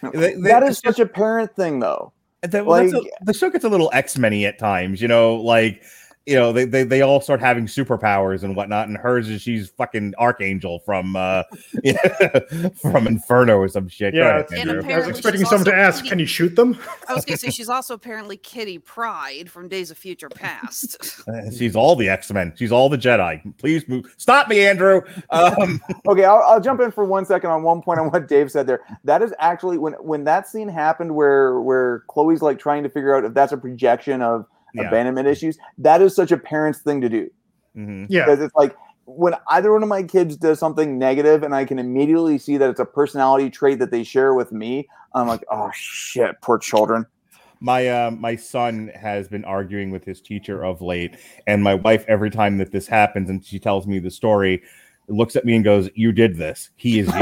They- they- that is such a parent thing, though. The, well, that's Like- a- the show gets a little X-Men at times, you know, like you know, they, they they all start having superpowers and whatnot, and hers is she's fucking Archangel from uh from Inferno or some shit. Yeah, ahead, And Andrew. I was apparently expecting she's someone to also ask, pretty- "Can you shoot them?" I was gonna say she's also apparently Kitty Pryde from Days of Future Past. Uh, She's all the X-Men. She's all the Jedi. Please move. Stop me, Andrew. Um, Okay, I'll, I'll jump in for one second on one point on what Dave said there. That is actually when when that scene happened where where Chloe's like trying to figure out if that's a projection of Yeah. abandonment issues. That is such a parent's thing to do mhm. Yeah, because it's like when either one of my kids does something negative and I can immediately see that it's a personality trait that they share with me. I'm like, oh shit, poor children. My uh, my son has been arguing with his teacher of late, and my wife every time that this happens, and she tells me the story, looks at me and goes, "You did this. He is you."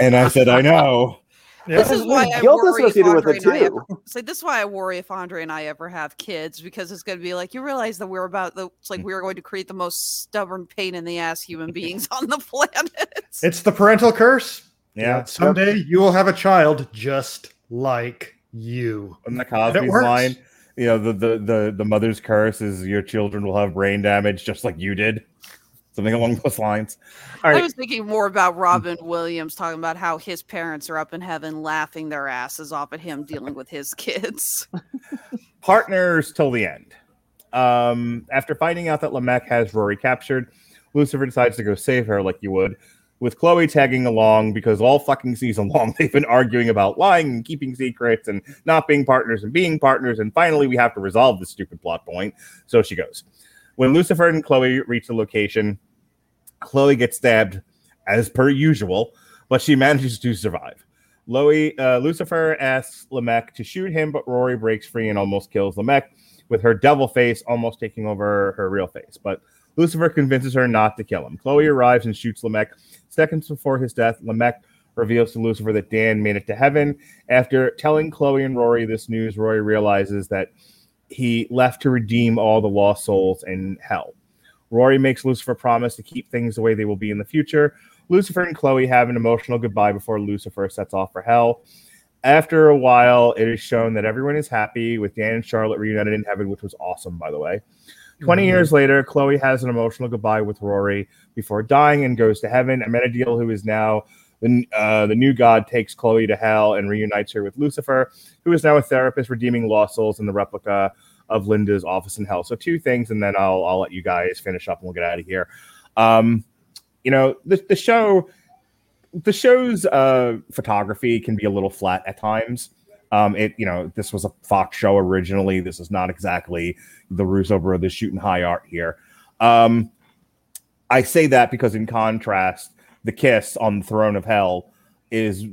and I said, "I know." Yeah. This is why I guilt worry if associated with Andre it and I too. ever, it's like this is why I worry if Andre and I ever have kids because it's going to be like you realize that we're about the it's Mm. like we're going to create the most stubborn pain in the ass human beings on the planet. It's the parental curse. Yeah. Someday you will have a child just like you. From the it Cosby's works. line, you know, the, the the the mother's curse is your children will have brain damage just like you did. Something along those lines. All I was thinking more about Robin Williams talking about how his parents are up in heaven laughing their asses off at him dealing with his kids. partners till the end. Um, after finding out that Lamech has Rory captured, Lucifer decides to go save her like you would, with Chloe tagging along because all fucking season long they've been arguing about lying and keeping secrets and not being partners and being partners. And finally, we have to resolve this stupid plot point. So she goes. When Lucifer and Chloe reach the location, Chloe gets stabbed as per usual, but she manages to survive. Loey, uh, Lucifer asks Lamech to shoot him, but Rory breaks free and almost kills Lamech, with her devil face almost taking over her real face. But Lucifer convinces her not to kill him. Chloe arrives and shoots Lamech. Seconds before his death, Lamech reveals to Lucifer that Dan made it to heaven. After telling Chloe and Rory this news, Rory realizes that he left to redeem all the lost souls in hell. Rory makes Lucifer promise to keep things the way they will be in the future. Lucifer and Chloe have an emotional goodbye before Lucifer sets off for hell. After a while, it is shown that everyone is happy with Dan and Charlotte reunited in heaven, which was awesome, by the way. 20 Mhm. years later, Chloe has an emotional goodbye with Rory before dying and goes to heaven. Amenadiel, who is now the, uh, the new god, takes Chloe to hell and reunites her with Lucifer, who is now a therapist redeeming lost souls in the replica of Linda's office in hell. So two things, and then I'll I'll let you guys finish up and we'll get out of here. Um, you know, the the show, the show's uh, photography can be a little flat at times. Um, it you know this was a Fox show originally. This is not exactly the Russo brothers shooting high art here. Um, I say that because in contrast, the kiss on the throne of hell is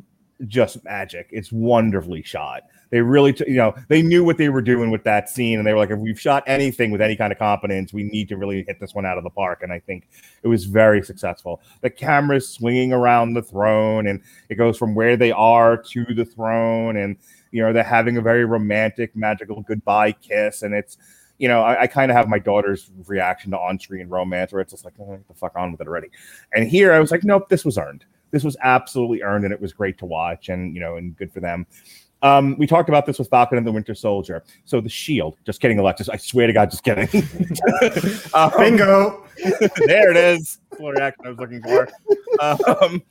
just magic. It's wonderfully shot. They really, t- you know, they knew what they were doing with that scene, and they were like, if we've shot anything with any kind of competence, we need to really hit this one out of the park. And I think it was very successful. The camera's swinging around the throne, and it goes from where they are to the throne, and you know, they're having a very romantic, magical goodbye kiss, and it's. You know, I, I kind of have my daughter's reaction to on-screen romance, where it's just like, oh, the fuck on with it already. And here, I was like, nope, this was earned. This was absolutely earned, and it was great to watch, and you know, and good for them. Um, we talked about this with Falcon and the Winter Soldier. So the Shield, just kidding, Alexis. I swear to God, just kidding. um, Bingo. there it is. What reaction I was looking for. Um,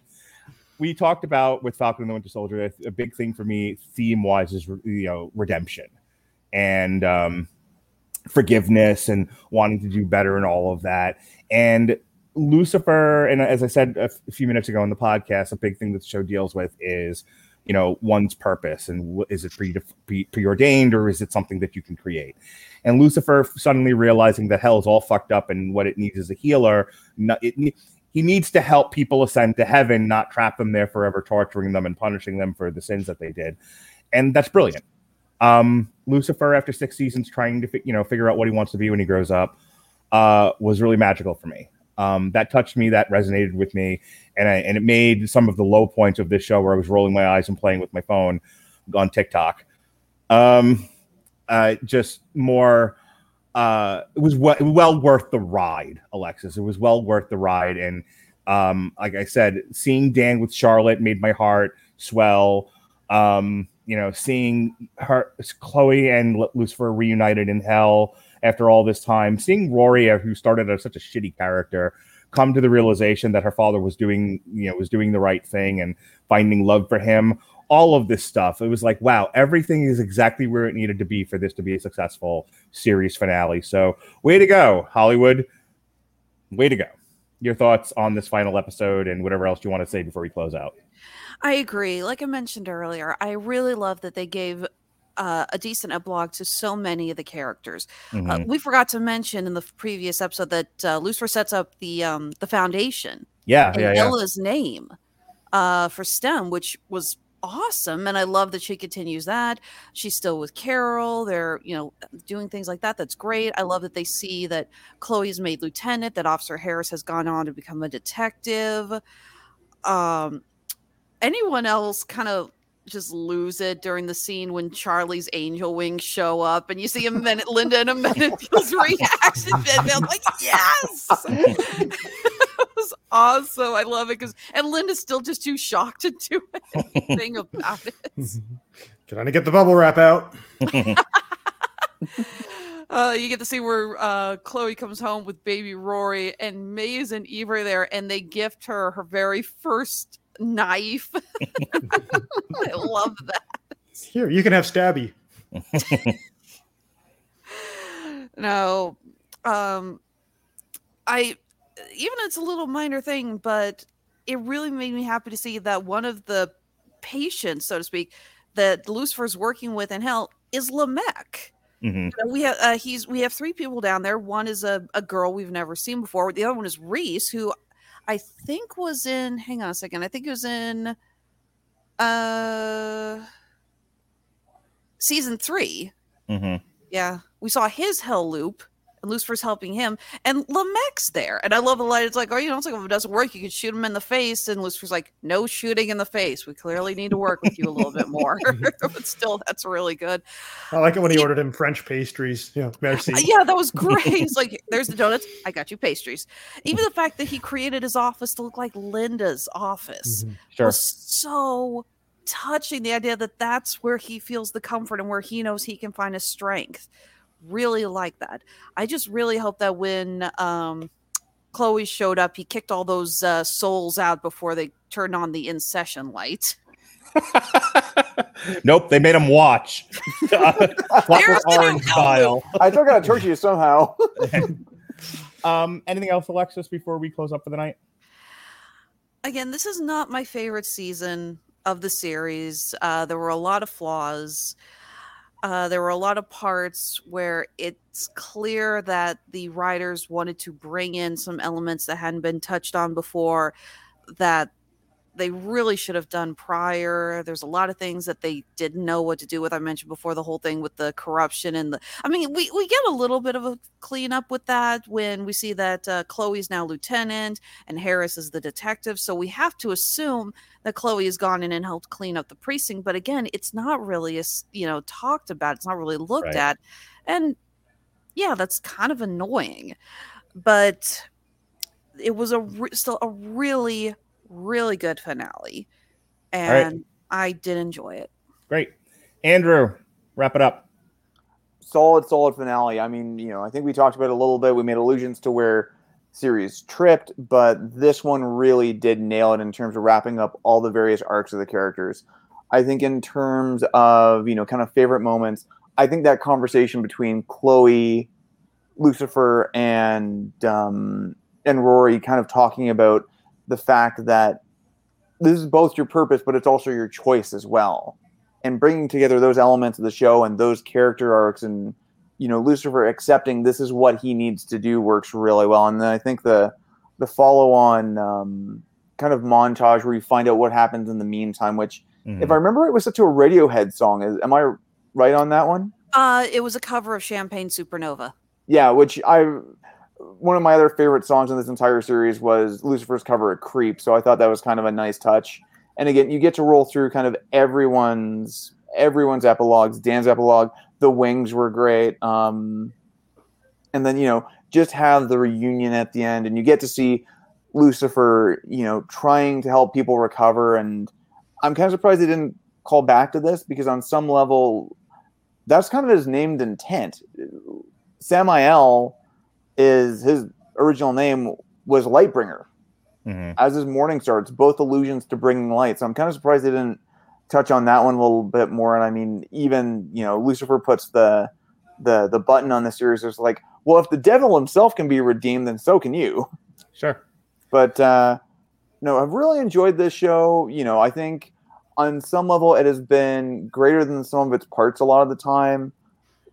we talked about with Falcon and the Winter Soldier. A, a big thing for me, theme wise, is you know redemption and um, forgiveness and wanting to do better and all of that. And Lucifer, and as I said a, f- a few minutes ago in the podcast, a big thing that the show deals with is you know one's purpose and is it pre- pre- preordained or is it something that you can create? And lucifer suddenly realizing that hell is all fucked up and what it needs is a healer it, he needs to help people ascend to heaven not trap them there forever torturing them and punishing them for the sins that they did. And that's brilliant. Um lucifer after six seasons trying to you know figure out what he wants to be when he grows up uh was really magical for me Um, that touched me, that resonated with me, and I, and it made some of the low points of this show where I was rolling my eyes and playing with my phone on TikTok. Um, uh, just more. Uh, it was well, well worth the ride, Alexis. It was well worth the ride, and um, like I said, seeing Dan with Charlotte made my heart swell. Um, you know, seeing her, Chloe and Lu- Lucifer reunited in hell after all this time, seeing Rory, who started as such a shitty character, come to the realization that her father was doing, you know, was doing the right thing and finding love for him. All of this stuff, it was like, wow, everything is exactly where it needed to be for this to be a successful series finale. So, way to go, Hollywood! Way to go. Your thoughts on this final episode and whatever else you want to say before we close out. I agree. Like I mentioned earlier, I really love that they gave uh, a decent epilogue to so many of the characters. Uh, Mhm. we forgot to mention in the previous episode that uh, Lucifer sets up the um, the foundation yeah, yeah, yeah. Name uh, for STEM, which was awesome. And I love that she continues that. She's still with Carol. They're, you know, doing things like that. That's great. I love that they see that Chloe's made lieutenant, that Officer Harris has gone on to become a detective. Um, anyone else kind of just lose it during the scene when Charlie's angel wings show up and you see a minute Linda and Amenadiel's reaction and they're like, yes. it was awesome. I love it because and Linda's still just too shocked to do anything about it. Can I get the bubble wrap out? Uh, you get to see where uh, Chloe comes home with baby Rory, and Maze and Eve are there, and they gift her her very first knife. I love that. Here, you can have Stabby. No, um, I even it's a little minor thing, but it really made me happy to see that one of the patients, so to speak, that Lucifer's working with in hell is Lamech. Mhm. You know, we have uh, he's we have three people down there. One is a, a girl we've never seen before. The other one is Reese, who I think was in. Hang on a second. I think it was in uh season three. Mhm. Yeah, we saw his hell loop, and Lucifer's helping him, and Lamech's there. And I love the light. It's like, oh, you know, it's like if it doesn't work, you can shoot him in the face. And Lucifer's like, no shooting in the face. We clearly need to work with you a little bit more. Mhm. but still, that's really good. I like it when he ordered him French pastries. Yeah, merci. Yeah, that was great. It's like, there's the donuts. I got you pastries. Even the fact that he created his office to look like Linda's office mm-hmm. Sure. was so touching. The idea that that's where he feels the comfort and where he knows he can find his strength. Really like that. I just really hope that when um, Chloe showed up, he kicked all those uh, souls out before they turned on the in session light. Nope, they made him watch. Clockwork There's the new Orange style. I still got to torture you somehow. Um, anything else, Alexis, before we close up for the night? again, this is not my favorite season of the series. Uh, there were a lot of flaws. Uh, there were a lot of parts where it's clear that the writers wanted to bring in some elements that hadn't been touched on before that they really should have done prior. There's a lot of things that they didn't know what to do with. I mentioned before the whole thing with the corruption and the. I mean, we, we get a little bit of a cleanup with that when we see that uh, Chloe's now lieutenant and Harris is the detective. So we have to assume that Chloe has gone in and helped clean up the precinct. But again, it's not really as you know talked about. It's not really looked Right. at, and yeah, that's kind of annoying. But it was a re- still a really really good finale, right. and I did enjoy it. Great. Andrew, wrap it up. solid, solid finale. I mean, you know, I think we talked about it a little bit. We made allusions to where series tripped, but this one really did nail it in terms of wrapping up all the various arcs of the characters. I think in terms of, you know, kind of favorite moments, I think that conversation between Chloe, Lucifer, and um, and Rory kind of talking about the fact that this is both your purpose, but it's also your choice as well and bringing together those elements of the show and those character arcs and you know lucifer accepting this is what he needs to do works really well and then i think the the follow on um, kind of montage where you find out what happens in the meantime which Mhm. if i remember it was set to a radiohead song is am i right on that one Uh, it was a cover of Champagne Supernova. yeah which i one of my other favorite songs in this entire series was Lucifer's cover of Creep. So I thought that was kind of a nice touch. And again, you get to roll through kind of everyone's everyone's epilogues. Dan's epilogue, The Wings were great. Um, and then you know just have the reunion at the end, and you get to see Lucifer, you know, trying to help people recover. And I'm kind of surprised they didn't call back to this because on some level, that's kind of his named intent. Samael is his original name was Lightbringer. Mhm. As his morning starts, both allusions to bringing light. So I'm kind of surprised they didn't touch on that one a little bit more. And I mean, even you know, Lucifer puts the the the button on the series. It's like, well, if the devil himself can be redeemed, then so can you. Sure. But uh, no, I've really enjoyed this show. You know, I think on some level it has been greater than some of its parts a lot of the time.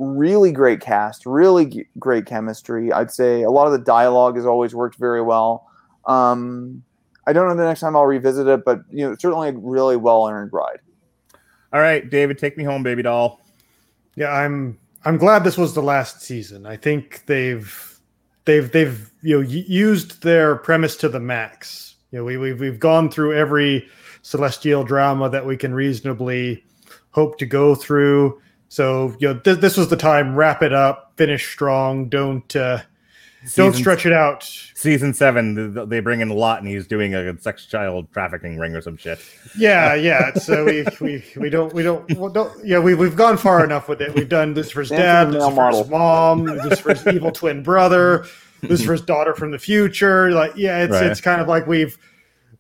Really great cast, really g- great chemistry. I'd say a lot of the dialogue has always worked very well. Um, I don't know the next time I'll revisit it, but you know, certainly a really well earned ride. All right, David, take me home, baby doll. Yeah, I'm I'm glad this was the last season. I think they've they've they've you know used their premise to the max. You know, we we've we've gone through every celestial drama that we can reasonably hope to go through. So you know, th- this was the time. Wrap it up. Finish strong. Don't uh, don't stretch it out. Season seven, th- th- they bring in a Lot, and he's doing a sex child trafficking ring or some shit. Yeah, yeah. So we we we don't we don't, well, don't yeah we we've gone far enough with it. We've done this for his dad, this for his mom, this for his evil twin brother, this for his daughter from the future. Like yeah, it's Right. it's kind of like we've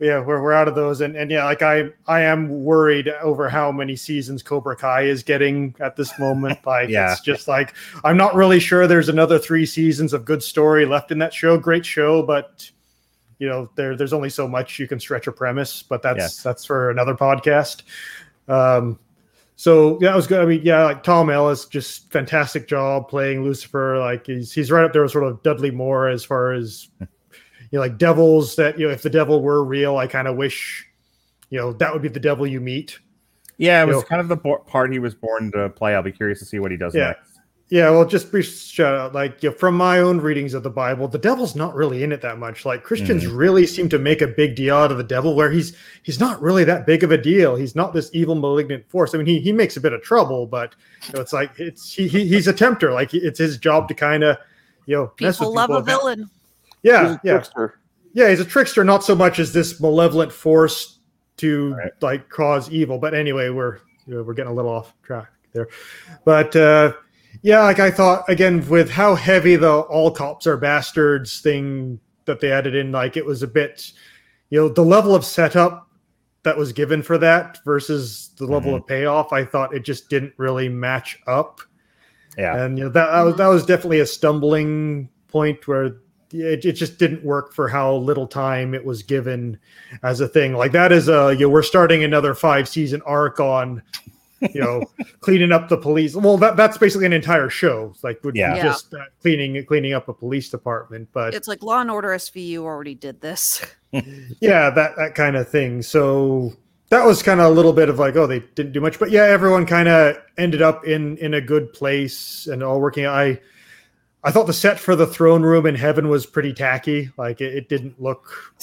yeah we're we're out of those and and yeah like I I am worried over how many seasons Cobra Kai is getting at this moment. Like Yeah. it's just like I'm not really sure there's another three seasons of good story left in that show. Great show, but you know there there's only so much you can stretch a premise but that's Yes. that's for another podcast um so yeah it was good i mean yeah like tom ellis just fantastic job playing lucifer like he's he's right up there with sort of dudley moore as far as you know like devils that you know if the devil were real i kind of wish you know that would be the devil you meet Yeah, it was Yo. kind of the bo- part he was born to play. I'll be curious to see what he does Yeah. next. Yeah, well, just brief shout out. Like, you know, from my own readings of the Bible, the devil's not really in it that much. Like Christians mm-hmm. really seem to make a big deal out of the devil, where he's he's not really that big of a deal. He's not this evil, malignant force. I mean, he he makes a bit of trouble, but you know, it's like it's he, he he's a tempter. Like it's his job to kind of you know mess with People love a people. villain. Yeah, yeah, trickster. yeah. He's a trickster, not so much as this malevolent force to Right. like cause evil. But anyway, we're you know, we're getting a little off track there. But uh, yeah, like I thought again with how heavy the all cops are bastards thing that they added in, like it was a bit, you know, the level of setup that was given for that versus the level of payoff. I thought it just didn't really match up Yeah. and you know that, that was that was definitely a stumbling point where it, it just didn't work for how little time it was given as a thing. Like that is a you know we're starting another five season arc on you know cleaning up the police. Well that that's basically an entire show like would Yeah. be just uh, cleaning cleaning up a police department but It's like Law and Order SVU already did this. yeah that that kind of thing. So that was kind of a little bit of like oh they didn't do much but yeah everyone kind of ended up in in a good place and all working. I i thought the set for the throne room in heaven was pretty tacky like it, it didn't look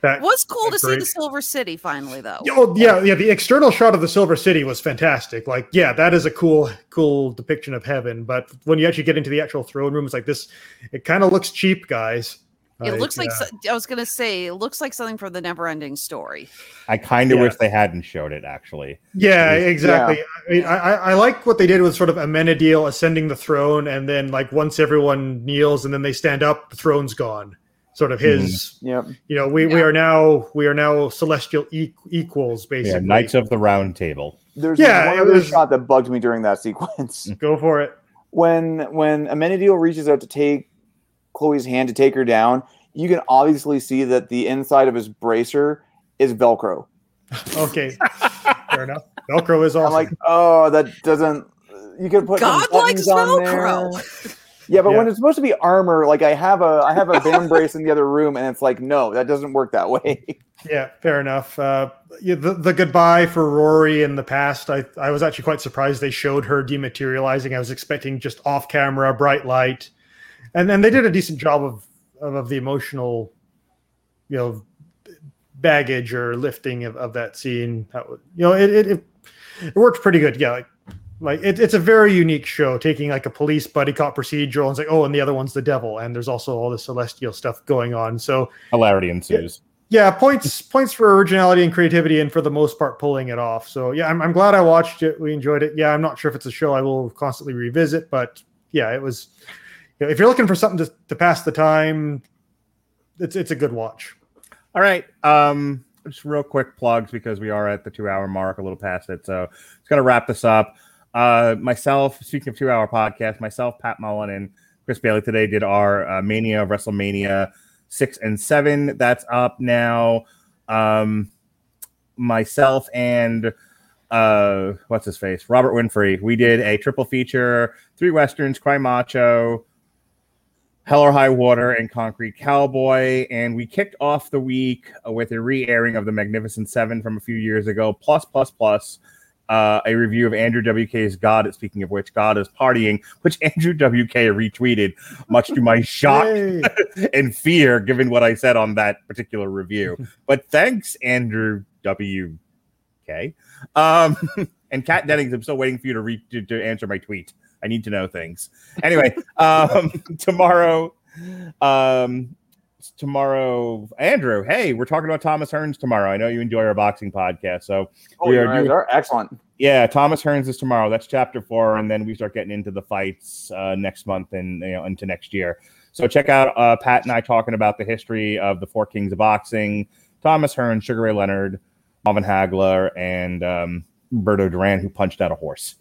that It was cool to see the Silver City finally, though. Oh yeah, yeah. The external shot of the Silver City was fantastic. Like, yeah, that is a cool, cool depiction of heaven. But when you actually get into the actual throne room, it's like this. It kind of looks cheap, guys. It looks like uh, so- I was gonna say it looks like something from the Never-Ending Story. I kind of Yeah. wish they hadn't showed it actually. Yeah, Yeah. exactly. I, mean, I, I I like what they did with sort of Amenadiel ascending the throne, and then like once everyone kneels and then they stand up, the throne's gone. Sort of his, Yep. you know, we, we are now we are now celestial e- equals, Yeah, basically. Knights of the Round Table. There's Yeah, one other was- shot that bugged me during that sequence. Go for it. when when Amenadiel reaches out to take Chloe's hand to take her down, you can obviously see that the inside of his bracer is Velcro. Okay, fair enough. Velcro is awesome. I'm like, oh, that doesn't. You could put some God likes on Velcro. there. Yeah, but when it's supposed to be armor, like I have a I have a band brace in the other room, and it's like, no, that doesn't work that way. Yeah, fair enough. Uh, yeah, the, the goodbye for Rory in the past, I, I was actually quite surprised they showed her dematerializing. I was expecting just off camera, bright light, and and they did a decent job of of, of the emotional, you know, baggage or lifting of, of that scene. That was, you know, it, it it it worked pretty good. Yeah, like like it, it's a very unique show, taking like a police buddy cop procedural and it's like, oh, and the other one's the devil, and there's also all the celestial stuff going on. So Hilarity ensues. yeah, points points for originality and creativity, and for the most part, pulling it off. So yeah, I'm, I'm glad I watched it. We enjoyed it. Yeah, I'm not sure if it's a show I will constantly revisit, but yeah, it was. You know, if you're looking for something to, to pass the time, it's it's a good watch. All right. Um, just real quick plugs because we are at the two hour mark, a little past it. So it's going to wrap this up. Uh, myself, speaking of two hour podcast, myself, Pat Mullen, and Chris Bailey today did our uh, Mania of WrestleMania six and seven. That's up now. Um, myself and uh, what's his face, Robert Winfrey. We did a triple feature, three westerns, Cry Macho, Hell or High Water, and Concrete Cowboy. And we kicked off the week with a re-airing of the Magnificent Seven from a few years ago, plus plus plus uh, a review of Andrew WK's God. Speaking of which, God is partying, which Andrew WK retweeted, much to my shock and fear, given what I said on that particular review. But thanks, Andrew WK. Um, and Kat Dennings, I'm still waiting for you to, re- to to answer my tweet. I need to know things. Anyway, um, tomorrow, um, tomorrow, Andrew. Hey, we're talking about Thomas Hearns tomorrow. I know you enjoy our boxing podcast, so Oh, We are doing- are excellent. yeah, Thomas Hearns is tomorrow. That's chapter four, and then we start getting into the fights uh, next month and you know into next year. So check out uh, Pat and I talking about the history of the four kings of boxing: Thomas Hearns, Sugar Ray Leonard, Marvin Hagler, and um, Berto Duran, who punched out a horse.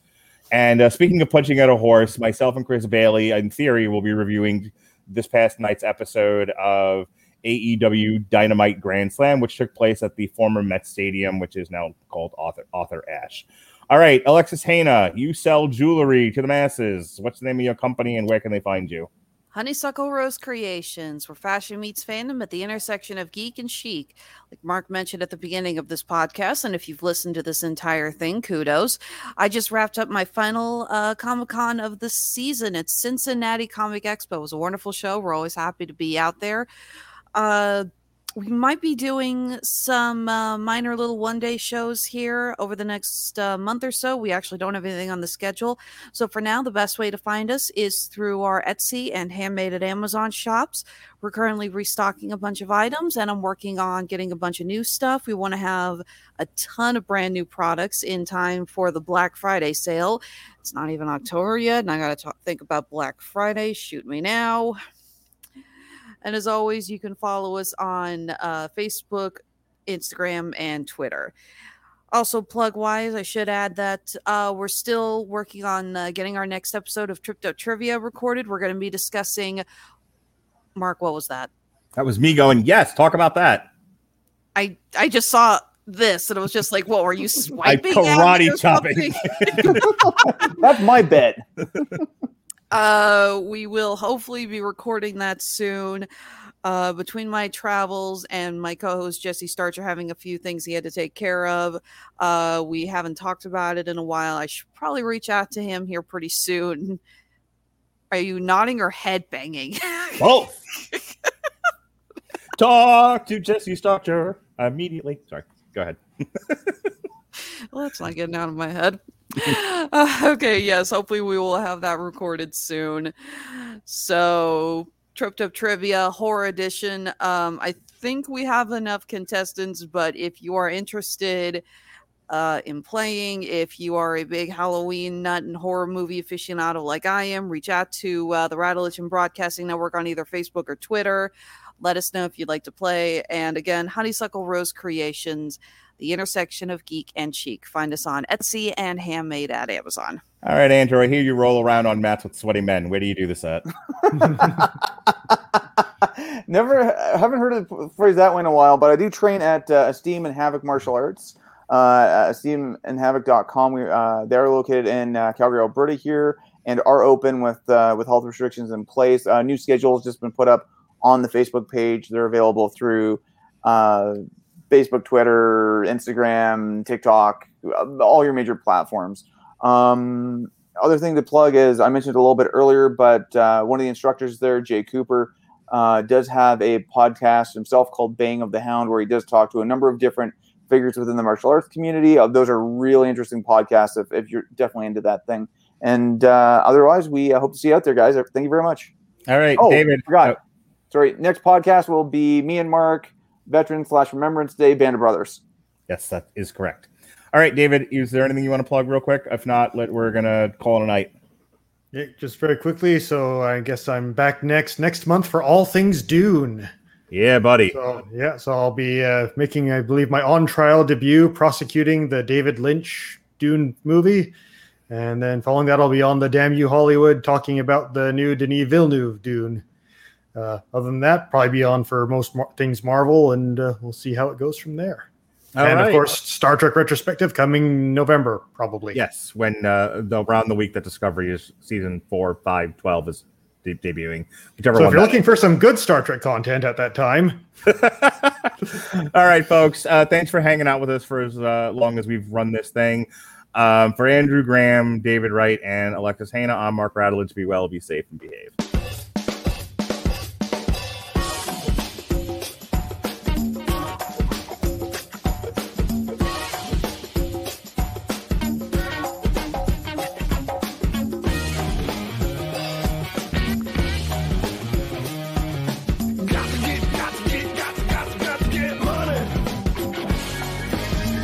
And uh, speaking of punching out a horse, myself and Chris Bailey, in theory, will be reviewing this past night's episode of AEW Dynamite Grand Slam, which took place at the former Met Stadium, which is now called Arthur Arthur Ashe. All right, Alexis Hejna, you sell jewelry to the masses. What's the name of your company and where can they find you? Honeysuckle Rose Creations, where fashion meets fandom at the intersection of geek and chic. Like Mark mentioned at the beginning of this podcast, and if you've listened to this entire thing, kudos. I just wrapped up my final uh, Comic Con of the season at Cincinnati Comic Expo. It was a wonderful show. We're always happy to be out there. Uh, we might be doing some uh, minor little one day shows here over the next uh, month or so. We actually don't have anything on the schedule. So for now, the best way to find us is through our Etsy and Handmade at Amazon shops. We're currently restocking a bunch of items and I'm working on getting a bunch of new stuff. We want to have a ton of brand new products in time for the Black Friday sale. It's not even October yet, and I got to think about Black Friday. Shoot me now. And as always, you can follow us on uh, Facebook, Instagram, and Twitter. Also, plug wise, I should add that uh, we're still working on uh, getting our next episode of Tripped Up Trivia recorded. We're going to be discussing. Mark, what was that? That was me going, yes, talk about that. I I just saw this and it was just like, what were you swiping? at karate or chopping. That's my bet. Uh, we will hopefully be recording that soon. Uh, between my travels and my co-host Jesse Starcher having a few things he had to take care of, uh, we haven't talked about it in a while. I should probably reach out to him here pretty soon. Are you nodding or head banging? Both. Talk to Jesse Starcher immediately. Sorry, go ahead. well, that's not getting out of my head. Uh, okay, yes, hopefully we will have that recorded soon. So, Tripped Up Trivia Horror Edition. Um, I think we have enough contestants, but if you are interested uh, in playing, if you are a big Halloween nut and horror movie aficionado like I am, reach out to uh, the Rattleation Broadcasting Network on either Facebook or Twitter. Let us know if you'd like to play. And again, Honeysuckle Rose Creations, the intersection of geek and chic. Find us on Etsy and Handmade at Amazon. All right, Andrew, I hear you roll around on mats with sweaty men. Where do you do this at? Never, haven't heard of the phrase that way in a while, but I do train at uh, Esteem and Havoc Martial Arts. Uh, esteemandhavoc.com. We, uh, they're located in uh, Calgary, Alberta here, and are open with uh, with health restrictions in place. Uh, new schedule has just been put up on the Facebook page. They're available through uh, Facebook, Twitter, Instagram, TikTok, uh, all your major platforms. Um, other thing to plug is I mentioned a little bit earlier, but uh, one of the instructors there, Jay Cooper, uh, does have a podcast himself called Bang of the Hound, where he does talk to a number of different figures within the martial arts community. Uh, those are really interesting podcasts if, if you're definitely into that thing. And uh, otherwise, we uh, hope to see you out there, guys. Thank you very much. All right, Oh, David. forgot. Sorry, next podcast will be me and Mark, Veteran slash Remembrance Day, Band of Brothers. Yes, that is correct. All right, David. Is there anything you want to plug real quick? If not, let we're gonna call it a night. Yeah, just very quickly. So I guess I'm back next next month for all things Dune. Yeah, buddy. So yeah, so I'll be uh, making, I believe, my on trial debut prosecuting the David Lynch Dune movie, and then following that, I'll be on the Damn You Hollywood talking about the new Denis Villeneuve Dune. Uh, other than that, probably be on for most mar- things Marvel, and uh, we'll see how it goes from there. All and right. of course, Star Trek retrospective coming November, probably. Yes, when uh, the around the week that Discovery is season four, five, twelve is de- debuting. Whichever So if you're that looking for some good Star Trek content at that time, All right, folks. Uh, thanks for hanging out with us for as uh, long as we've run this thing. Um, for Andrew Graham, David Wright, and Alexis Hejna, I'm Mark Radulich. Be well, be safe, and behave.